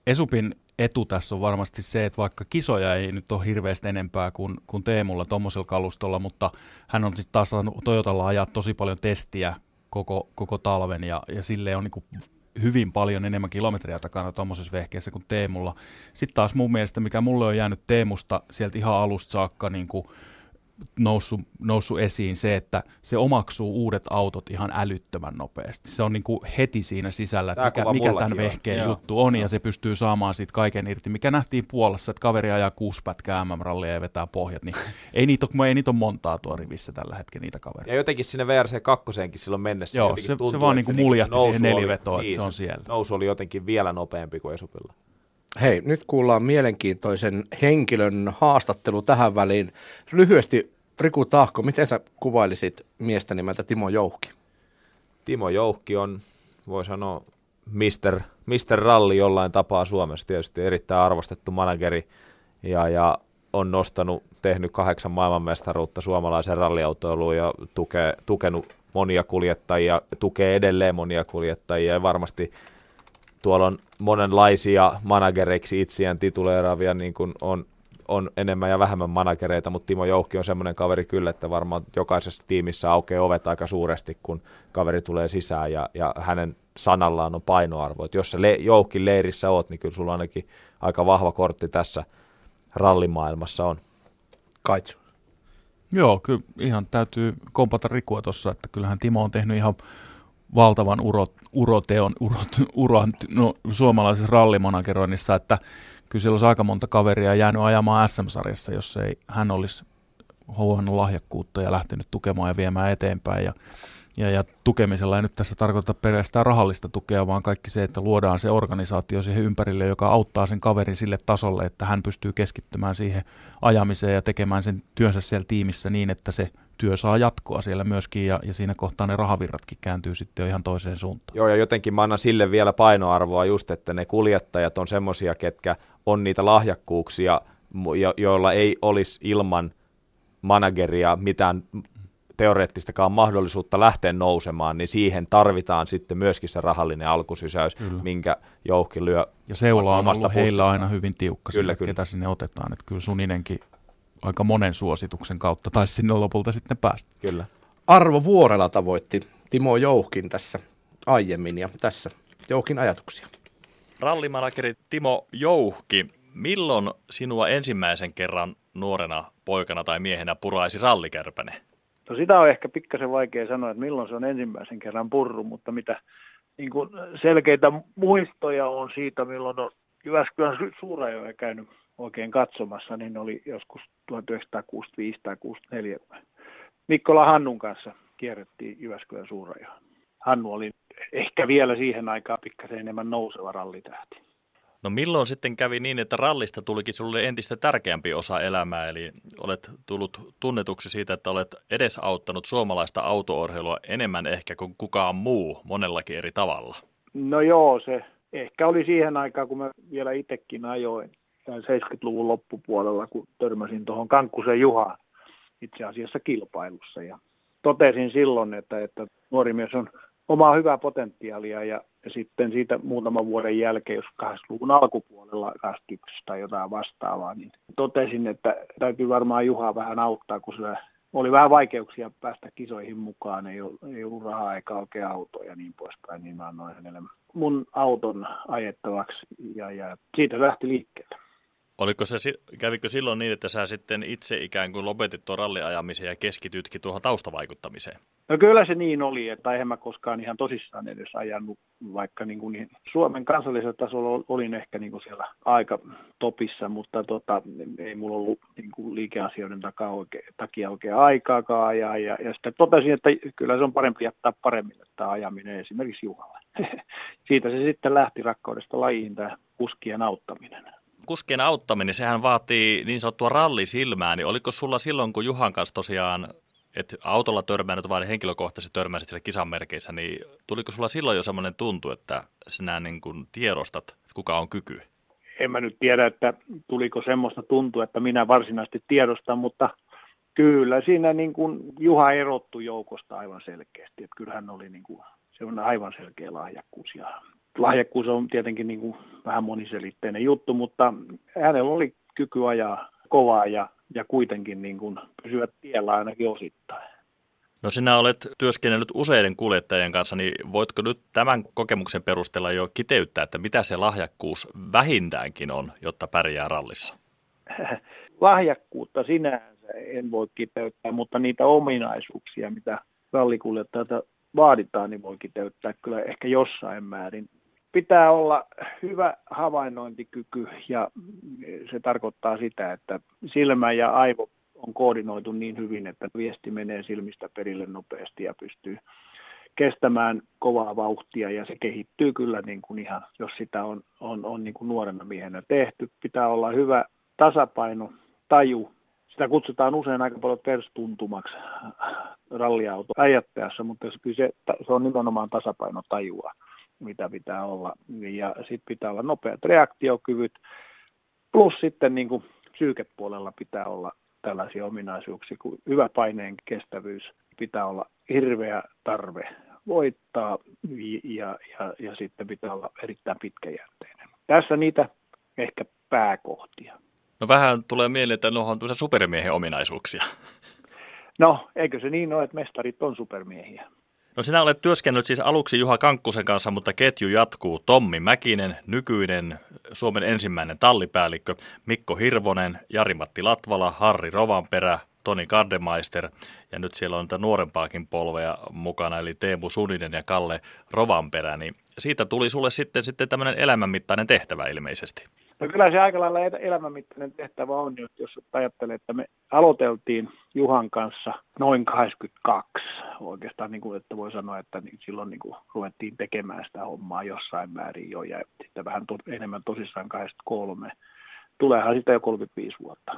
Esupin etu tässä on varmasti se, että vaikka kisoja ei nyt ole hirveästi enempää kuin, kuin Teemulla tuommoisella kalustolla, mutta hän on sitten taas saanut Toyotalla ajaa tosi paljon testiä koko, koko talven ja, ja sille on niin hyvin paljon enemmän kilometriä takana tuommoisessa vehkeessä kuin Teemulla. Sitten taas mun mielestä, mikä mulle on jäänyt Teemusta sieltä ihan alusta saakka niin kuin noussut, noussut esiin se, että se omaksuu uudet autot ihan älyttömän nopeasti. Se on niin kuin heti siinä sisällä, että mikä, mikä tämän vehkeen on. juttu on, ja se pystyy saamaan siitä kaiken irti. Mikä nähtiin Puolassa, että kaveri ajaa kuusi pätkää MM-rallia ja vetää pohjat, niin ei niitä, ole, ei niitä ole montaa tuo rivissä tällä hetkellä niitä kavereita. Ja jotenkin sinne VRC 2 silloin mennessä. Joo, se, tuntuu, se vaan niin kuin muljahti se siihen nelivetoon, että se on siellä. Nousu oli jotenkin vielä nopeampi kuin Esupilla. Hei, nyt kuullaan mielenkiintoisen henkilön haastattelu tähän väliin. Lyhyesti, Riku Tahko, miten sä kuvailisit miestä nimeltä Timo Jouhki? Timo Jouhki on, voi sanoa, Mister, Mister Ralli jollain tapaa Suomessa. Tietysti erittäin arvostettu manageri ja, ja on nostanut, tehnyt kahdeksan maailmanmestaruutta suomalaisen ralliautoiluun ja tuke, tukenut monia kuljettajia, tukee edelleen monia kuljettajia ja varmasti tuolla on monenlaisia managereiksi itseään tituleeraavia, niin kuin on, on enemmän ja vähemmän managereita, mutta Timo Jouhki on semmoinen kaveri kyllä, että varmaan jokaisessa tiimissä aukeaa ovet aika suuresti, kun kaveri tulee sisään ja, ja hänen sanallaan on painoarvo. Et jos sä le- Jouhkin leirissä oot, niin kyllä sulla ainakin aika vahva kortti tässä rallimaailmassa on. Kaitsu. Joo, kyllä ihan täytyy kompata Rikua tuossa, että kyllähän Timo on tehnyt ihan valtavan urot, uroteon urot, uran no, suomalaisessa rallimanageroinnissa, että kyllä siellä olisi aika monta kaveria jäänyt ajamaan SM-sarjassa, jos ei hän olisi huomannut lahjakkuutta ja lähtenyt tukemaan ja viemään eteenpäin. Ja, ja, ja tukemisella ei nyt tässä tarkoita pelkästään rahallista tukea, vaan kaikki se, että luodaan se organisaatio siihen ympärille, joka auttaa sen kaverin sille tasolle, että hän pystyy keskittymään siihen ajamiseen ja tekemään sen työnsä siellä tiimissä niin, että se työ saa jatkoa siellä myöskin ja, ja siinä kohtaa ne rahavirratkin kääntyy sitten jo ihan toiseen suuntaan. Joo ja jotenkin mä annan sille vielä painoarvoa just, että ne kuljettajat on semmoisia, ketkä on niitä lahjakkuuksia, jo- joilla ei olisi ilman manageria mitään teoreettistakaan mahdollisuutta lähteä nousemaan, niin siihen tarvitaan sitten myöskin se rahallinen alkusysäys, kyllä. minkä jouhki lyö Ja seula on ollut heillä aina hyvin tiukka kyllä, sille, kyllä. ketä sinne otetaan. Että kyllä Suninenkin aika monen suosituksen kautta taisi sinne lopulta sitten päästä. Kyllä. Arvo Vuorela tavoitti Timo Jouhkin tässä aiemmin ja tässä Jouhkin ajatuksia. Rallimanageri Timo Jouhki, milloin sinua ensimmäisen kerran nuorena poikana tai miehenä puraisi rallikärpäne? No sitä on ehkä pikkasen vaikea sanoa, että milloin se on ensimmäisen kerran purru, mutta mitä niin kuin selkeitä muistoja on siitä, milloin on Jyväskylän Suurajoja käynyt oikein katsomassa, niin oli joskus 1965 tai 64. Mikkola Hannun kanssa kierrettiin Jyväskylän Suurajoa. Hannu oli ehkä vielä siihen aikaan pikkasen enemmän nouseva rallitähti. No milloin sitten kävi niin, että rallista tulikin sinulle entistä tärkeämpi osa elämää, eli olet tullut tunnetuksi siitä, että olet edesauttanut suomalaista autoorheilua enemmän ehkä kuin kukaan muu monellakin eri tavalla? No joo, se ehkä oli siihen aikaan, kun mä vielä itsekin ajoin 70-luvun loppupuolella, kun törmäsin tuohon Kankkusen Juhaan itse asiassa kilpailussa. Ja totesin silloin, että, että nuori mies on omaa hyvää potentiaalia ja, ja sitten siitä muutaman vuoden jälkeen, jos 80-luvun alkupuolella 21 tai jotain vastaavaa, niin totesin, että täytyy varmaan Juhaa vähän auttaa, kun se oli vähän vaikeuksia päästä kisoihin mukaan, ei ollut, ei ollut rahaa eikä oikein autoa ja niin poispäin, niin mä annoin hänelle mun auton ajettavaksi ja, ja siitä lähti liikkeelle. Oliko se, kävikö silloin niin, että sä sitten itse ikään kuin lopetit tuon ralliajamisen ja keskitytkin tuohon taustavaikuttamiseen? No kyllä se niin oli, että eihän mä koskaan ihan tosissaan edes ajanut, vaikka niin kuin niin Suomen kansallisella tasolla olin ehkä niin kuin siellä aika topissa, mutta tota, ei mulla ollut niin kuin liikeasioiden takia oikein, takia oikein aikaakaan ajaa. Ja, ja sitten totesin, että kyllä se on parempi jättää paremmille tämä ajaminen esimerkiksi Juhalle. Siitä se sitten lähti rakkaudesta lajiin tämä kuskien auttaminen kuskien auttaminen, sehän vaatii niin sanottua rallisilmää, niin oliko sulla silloin, kun Juhan kanssa tosiaan, että autolla törmännyt, vaan henkilökohtaisesti törmäsit siellä kisan merkeissä, niin tuliko sulla silloin jo semmoinen tuntu, että sinä niin kuin tiedostat, kuka on kyky? En mä nyt tiedä, että tuliko semmoista tuntua, että minä varsinaisesti tiedostan, mutta kyllä siinä niin kuin Juha erottu joukosta aivan selkeästi. Että kyllähän oli niin kuin, se on aivan selkeä lahjakkuus ja lahjakkuus on tietenkin niin kuin vähän moniselitteinen juttu, mutta hänellä oli kyky ajaa kovaa ja, ja kuitenkin niin kuin pysyä tiellä ainakin osittain. No sinä olet työskennellyt useiden kuljettajien kanssa, niin voitko nyt tämän kokemuksen perusteella jo kiteyttää, että mitä se lahjakkuus vähintäänkin on, jotta pärjää rallissa? Lahjakkuutta sinänsä en voi kiteyttää, mutta niitä ominaisuuksia, mitä rallikuljettajalta vaaditaan, niin voi kiteyttää kyllä ehkä jossain määrin. Pitää olla hyvä havainnointikyky ja se tarkoittaa sitä, että silmä ja aivo on koordinoitu niin hyvin, että viesti menee silmistä perille nopeasti ja pystyy kestämään kovaa vauhtia ja se kehittyy kyllä niin kuin ihan, jos sitä on, on, on niin kuin nuorena miehenä tehty. Pitää olla hyvä tasapaino, taju. Sitä kutsutaan usein aika paljon perstuntumaksi ralliauto ajattaessa, mutta kyllä se, se on nimenomaan tasapainotajua, mitä pitää olla. Ja sitten pitää olla nopeat reaktiokyvyt, plus sitten niin kuin psyykepuolella pitää olla tällaisia ominaisuuksia kuin hyvä paineen kestävyys, pitää olla hirveä tarve voittaa ja, ja, ja sitten pitää olla erittäin pitkäjänteinen. Tässä niitä ehkä pääkohtia. No vähän tulee mieleen, että nuo on supermiehen ominaisuuksia. No, eikö se niin ole, että mestarit on supermiehiä? No sinä olet työskennellyt siis aluksi Juha Kankkusen kanssa, mutta ketju jatkuu. Tommi Mäkinen, nykyinen Suomen ensimmäinen tallipäällikkö, Mikko Hirvonen, Jari-Matti Latvala, Harri Rovanperä, Toni Gardemeister ja nyt siellä on niitä nuorempaakin polveja mukana, eli Teemu Suninen ja Kalle Rovanperä, niin siitä tuli sulle sitten, sitten tämmöinen elämänmittainen tehtävä ilmeisesti. No kyllä se aika lailla elämänmittainen tehtävä on, jos ajattelee, että me aloiteltiin Juhan kanssa noin 82 oikeastaan, niin kuin, että voi sanoa, että niin silloin niin kuin ruvettiin tekemään sitä hommaa jossain määrin jo ja sitten vähän to, enemmän tosissaan 83. Tuleehan sitä jo 35 vuotta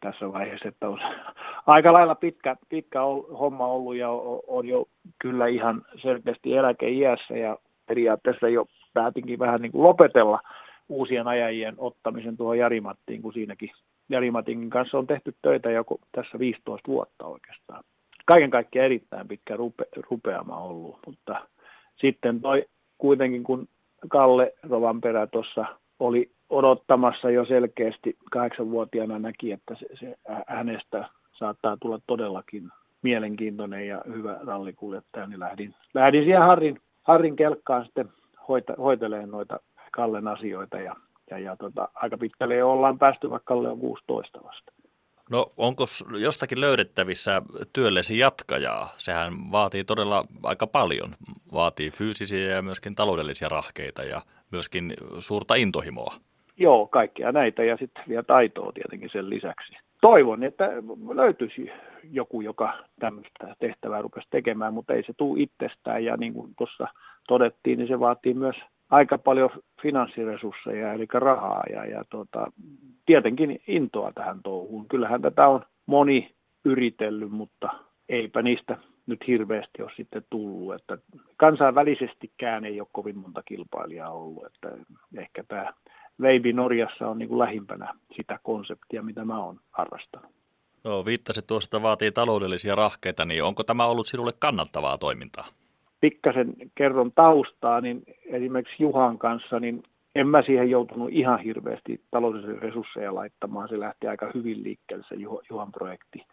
tässä vaiheessa, että on aika lailla pitkä, pitkä homma ollut ja on jo kyllä ihan selkeästi eläkeiässä ja periaatteessa jo päätinkin vähän niin kuin lopetella uusien ajajien ottamisen tuohon Jarimattiin, kun siinäkin Jarimatin kanssa on tehty töitä jo tässä 15 vuotta oikeastaan. Kaiken kaikkiaan erittäin pitkä rupe, rupeama ollut, mutta sitten toi kuitenkin kun Kalle Rovanperä tuossa oli odottamassa jo selkeästi kahdeksanvuotiaana näki, että se, se hänestä saattaa tulla todellakin mielenkiintoinen ja hyvä rallikuljettaja, niin lähdin, lähdin siihen Harrin, Harrin kelkkaan sitten hoita, hoitelemaan noita Kallen asioita ja, ja, ja tota, aika pitkälle jo ollaan päästy, vaikka Kalle on 16 vasta. No onko jostakin löydettävissä työllesi jatkajaa? Sehän vaatii todella aika paljon. Vaatii fyysisiä ja myöskin taloudellisia rahkeita ja myöskin suurta intohimoa. Joo, kaikkea näitä ja sitten vielä taitoa tietenkin sen lisäksi. Toivon, että löytyisi joku, joka tämmöistä tehtävää rupesi tekemään, mutta ei se tule itsestään. Ja niin kuin tuossa todettiin, niin se vaatii myös aika paljon finanssiresursseja, eli rahaa ja, ja tota, tietenkin intoa tähän touhuun. Kyllähän tätä on moni yritellyt, mutta eipä niistä nyt hirveästi ole sitten tullut. Että kansainvälisestikään ei ole kovin monta kilpailijaa ollut, että ehkä tämä Veivi Norjassa on niin kuin lähimpänä sitä konseptia, mitä mä oon harrastanut. No, viittasit tuossa, että vaatii taloudellisia rahkeita, niin onko tämä ollut sinulle kannattavaa toimintaa? Pikkasen kerron taustaa, niin esimerkiksi Juhan kanssa, niin en mä siihen joutunut ihan hirveästi taloudellisia resursseja laittamaan. Se lähti aika hyvin liikkeelle se Juhan projekti.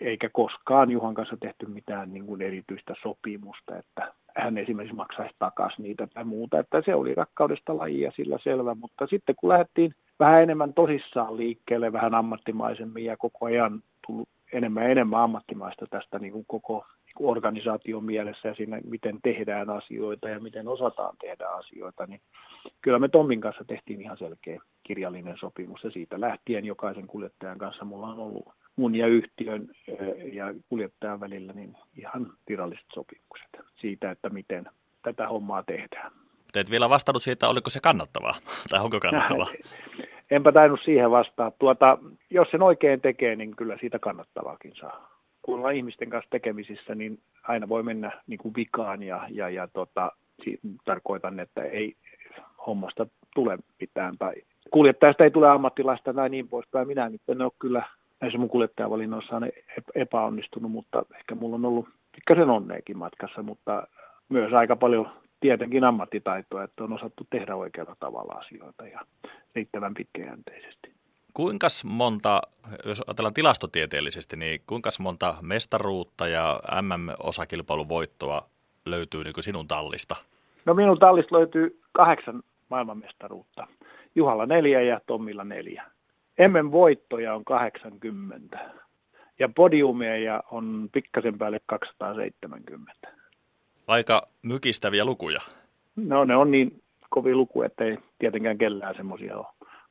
Eikä koskaan Juhan kanssa tehty mitään niin kuin erityistä sopimusta, että hän esimerkiksi maksaisi takaisin niitä tai muuta. Että se oli rakkaudesta lajia sillä selvä, mutta sitten kun lähdettiin vähän enemmän tosissaan liikkeelle, vähän ammattimaisemmin ja koko ajan tullut enemmän ja enemmän ammattimaista tästä niin kuin koko niin organisaation mielessä ja siinä, miten tehdään asioita ja miten osataan tehdä asioita, niin kyllä me Tommin kanssa tehtiin ihan selkeä kirjallinen sopimus ja siitä lähtien jokaisen kuljettajan kanssa mulla on ollut mun ja yhtiön ja kuljettajan välillä niin ihan viralliset sopimukset siitä, että miten tätä hommaa tehdään. Te et vielä vastannut siitä, oliko se kannattavaa, tai onko kannattavaa? Enpä tainnut siihen vastaa. Tuota, jos sen oikein tekee, niin kyllä siitä kannattavaakin saa. Kun ollaan ihmisten kanssa tekemisissä, niin aina voi mennä niin kuin vikaan ja, ja, ja tota, tarkoitan, että ei hommasta tule mitään tai kuljettajasta ei tule ammattilaista tai niin poispäin. Minä nyt en ole kyllä näissä mun kuljettajavalinnoissa on epäonnistunut, mutta ehkä mulla on ollut pikkasen onneekin matkassa, mutta myös aika paljon tietenkin ammattitaitoa, että on osattu tehdä oikealla tavalla asioita ja riittävän pitkäjänteisesti. Kuinka monta, jos ajatellaan tilastotieteellisesti, niin kuinka monta mestaruutta ja MM-osakilpailun voittoa löytyy niin sinun tallista? No minun tallista löytyy kahdeksan maailmanmestaruutta. Juhalla neljä ja Tommilla neljä. Emmen voittoja on 80. ja podiumeja on pikkasen päälle 270. Aika mykistäviä lukuja. No ne on niin kovin luku, että ei tietenkään kellään semmoisia ole.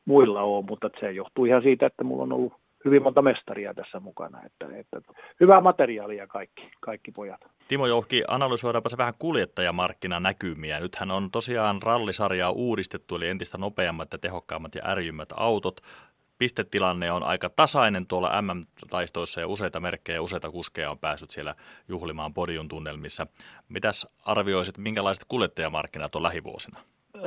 muilla ole, mutta se johtuu ihan siitä, että mulla on ollut hyvin monta mestaria tässä mukana. Että, että hyvää materiaalia kaikki, kaikki pojat. Timo Jouhki, analysoidaanpa se vähän kuljettajamarkkinanäkymiä. Nythän on tosiaan rallisarjaa uudistettu, eli entistä nopeammat ja tehokkaammat ja ärjymmät autot. Pistetilanne on aika tasainen tuolla MM-taistoissa ja useita merkkejä ja useita kuskeja on päässyt siellä juhlimaan podion tunnelmissa. Mitäs arvioisit, minkälaiset kuljettajamarkkinat on lähivuosina?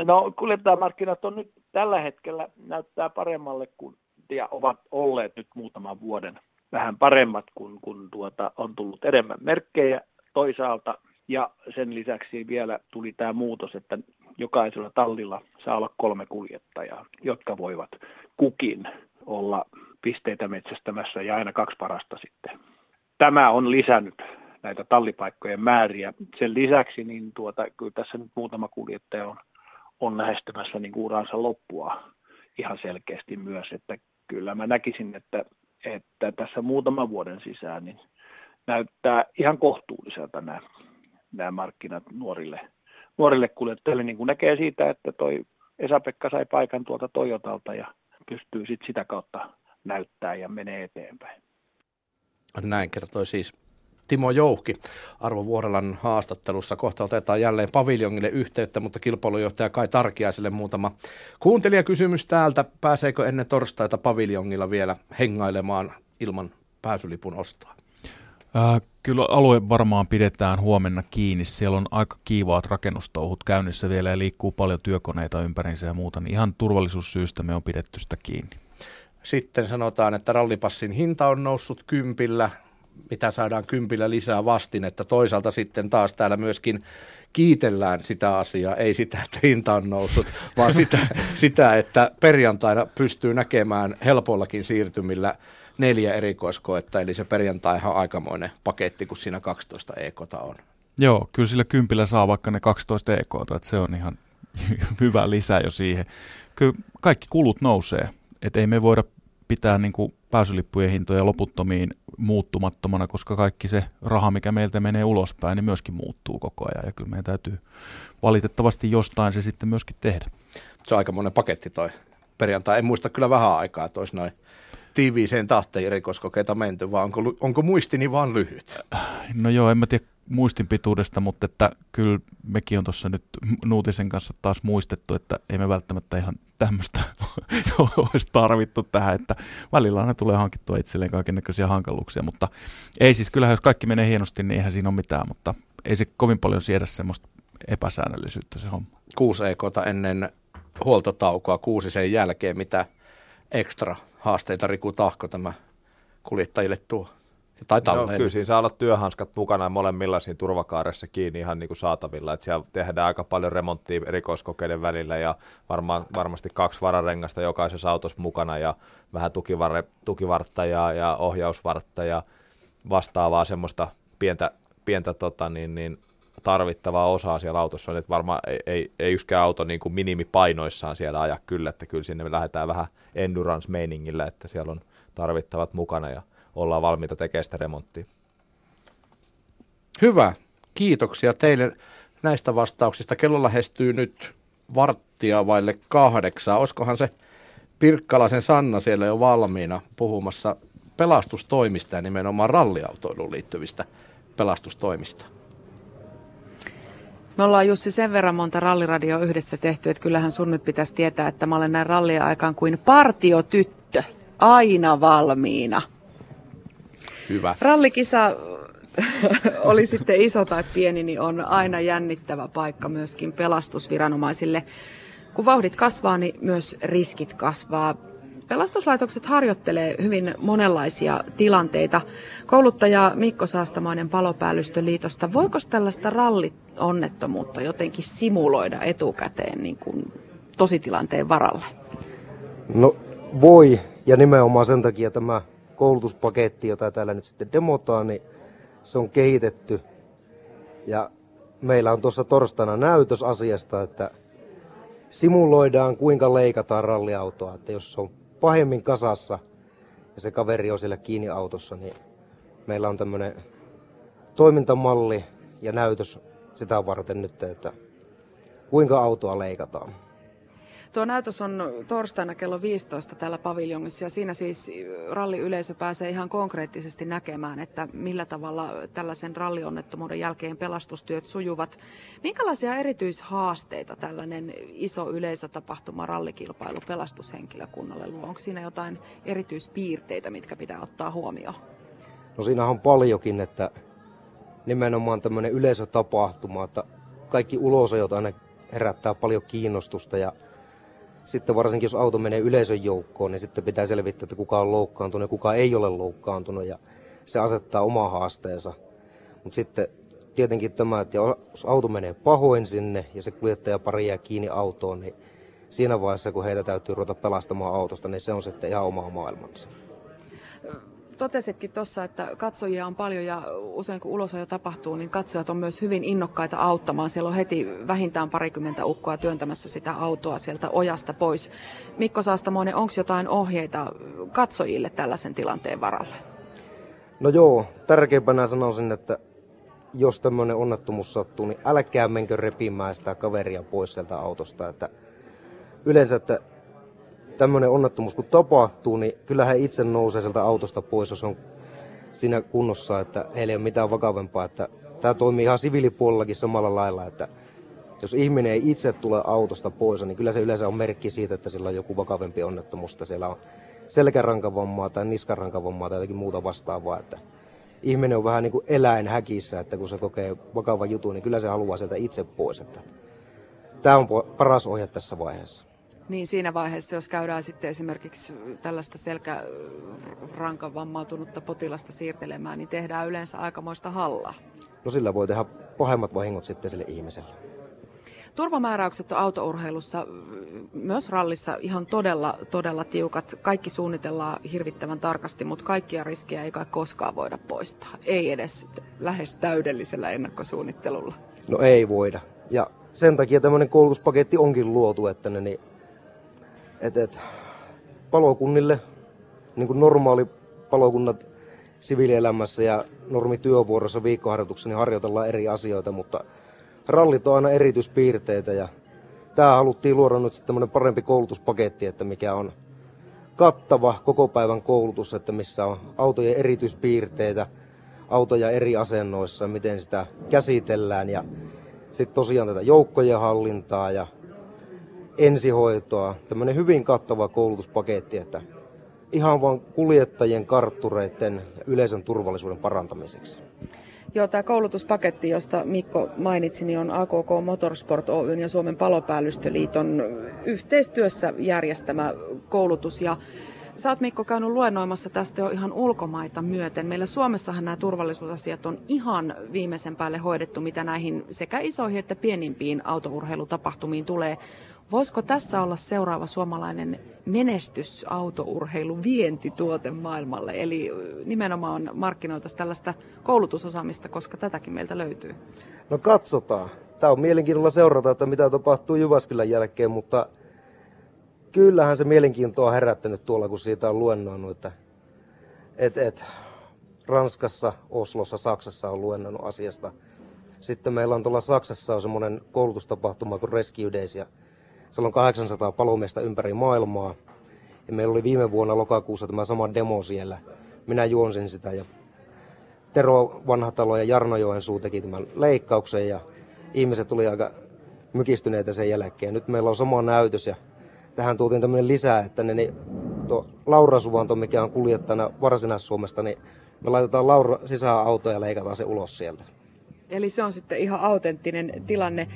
No kuljettajamarkkinat on nyt tällä hetkellä näyttää paremmalle kuin ja ovat olleet nyt muutaman vuoden vähän paremmat, kun, kun tuota, on tullut enemmän merkkejä toisaalta. Ja sen lisäksi vielä tuli tämä muutos, että jokaisella tallilla saa olla kolme kuljettajaa, jotka voivat kukin olla pisteitä metsästämässä ja aina kaksi parasta sitten. Tämä on lisännyt näitä tallipaikkojen määriä. Sen lisäksi niin tuota, kyllä tässä nyt muutama kuljettaja on, on lähestymässä niin uransa loppua ihan selkeästi myös, että kyllä mä näkisin, että, että tässä muutaman vuoden sisään niin näyttää ihan kohtuulliselta nämä, nämä markkinat nuorille, nuorille kuljettajille, niin kuin näkee siitä, että toi Esa-Pekka sai paikan tuolta Toyotalta ja pystyy sit sitä kautta näyttää ja menee eteenpäin. Näin kertoi siis Timo Jouhki Arvo Vuorelan haastattelussa. Kohta otetaan jälleen paviljongille yhteyttä, mutta kilpailujohtaja Kai Tarkiaiselle muutama kuuntelijakysymys täältä. Pääseekö ennen torstaita paviljongilla vielä hengailemaan ilman pääsylipun ostoa? Äh, kyllä alue varmaan pidetään huomenna kiinni. Siellä on aika kiivaat rakennustouhut käynnissä vielä ja liikkuu paljon työkoneita ympärinsä ja muuta. Niin ihan turvallisuussyistä me on pidetty sitä kiinni. Sitten sanotaan, että rallipassin hinta on noussut kympillä mitä saadaan kympillä lisää vastin, että toisaalta sitten taas täällä myöskin kiitellään sitä asiaa, ei sitä, että hinta on noussut, vaan sitä, sitä, että perjantaina pystyy näkemään helpollakin siirtymillä neljä erikoiskoetta, eli se perjantaihan on aikamoinen paketti, kun siinä 12 ekota on. Joo, kyllä sillä kympillä saa vaikka ne 12 ekota, että se on ihan hyvä lisä jo siihen. Kyllä kaikki kulut nousee, että ei me voida pitää niin kuin pääsylippujen hintoja loputtomiin muuttumattomana, koska kaikki se raha, mikä meiltä menee ulospäin, niin myöskin muuttuu koko ajan. Ja kyllä meidän täytyy valitettavasti jostain se sitten myöskin tehdä. Se on aika monen paketti toi perjantai. En muista kyllä vähän aikaa, että olisi noin tiiviiseen tahteen erikoiskokeita menty, vaan onko, onko muistini vaan lyhyt? No joo, en mä tiedä muistin pituudesta, mutta että kyllä mekin on tuossa nyt Nuutisen kanssa taas muistettu, että ei me välttämättä ihan tämmöistä olisi tarvittu tähän, että välillä aina tulee hankittua itselleen kaikenlaisia hankaluuksia, mutta ei siis, kyllähän jos kaikki menee hienosti, niin eihän siinä ole mitään, mutta ei se kovin paljon siedä semmoista epäsäännöllisyyttä se homma. Kuusi ekota ennen huoltotaukoa, kuusi sen jälkeen, mitä ekstra haasteita Riku Tahko tämä kuljettajille tuo? Tai no, kyllä siinä saa olla työhanskat mukana molemmilla siinä turvakaaressa kiinni ihan niin kuin saatavilla. Että siellä tehdään aika paljon remonttia erikoiskokeiden välillä ja varma, varmasti kaksi vararengasta jokaisessa autossa mukana ja vähän tukivarre, tukivartta ja, ja ohjausvartta ja vastaavaa semmoista pientä, pientä tota, niin, niin, tarvittavaa osaa siellä autossa on, että varmaan ei, ei, ei yksikään auto niin kuin minimipainoissaan siellä aja kyllä, että kyllä sinne me lähdetään vähän endurance-meiningillä, että siellä on tarvittavat mukana ja ollaan valmiita tekemään sitä remonttia. Hyvä. Kiitoksia teille näistä vastauksista. Kello lähestyy nyt varttia vaille kahdeksaa. Olisikohan se Pirkkalaisen Sanna siellä jo valmiina puhumassa pelastustoimista ja nimenomaan ralliautoiluun liittyvistä pelastustoimista? Me ollaan Jussi sen verran monta ralliradio yhdessä tehty, että kyllähän sun nyt pitäisi tietää, että mä olen näin rallia aikaan kuin partiotyttö, aina valmiina. Hyvä. Rallikisa oli sitten iso tai pieni, niin on aina jännittävä paikka myöskin pelastusviranomaisille. Kun vauhdit kasvaa, niin myös riskit kasvaa. Pelastuslaitokset harjoittelee hyvin monenlaisia tilanteita. Kouluttaja Mikko Saastamainen Palopäällystön liitosta, voiko tällaista rallionnettomuutta jotenkin simuloida etukäteen niin kuin tositilanteen varalle? No voi, ja nimenomaan sen takia tämä koulutuspaketti, jota täällä nyt sitten demotaan, niin se on kehitetty. Ja meillä on tuossa torstaina näytös asiasta, että simuloidaan kuinka leikataan ralliautoa, että jos se on pahemmin kasassa ja se kaveri on siellä kiinni autossa, niin meillä on tämmöinen toimintamalli ja näytös sitä varten nyt, että kuinka autoa leikataan. Tuo näytös on torstaina kello 15 täällä paviljongissa ja siinä siis ralliyleisö pääsee ihan konkreettisesti näkemään, että millä tavalla tällaisen rallionnettomuuden jälkeen pelastustyöt sujuvat. Minkälaisia erityishaasteita tällainen iso yleisötapahtuma, rallikilpailu pelastushenkilökunnalle luo? Onko siinä jotain erityispiirteitä, mitkä pitää ottaa huomioon? No siinä on paljonkin, että nimenomaan tämmöinen yleisötapahtuma, että kaikki ulosajot aina herättää paljon kiinnostusta ja sitten varsinkin jos auto menee yleisön joukkoon, niin sitten pitää selvittää, että kuka on loukkaantunut ja kuka ei ole loukkaantunut ja se asettaa oma haasteensa. Mutta sitten tietenkin tämä, että jos auto menee pahoin sinne ja se kuljettaja pari jää kiinni autoon, niin siinä vaiheessa kun heitä täytyy ruveta pelastamaan autosta, niin se on sitten ihan oma maailmansa totesitkin tuossa, että katsojia on paljon ja usein kun ulosajo tapahtuu, niin katsojat on myös hyvin innokkaita auttamaan. Siellä on heti vähintään parikymmentä ukkoa työntämässä sitä autoa sieltä ojasta pois. Mikko Saastamoinen, onko jotain ohjeita katsojille tällaisen tilanteen varalle? No joo, tärkeimpänä sanoisin, että jos tämmöinen onnettomuus sattuu, niin älkää menkö repimään sitä kaveria pois sieltä autosta. Että yleensä, että tämmöinen onnettomuus kun tapahtuu, niin kyllä he itse nousee sieltä autosta pois, jos on siinä kunnossa, että heillä ei ole mitään vakavempaa. Että tämä toimii ihan siviilipuolellakin samalla lailla, että jos ihminen ei itse tule autosta pois, niin kyllä se yleensä on merkki siitä, että sillä on joku vakavempi onnettomuus, että siellä on selkärankavammaa tai niskarankavammaa tai jotakin muuta vastaavaa. Että ihminen on vähän niin kuin eläin häkissä, että kun se kokee vakavan jutun, niin kyllä se haluaa sieltä itse pois. Että tämä on paras ohje tässä vaiheessa. Niin siinä vaiheessa, jos käydään sitten esimerkiksi tällaista selkärankan vammautunutta potilasta siirtelemään, niin tehdään yleensä aikamoista hallaa. No sillä voi tehdä pahemmat vahingot sitten sille ihmiselle. Turvamääräykset on autourheilussa, myös rallissa ihan todella, todella tiukat. Kaikki suunnitellaan hirvittävän tarkasti, mutta kaikkia riskejä ei kai koskaan voida poistaa. Ei edes lähes täydellisellä ennakkosuunnittelulla. No ei voida. Ja sen takia tämmöinen koulutuspaketti onkin luotu, että ne niin et, et, palokunnille, niin kuin normaali palokunnat siviilielämässä ja normityövuorossa viikkoharjoituksessa, niin harjoitellaan eri asioita, mutta rallit on aina erityispiirteitä ja tämä haluttiin luoda nyt sitten parempi koulutuspaketti, että mikä on kattava koko päivän koulutus, että missä on autojen erityispiirteitä, autoja eri asennoissa, miten sitä käsitellään ja sitten tosiaan tätä joukkojen hallintaa ja ensihoitoa, tämmöinen hyvin kattava koulutuspaketti, että ihan vain kuljettajien, karttureiden ja yleisön turvallisuuden parantamiseksi. Joo, tämä koulutuspaketti, josta Mikko mainitsi, niin on AKK Motorsport Oyn ja Suomen palopäällystöliiton yhteistyössä järjestämä koulutus. Ja Sä oot Mikko käynyt luennoimassa tästä jo ihan ulkomaita myöten. Meillä Suomessahan nämä turvallisuusasiat on ihan viimeisen päälle hoidettu, mitä näihin sekä isoihin että pienimpiin autourheilutapahtumiin tulee. Voisiko tässä olla seuraava suomalainen menestys autourheilu vientituote maailmalle? Eli nimenomaan markkinoitaisiin tällaista koulutusosaamista, koska tätäkin meiltä löytyy. No katsotaan. Tämä on mielenkiinnolla seurata, että mitä tapahtuu Jyväskylän jälkeen, mutta kyllähän se mielenkiintoa on herättänyt tuolla, kun siitä on luennoinut, että et, et, Ranskassa, Oslossa, Saksassa on luennoinut asiasta. Sitten meillä on tuolla Saksassa on semmoinen koulutustapahtuma kuin Rescue Days, ja siellä on 800 palomiestä ympäri maailmaa. Ja meillä oli viime vuonna lokakuussa tämä sama demo siellä. Minä juonsin sitä ja Tero Vanhatalo ja Jarno suu teki tämän leikkauksen ja ihmiset tuli aika mykistyneitä sen jälkeen. Nyt meillä on sama näytös ja tähän tuotiin tämmöinen lisää, että ne, niin, tuo Laura Suvanto, mikä on kuljettajana Varsinais-Suomesta, niin me laitetaan Laura sisään autoon ja leikataan se ulos sieltä. Eli se on sitten ihan autenttinen tilanne.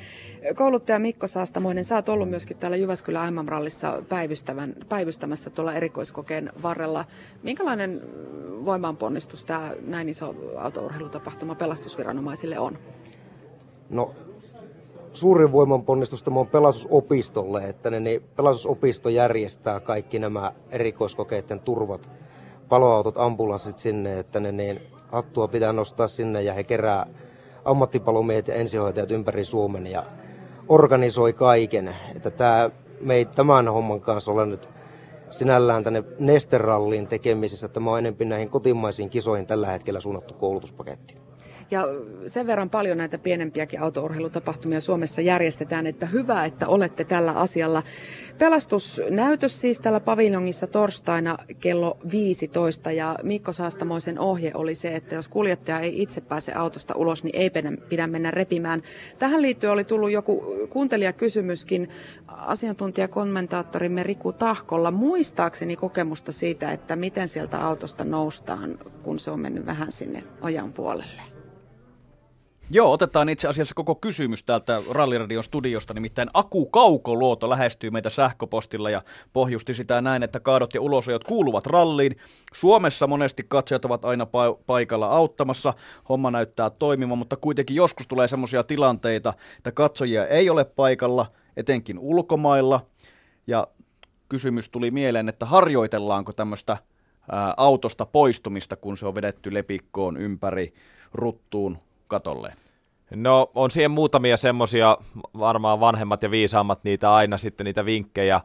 Kouluttaja Mikko Saastamoinen, sä oot ollut myöskin täällä Jyväskylän MM-rallissa päivystämässä tuolla erikoiskokeen varrella. Minkälainen voimaanponnistus tämä näin iso autourheilutapahtuma pelastusviranomaisille on? No, suurin voimanponnistus tämä on pelastusopistolle, että ne, niin pelastusopisto järjestää kaikki nämä erikoiskokeiden turvat, paloautot, ambulanssit sinne, että ne niin hattua pitää nostaa sinne ja he kerää ammattipalomiehet ja ensihoitajat ympäri Suomen ja organisoi kaiken. Että tämä, me ei tämän homman kanssa ole nyt sinällään tänne nesteralliin tekemisessä. Tämä on enemmän näihin kotimaisiin kisoihin tällä hetkellä suunnattu koulutuspaketti. Ja sen verran paljon näitä pienempiäkin autourheilutapahtumia Suomessa järjestetään, että hyvä, että olette tällä asialla. Pelastusnäytös siis täällä paviljongissa torstaina kello 15 ja Mikko Saastamoisen ohje oli se, että jos kuljettaja ei itse pääse autosta ulos, niin ei pidä mennä repimään. Tähän liittyen oli tullut joku kuuntelijakysymyskin asiantuntijakommentaattorimme Riku Tahkolla. Muistaakseni kokemusta siitä, että miten sieltä autosta noustaan, kun se on mennyt vähän sinne ojan puolelle. Joo, otetaan itse asiassa koko kysymys täältä Ralliradion studiosta, nimittäin Aku Kaukoluoto lähestyy meitä sähköpostilla ja pohjusti sitä näin, että kaadot ja ulosajot kuuluvat ralliin. Suomessa monesti katsojat ovat aina pa- paikalla auttamassa, homma näyttää toimimaan, mutta kuitenkin joskus tulee semmoisia tilanteita, että katsojia ei ole paikalla, etenkin ulkomailla, ja kysymys tuli mieleen, että harjoitellaanko tämmöistä autosta poistumista, kun se on vedetty lepikkoon ympäri ruttuun katolle? No on siihen muutamia semmoisia, varmaan vanhemmat ja viisaammat niitä aina sitten niitä vinkkejä,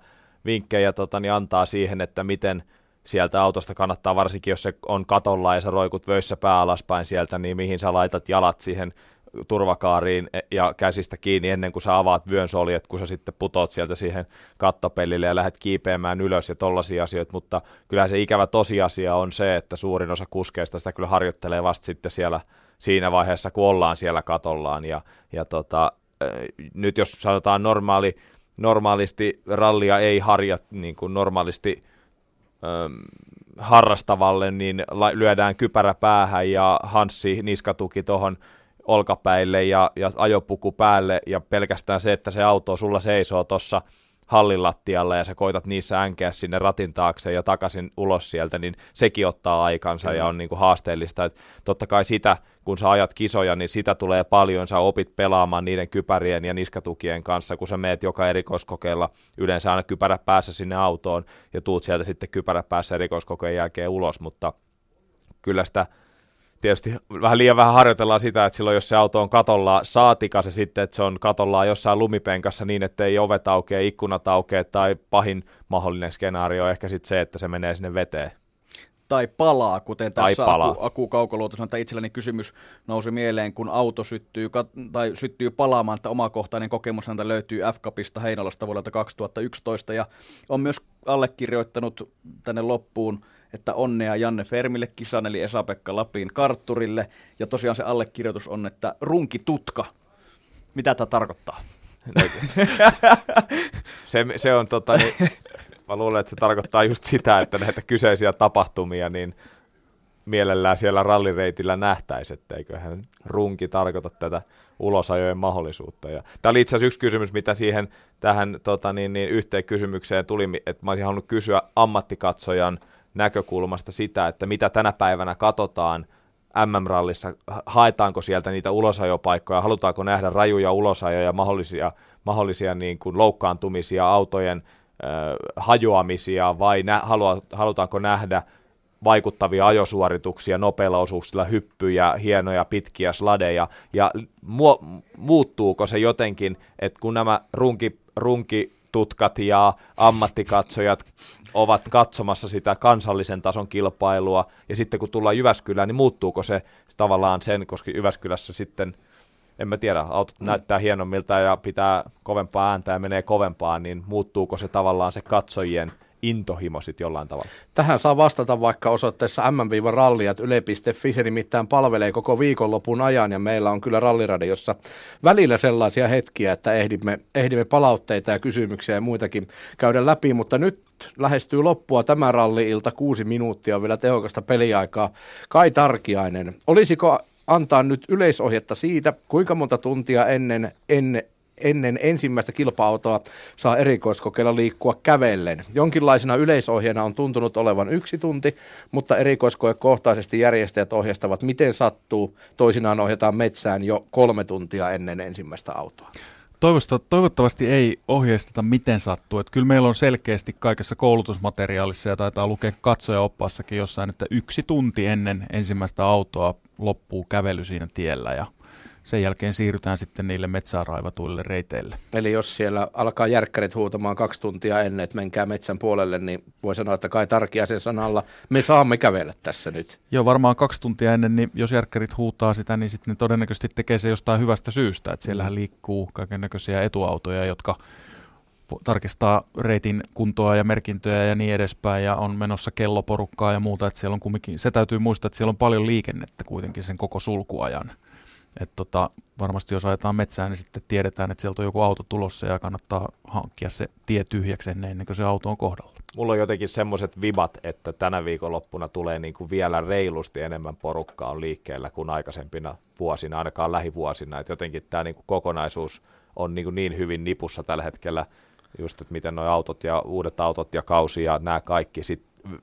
vinkkejä tota, niin antaa siihen, että miten sieltä autosta kannattaa, varsinkin jos se on katolla ja sä roikut vöissä pää alaspäin sieltä, niin mihin sä laitat jalat siihen turvakaariin ja käsistä kiinni ennen kuin sä avaat vyön soljet, kun sä sitten putot sieltä siihen kattopellille ja lähdet kiipeämään ylös ja tollaisia asioita, mutta kyllähän se ikävä tosiasia on se, että suurin osa kuskeista sitä kyllä harjoittelee vasta sitten siellä siinä vaiheessa, kun ollaan siellä katollaan. Ja, ja tota, nyt jos sanotaan normaali, normaalisti rallia ei harja niin kuin normaalisti ähm, harrastavalle, niin lyödään kypärä päähän ja Hanssi niskatuki tuohon olkapäille ja, ja ajopuku päälle ja pelkästään se, että se auto sulla seisoo tuossa hallin lattialla ja sä koitat niissä änkeä sinne ratin taakse ja takaisin ulos sieltä, niin sekin ottaa aikansa Kyllä. ja on niin kuin haasteellista. Et totta kai sitä, kun sä ajat kisoja, niin sitä tulee paljon, sä opit pelaamaan niiden kypärien ja niskatukien kanssa, kun sä meet joka erikoiskokeella yleensä aina kypärä päässä sinne autoon ja tuut sieltä sitten kypärä päässä erikoiskokeen jälkeen ulos, mutta kyllä sitä tietysti vähän liian vähän harjoitellaan sitä, että silloin jos se auto on katolla, saatika se sitten, että se on katollaan jossain lumipenkassa niin, että ei ovet aukea, ikkunat aukea tai pahin mahdollinen skenaario on ehkä sitten se, että se menee sinne veteen. Tai palaa, kuten tässä tai palaa. Aku, Aku Kaukoluoto sanoi, että itselläni kysymys nousi mieleen, kun auto syttyy, tai syttyy palaamaan, että omakohtainen kokemus häntä löytyy F-Cupista Heinolasta vuodelta 2011, ja on myös allekirjoittanut tänne loppuun että onnea Janne Fermille kisan, eli Esa-Pekka Lapin kartturille. Ja tosiaan se allekirjoitus on, että runki tutka. Mitä tämä tarkoittaa? se, se on tota, niin, mä luulen, että se tarkoittaa just sitä, että näitä kyseisiä tapahtumia, niin mielellään siellä rallireitillä nähtäisi, että eiköhän runki tarkoita tätä ulosajojen mahdollisuutta. Ja tämä oli itse asiassa yksi kysymys, mitä siihen tähän tota, niin, niin, yhteen kysymykseen tuli, että mä olisin halunnut kysyä ammattikatsojan – näkökulmasta sitä, että mitä tänä päivänä katsotaan MM-rallissa, haetaanko sieltä niitä ulosajopaikkoja, halutaanko nähdä rajuja ulosajoja, mahdollisia, mahdollisia niin kuin loukkaantumisia, autojen äh, hajoamisia vai nä, halua, halutaanko nähdä vaikuttavia ajosuorituksia, nopeilla osuuksilla hyppyjä, hienoja pitkiä sladeja, ja mu- muuttuuko se jotenkin, että kun nämä runki, runki tutkat ja ammattikatsojat ovat katsomassa sitä kansallisen tason kilpailua, ja sitten kun tullaan Jyväskylään, niin muuttuuko se tavallaan sen, koska Jyväskylässä sitten, en mä tiedä, autot mm. näyttää hienommilta ja pitää kovempaa ääntä ja menee kovempaa, niin muuttuuko se tavallaan se katsojien intohimo sitten jollain tavalla? Tähän saa vastata vaikka osoitteessa mm-ralliat.yle.fi, se nimittäin palvelee koko viikonlopun ajan ja meillä on kyllä ralliradiossa välillä sellaisia hetkiä, että ehdimme, ehdimme palautteita ja kysymyksiä ja muitakin käydä läpi, mutta nyt lähestyy loppua tämä ralli-ilta, kuusi minuuttia vielä tehokasta peliaikaa. Kai Tarkiainen, olisiko antaa nyt yleisohjetta siitä, kuinka monta tuntia ennen, ennen ennen ensimmäistä kilpa-autoa saa erikoiskokeilla liikkua kävellen. Jonkinlaisena yleisohjeena on tuntunut olevan yksi tunti, mutta erikoiskoekohtaisesti järjestäjät ohjastavat miten sattuu. Toisinaan ohjataan metsään jo kolme tuntia ennen ensimmäistä autoa. Toivottavasti ei ohjeisteta miten sattuu. Että kyllä meillä on selkeästi kaikessa koulutusmateriaalissa ja taitaa lukea katsoja-oppaassakin jossain, että yksi tunti ennen ensimmäistä autoa loppuu kävely siinä tiellä ja sen jälkeen siirrytään sitten niille metsään raivatuille reiteille. Eli jos siellä alkaa järkkärit huutamaan kaksi tuntia ennen, että menkää metsän puolelle, niin voi sanoa, että kai tarkia sen sanalla, me saamme kävellä tässä nyt. Joo, varmaan kaksi tuntia ennen, niin jos järkkärit huutaa sitä, niin sitten ne todennäköisesti tekee se jostain hyvästä syystä, että siellähän Mm. liikkuu kaiken näköisiä etuautoja, jotka tarkistaa reitin kuntoa ja merkintöjä ja niin edespäin, ja on menossa kelloporukkaa ja muuta, että siellä on kumminkin, se täytyy muistaa, että siellä on paljon liikennettä kuitenkin sen koko sulkuajan. Et tota, varmasti jos ajetaan metsään, niin sitten tiedetään, että sieltä on joku auto tulossa ja kannattaa hankkia se tie tyhjäksi ennen, kuin se auto on kohdalla. Mulla on jotenkin semmoiset vibat, että tänä viikonloppuna tulee niin kuin vielä reilusti enemmän porukkaa on liikkeellä kuin aikaisempina vuosina, ainakaan lähivuosina. Et jotenkin tämä niin kuin kokonaisuus on niin, kuin niin hyvin nipussa tällä hetkellä, just että miten nuo autot ja uudet autot ja kausi ja nämä kaikki. Sitten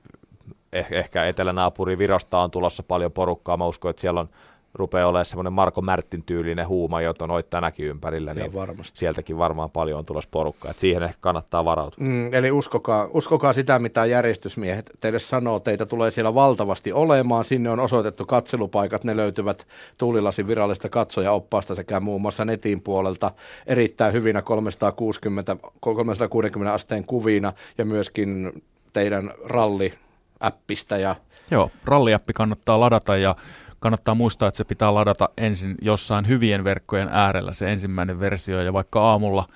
eh, ehkä etelänaapuri Virosta on tulossa paljon porukkaa. Mä uskon, että siellä on rupeaa olemaan semmoinen Marko Märtin tyylinen huuma, jota noit tänäkin ympärillä, niin varmasti. sieltäkin varmaan paljon on tulossa porukkaa. Et siihen ehkä kannattaa varautua. Mm, eli uskokaa, uskokaa sitä, mitä järjestysmiehet teille sanoo. Teitä tulee siellä valtavasti olemaan. Sinne on osoitettu katselupaikat. Ne löytyvät Tuulilasin virallista katsoja-oppaasta sekä muun muassa netin puolelta erittäin hyvinä 360, 360 asteen kuvina ja myöskin teidän ralli-appista. Ja Joo, ralliappi kannattaa ladata ja kannattaa muistaa, että se pitää ladata ensin jossain hyvien verkkojen äärellä se ensimmäinen versio ja vaikka aamulla,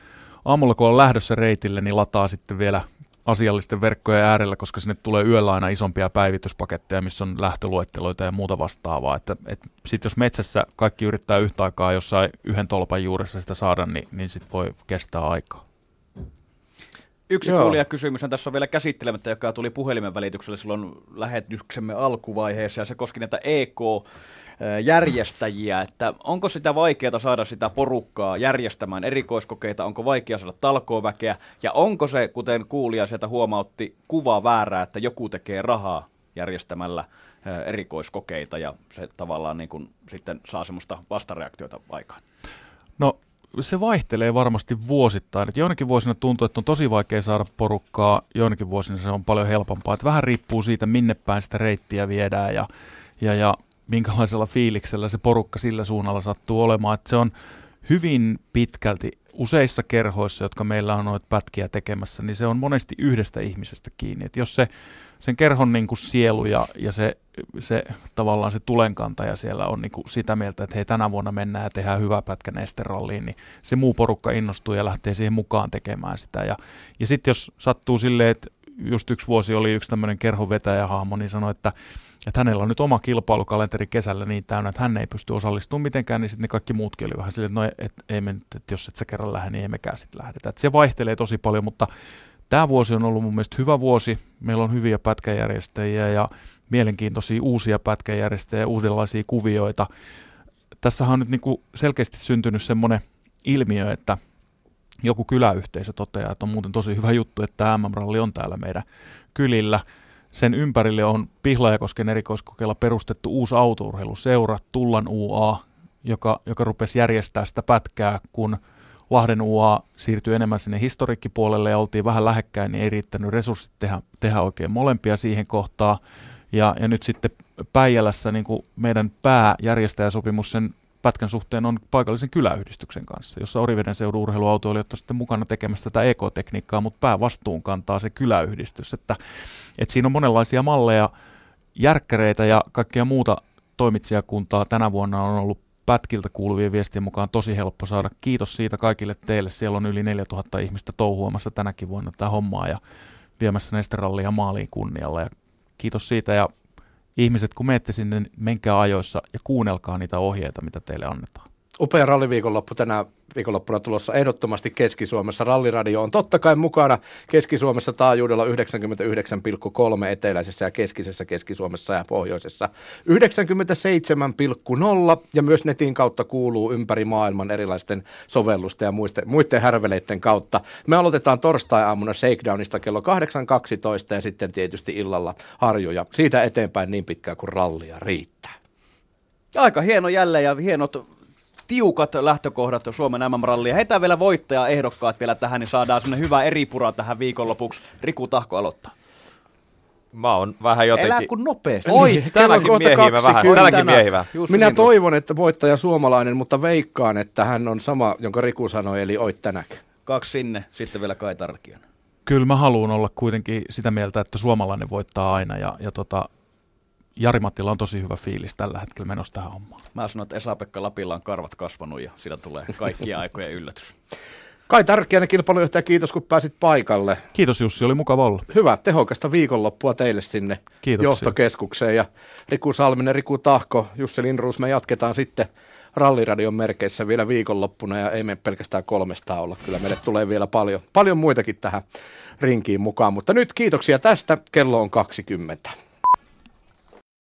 aamulla kun on lähdössä reitille, niin lataa sitten vielä asiallisten verkkojen äärellä, koska sinne tulee yöllä aina isompia päivityspaketteja, missä on lähtöluetteloita ja muuta vastaavaa. Että, et sit jos metsässä kaikki yrittää yhtä aikaa jossain yhden tolpan juuressa sitä saada, niin, niin sit voi kestää aikaa. Yksi Joo. kuulijakysymys on tässä on vielä käsittelemättä, joka tuli puhelimen välityksellä silloin lähetyksemme alkuvaiheessa, ja se koski näitä EK-järjestäjiä, että onko sitä vaikeaa saada sitä porukkaa järjestämään erikoiskokeita, onko vaikea saada talkooväkeä, ja onko se, kuten kuulija sieltä huomautti, kuva väärää, että joku tekee rahaa järjestämällä erikoiskokeita, ja se tavallaan niin kuin sitten saa semmoista vastareaktiota aikaan. No se vaihtelee varmasti vuosittain. Et joinakin vuosina tuntuu, että on tosi vaikea saada porukkaa, joinakin vuosina se on paljon helpompaa. Et vähän riippuu siitä, minne päin sitä reittiä viedään ja, ja, ja minkälaisella fiiliksellä se porukka sillä suunnalla sattuu olemaan. Et se on hyvin pitkälti useissa kerhoissa, jotka meillä on noita pätkiä tekemässä, niin se on monesti yhdestä ihmisestä kiinni. Et jos se sen kerhon niin kuin sielu ja, ja se, se tavallaan se tulenkantaja siellä on niin kuin sitä mieltä, että hei tänä vuonna mennään ja tehdään hyvä pätkä nesteralliin, niin se muu porukka innostuu ja lähtee siihen mukaan tekemään sitä. Ja, ja sitten jos sattuu silleen, että just yksi vuosi oli yksi tämmöinen kerhovetäjähahmo, niin sanoi, että, että hänellä on nyt oma kilpailukalenteri kesällä niin täynnä, että hän ei pysty osallistumaan mitenkään, niin sitten ne kaikki muutkin oli vähän silleen, että no et, ei me nyt, että jos et sä kerran lähde, niin ei mekään sitten lähdetä. Et se vaihtelee tosi paljon, mutta Tämä vuosi on ollut mun mielestä hyvä vuosi. Meillä on hyviä pätkäjärjestäjiä ja mielenkiintoisia uusia pätkäjärjestäjiä, uudenlaisia kuvioita. Tässähän on nyt niin kuin selkeästi syntynyt semmoinen ilmiö, että joku kyläyhteisö toteaa, että on muuten tosi hyvä juttu, että tämä MM-ralli on täällä meidän kylillä. Sen ympärille on Pihlajakosken erikoiskokeilla perustettu uusi autourheiluseura, Tullan UA, joka, joka rupesi järjestää sitä pätkää, kun Lahden UA siirtyi enemmän sinne historiikkipuolelle ja oltiin vähän lähekkäin, niin ei riittänyt resurssit tehdä, tehdä oikein molempia siihen kohtaan. Ja, ja nyt sitten Päijälässä niin kuin meidän pääjärjestäjäsopimus sen pätkän suhteen on paikallisen kyläyhdistyksen kanssa, jossa Oriveden seudun urheiluautoilijat on sitten mukana tekemässä tätä ekotekniikkaa, mutta päävastuun kantaa se kyläyhdistys. Että, että siinä on monenlaisia malleja, järkkäreitä ja kaikkea muuta toimitsijakuntaa tänä vuonna on ollut pätkiltä kuuluvien viestien mukaan tosi helppo saada. Kiitos siitä kaikille teille. Siellä on yli 4000 ihmistä touhuamassa tänäkin vuonna tätä hommaa ja viemässä nesterallia maaliin kunnialla. Ja kiitos siitä ja ihmiset, kun menette sinne, niin menkää ajoissa ja kuunnelkaa niitä ohjeita, mitä teille annetaan. Upea ralliviikonloppu tänä viikonloppuna tulossa ehdottomasti Keski-Suomessa. Ralliradio on totta kai mukana Keski-Suomessa taajuudella 99,3 eteläisessä ja keskisessä Keski-Suomessa ja pohjoisessa 97,0 ja myös netin kautta kuuluu ympäri maailman erilaisten sovellusten ja muisten, muiden härveleiden kautta. Me aloitetaan torstai-aamuna Shakedownista kello 8.12 ja sitten tietysti illalla harjoja. Siitä eteenpäin niin pitkään kuin rallia riittää. Aika hieno jälleen ja hienot tiukat lähtökohdat Suomen MM-rallia. Heitä vielä voittaja-ehdokkaat vielä tähän, niin saadaan semmoinen hyvä eripura tähän viikonlopuksi. Riku Tahko aloittaa. Mä oon vähän jotenkin... Elää kun nopeasti. Oi, Niin, tänäkin kohta miehivä vähän. 20. Tänäkin miehivä. Minä toivon, että voittaja suomalainen, mutta veikkaan, että hän on sama, jonka Riku sanoi, eli Oit tänäk. Kaksi sinne, sitten vielä Kai Tarkian. Kyllä mä haluan olla kuitenkin sitä mieltä, että suomalainen voittaa aina ja, ja tota, Jari Mattila on tosi hyvä fiilis tällä hetkellä menossa tähän hommaan. Mä sanon, että Esa-Pekka Lapilla on karvat kasvanut ja sillä tulee kaikkia aikojen yllätys. Kai Tarkkiainen kilpailujohtaja, kiitos kun pääsit paikalle. Kiitos Jussi, oli mukava olla. Hyvä, tehokasta viikonloppua teille sinne Kiitoksia. johtokeskukseen. Ja Riku Salminen, Riku Tahko, Jussi Lindruus, me jatketaan sitten Ralliradion merkeissä vielä viikonloppuna ja ei mene pelkästään kolmesta olla. Kyllä meille tulee vielä paljon, paljon muitakin tähän rinkiin mukaan. Mutta nyt kiitoksia tästä. Kello on 20.